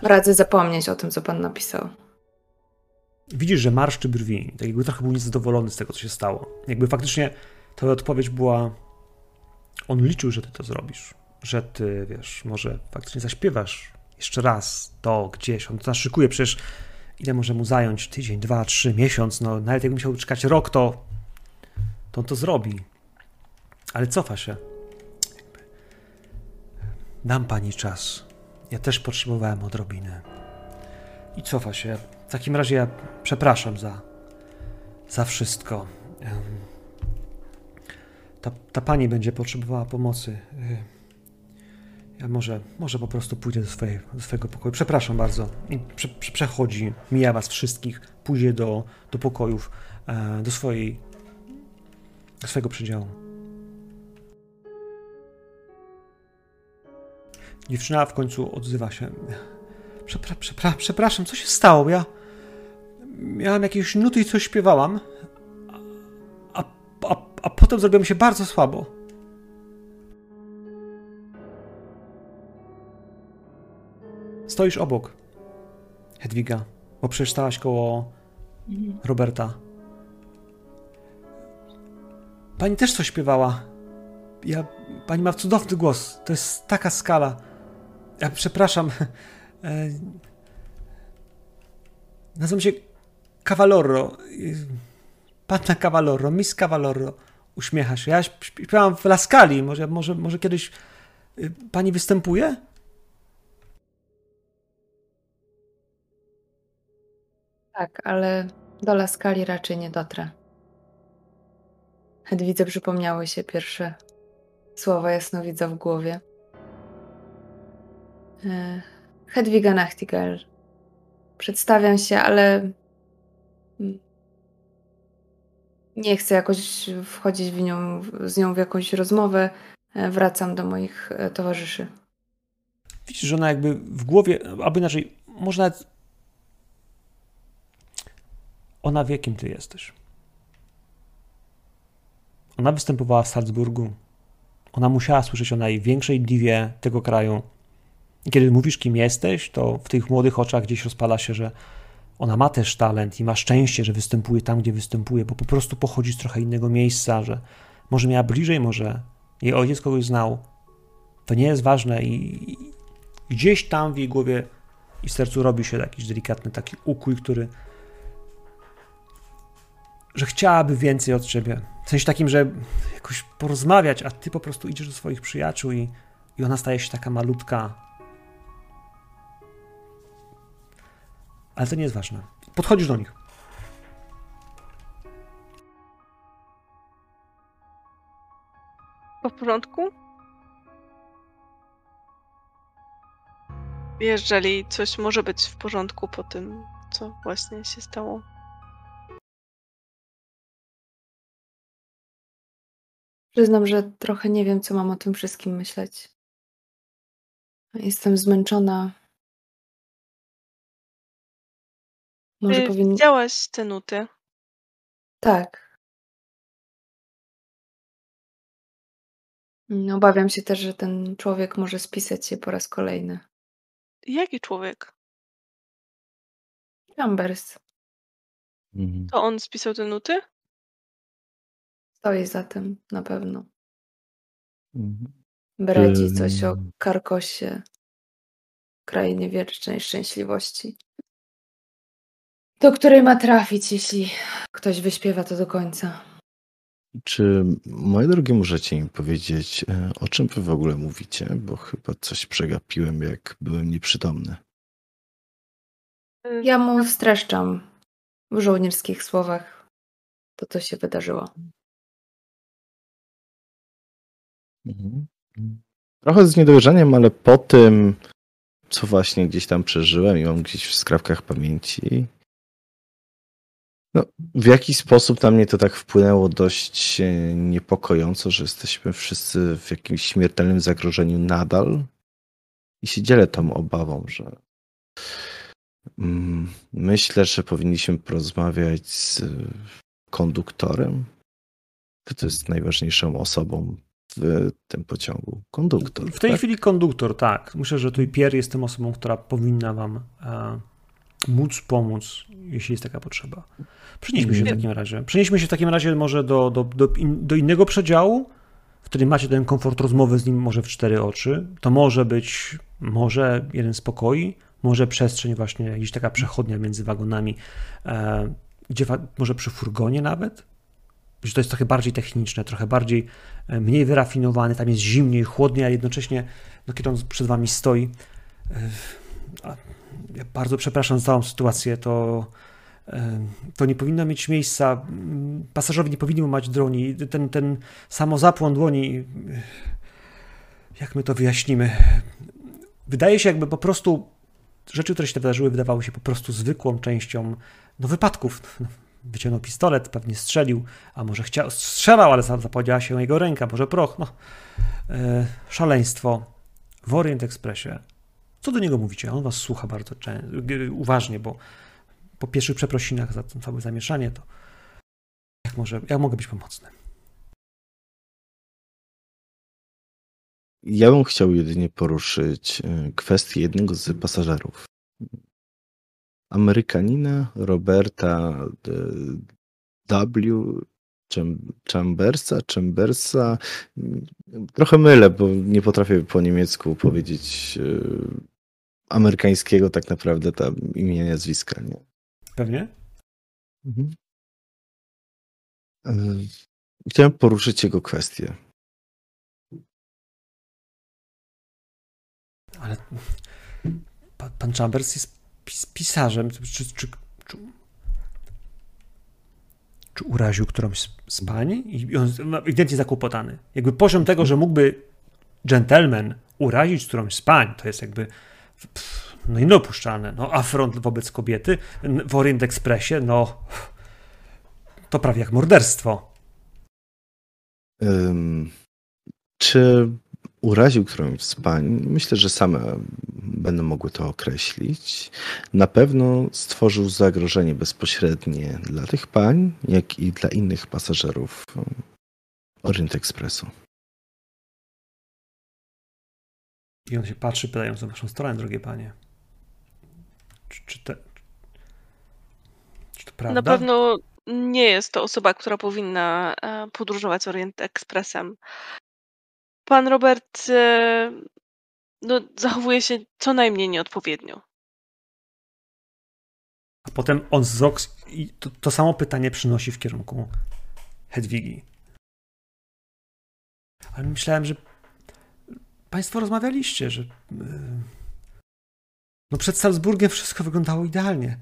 Radzę zapomnieć o tym, co pan napisał. Widzisz, że marszczy brwi. Tak jakby trochę był niezadowolony z tego, co się stało. Jakby faktycznie ta odpowiedź była. On liczył, że ty to zrobisz że ty, wiesz, może faktycznie zaśpiewasz jeszcze raz to gdzieś, on to naszykuje, przecież ile może mu zająć, tydzień, dwa, trzy, miesiąc, no nawet jakby musiał czekać rok, to, to on to zrobi. Ale cofa się. Dam pani czas. Ja też potrzebowałem odrobiny. I cofa się. W takim razie ja przepraszam za, za wszystko. Ta, ta pani będzie potrzebowała pomocy. Ja może, może po prostu pójdę do, swojej, do swojego pokoju. Przepraszam bardzo. I prze, prze, przechodzi, mija was wszystkich, pójdzie do, do pokojów, e, do swojej, do swojego przedziału. Dziewczyna w końcu odzywa się. Przepra, przepra, przepraszam, co się stało? Ja miałam jakieś nuty i coś śpiewałam, a, a, a potem zrobiło się bardzo słabo. Stoisz obok, Hedwiga, bo przecież stałaś koło mhm. Roberta. Pani też coś śpiewała. Ja, pani ma cudowny głos. To jest taka skala. Ja przepraszam. E, nazywam się Cavalorro. Panna Cavalorro, Miss Cavalorro. uśmiecha się. Ja śpiewam w Laskali. Może, może, może kiedyś y, pani występuje? Tak, ale do Laskali raczej nie dotrę. Hedwidze przypomniały się pierwsze słowa jasnowidza w głowie. E, Hedwiga Nachtigall. Przedstawiam się, ale nie chcę jakoś wchodzić w nią, z nią w jakąś rozmowę. E, wracam do moich e, towarzyszy. Widzisz, że ona jakby w głowie, albo inaczej, może nawet ona wie, kim ty jesteś. Ona występowała w Salzburgu. Ona musiała słyszeć o największej diwie tego kraju. I kiedy mówisz, kim jesteś, to w tych młodych oczach gdzieś rozpala się, że ona ma też talent i ma szczęście, że występuje tam, gdzie występuje, bo po prostu pochodzi z trochę innego miejsca, że może miała bliżej, może jej ojciec kogoś znał. To nie jest ważne i gdzieś tam w jej głowie i sercu robi się jakiś delikatny taki ukój, który że chciałaby więcej od ciebie. W sensie takim, że jakoś porozmawiać, a ty po prostu idziesz do swoich przyjaciół i, i ona staje się taka malutka. Ale to nie jest ważne. Podchodzisz do nich. W porządku? Jeżeli coś może być w porządku po tym, co właśnie się stało. Przyznam, że trochę nie wiem, co mam o tym wszystkim myśleć. Jestem zmęczona. Może Ty powinni... widziałaś te nuty? Tak. Mm, obawiam się też, że ten człowiek może spisać się po raz kolejny. Jaki człowiek? Chambers. Mhm. To on spisał te nuty? Stoi za tym, na pewno. Mhm. Bredzi coś o Karkosie, krainie wiecznej szczęśliwości. Do której ma trafić, jeśli ktoś wyśpiewa to do końca. Czy, moje drogie, możecie mi powiedzieć, e, o czym wy w ogóle mówicie? Bo chyba coś przegapiłem, jak byłem nieprzytomny. Ja mu streszczam w żołnierskich słowach to, co się wydarzyło. Mhm. Trochę z niedowierzaniem, ale po tym, co właśnie gdzieś tam przeżyłem i mam gdzieś w skrawkach pamięci, no, w jakiś sposób na mnie to tak wpłynęło dość e, niepokojąco, że jesteśmy wszyscy w jakimś śmiertelnym zagrożeniu nadal. I się dzielę tą obawą, że mm, myślę, że powinniśmy porozmawiać z konduktorem. To jest najważniejszą osobą w tym pociągu? Konduktor. W tej tak? chwili konduktor, tak. Myślę, że tu Pierre jest tym osobą, która powinna wam e, móc pomóc, jeśli jest taka potrzeba. Przenieśmy się w takim razie. Przenieśmy się w takim razie może do, do, do, in, do innego przedziału, w którym macie ten komfort rozmowy z nim może w cztery oczy. To może być może jeden z pokoi, może przestrzeń właśnie, gdzieś taka przechodnia między wagonami, e, gdzie może przy furgonie nawet, że to jest trochę bardziej techniczne, trochę bardziej e, mniej wyrafinowane, tam jest zimniej, chłodniej, a jednocześnie, no, kiedy on przed wami stoi, e, ja bardzo przepraszam za całą sytuację, to, e, to nie powinno mieć miejsca, pasażerowie nie powinni mać droni, ten, ten samozapłon dłoni, jak my to wyjaśnimy, wydaje się jakby po prostu rzeczy, które się wydarzyły, wydawały się po prostu zwykłą częścią no, wypadków wyciągnął pistolet, pewnie strzelił, a może chciał, strzelał, ale zapowiedziała się jego ręka, może proch. No, e, szaleństwo w Orient Expressie. Co do niego mówicie? On was słucha bardzo uważnie, bo po pierwszych przeprosinach za to całe zamieszanie, to jak, może, jak mogę być pomocny? Ja bym chciał jedynie poruszyć e, kwestię jednego z pasażerów. Amerykanina Roberta W. Chambersa, Chambersa. Trochę mylę, bo nie potrafię po niemiecku powiedzieć e, amerykańskiego tak naprawdę tam imienia, nazwiska, nie? Pewnie. Mhm. E, Chciałem poruszyć jego kwestię. Ale pan Chambers jest pis pisarzem. Czy, czy, czy, czy, uraził którąś z pań? I on ewidentnie zakłopotany. Jakby poziom tego, że mógłby gentleman urazić którąś z pań, to jest jakby pff, no i niedopuszczalne. No, afront wobec kobiety w Orient Expressie, no to prawie jak morderstwo. Um, czy uraził którąś z pań? Myślę, że same będą mogły to określić. Na pewno stworzył zagrożenie bezpośrednie dla tych pań, jak i dla innych pasażerów Orient Expressu. I on się patrzy, pytając o waszą stronę, drogie panie. Czy, czy, te, czy to prawda? Na pewno nie jest to osoba, która powinna e, podróżować Orient Expressem. Pan Robert e, no, zachowuje się co najmniej nieodpowiednio. A potem on wzrok i to, to samo pytanie przynosi w kierunku Hedwigi. Ale myślałem, że Państwo rozmawialiście, że. E, no przed Salzburgiem wszystko wyglądało idealnie.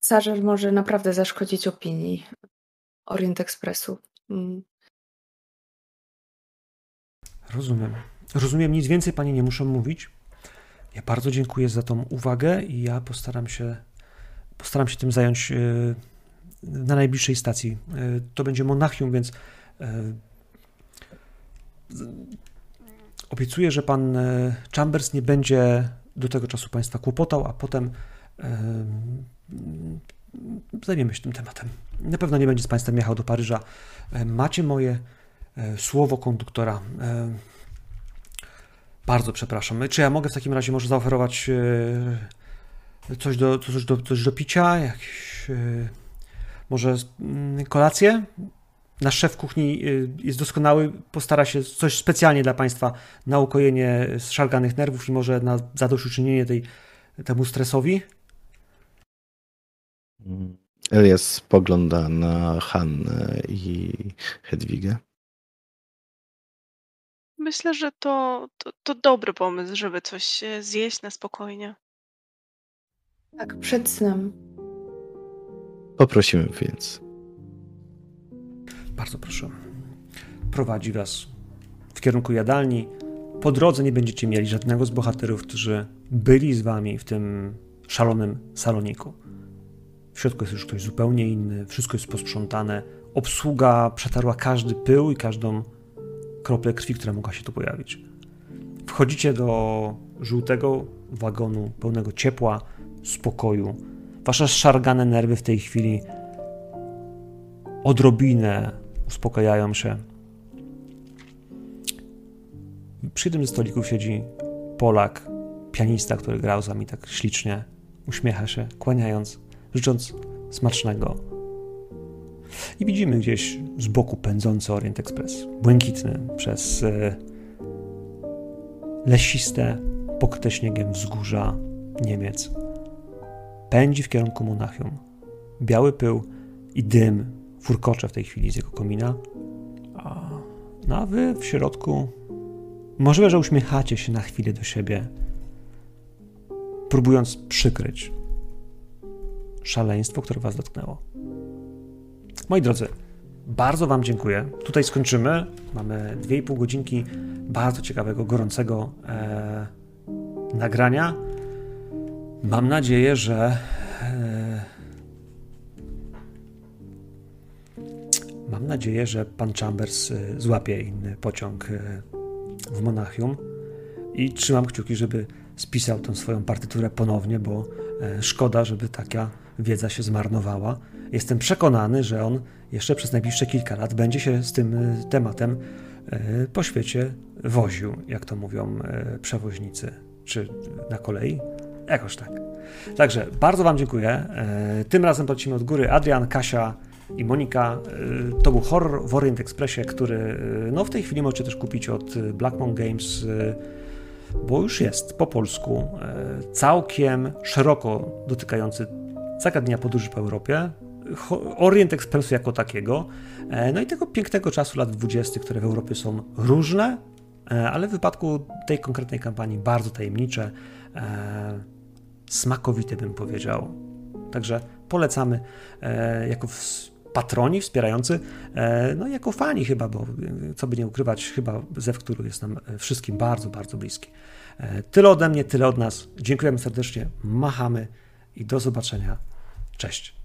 Pasażer może naprawdę zaszkodzić opinii Orient Expressu. Mm. Rozumiem. Rozumiem, nic więcej pani nie muszę mówić. Ja bardzo dziękuję za tą uwagę i ja postaram się, postaram się tym zająć e, na najbliższej stacji. E, to będzie Monachium, więc e, obiecuję, że pan Chambers nie będzie do tego czasu państwa kłopotał, a potem zajmiemy się tym tematem. Na pewno nie będzie z Państwem jechał do Paryża. E, macie moje e, słowo konduktora. E, bardzo przepraszam. Czy ja mogę w takim razie może zaoferować coś do, coś do, coś do picia? Jakieś, może mm, kolację? Nasz szef kuchni jest doskonały, postara się coś specjalnie dla Państwa na ukojenie zszarganych nerwów i może na zadośćuczynienie tej, temu stresowi. Elias spogląda na Hannę i Hedwigę. Myślę, że to, to, to dobry pomysł, żeby coś zjeść na spokojnie. Tak, przed snem. Poprosimy więc. Bardzo proszę. Prowadzi was w kierunku jadalni. Po drodze nie będziecie mieli żadnego z bohaterów, którzy byli z wami w tym szalonym saloniku. W środku jest już ktoś zupełnie inny, wszystko jest posprzątane. Obsługa przetarła każdy pył i każdą kroplę krwi, która mogła się tu pojawić. Wchodzicie do żółtego wagonu pełnego ciepła, spokoju. Wasze szargane nerwy w tej chwili odrobinę uspokajają się. Przy jednym ze stolików siedzi Polak, pianista, który grał z wami tak ślicznie. Uśmiecha się, kłaniając życząc smacznego. I widzimy gdzieś z boku pędzący Orient Express, błękitny przez e, lesiste, pokryte śniegiem wzgórza Niemiec. Pędzi w kierunku Monachium. Biały pył i dym furkocze w tej chwili z jego komina. No a wy w środku możliwe, że uśmiechacie się na chwilę do siebie, próbując przykryć szaleństwo, które Was dotknęło. Moi drodzy, bardzo Wam dziękuję. Tutaj skończymy. Mamy 2,5 godzinki bardzo ciekawego, gorącego e, nagrania. Mam nadzieję, że. E, mam nadzieję, że pan Chambers e, złapie inny pociąg e, w Monachium i trzymam kciuki, żeby spisał tę swoją partyturę ponownie, bo e, szkoda, żeby taka wiedza się zmarnowała. Jestem przekonany, że on jeszcze przez najbliższe kilka lat będzie się z tym e, tematem e, po świecie woził, jak to mówią przewoźnicy, czy na kolei. Jakoś tak. Także bardzo Wam dziękuję. Tym razem płacimy od góry Adrian, Kasia i Monika. To był horror w Orient Expressie, który no, w tej chwili możecie też kupić od Blackmon Games bo już jest po polsku e, całkiem szeroko dotykający zagadnienia podróży po Europie, Orient Expressu jako takiego, no i tego pięknego czasu lat 20., które w Europie są różne, ale w wypadku tej konkretnej kampanii bardzo tajemnicze, smakowite bym powiedział. Także polecamy jako patroni wspierający, no i jako fani chyba, bo co by nie ukrywać, chyba zew, który jest nam wszystkim bardzo, bardzo bliski. Tyle ode mnie, tyle od nas. Dziękujemy serdecznie, machamy i do zobaczenia. Cześć.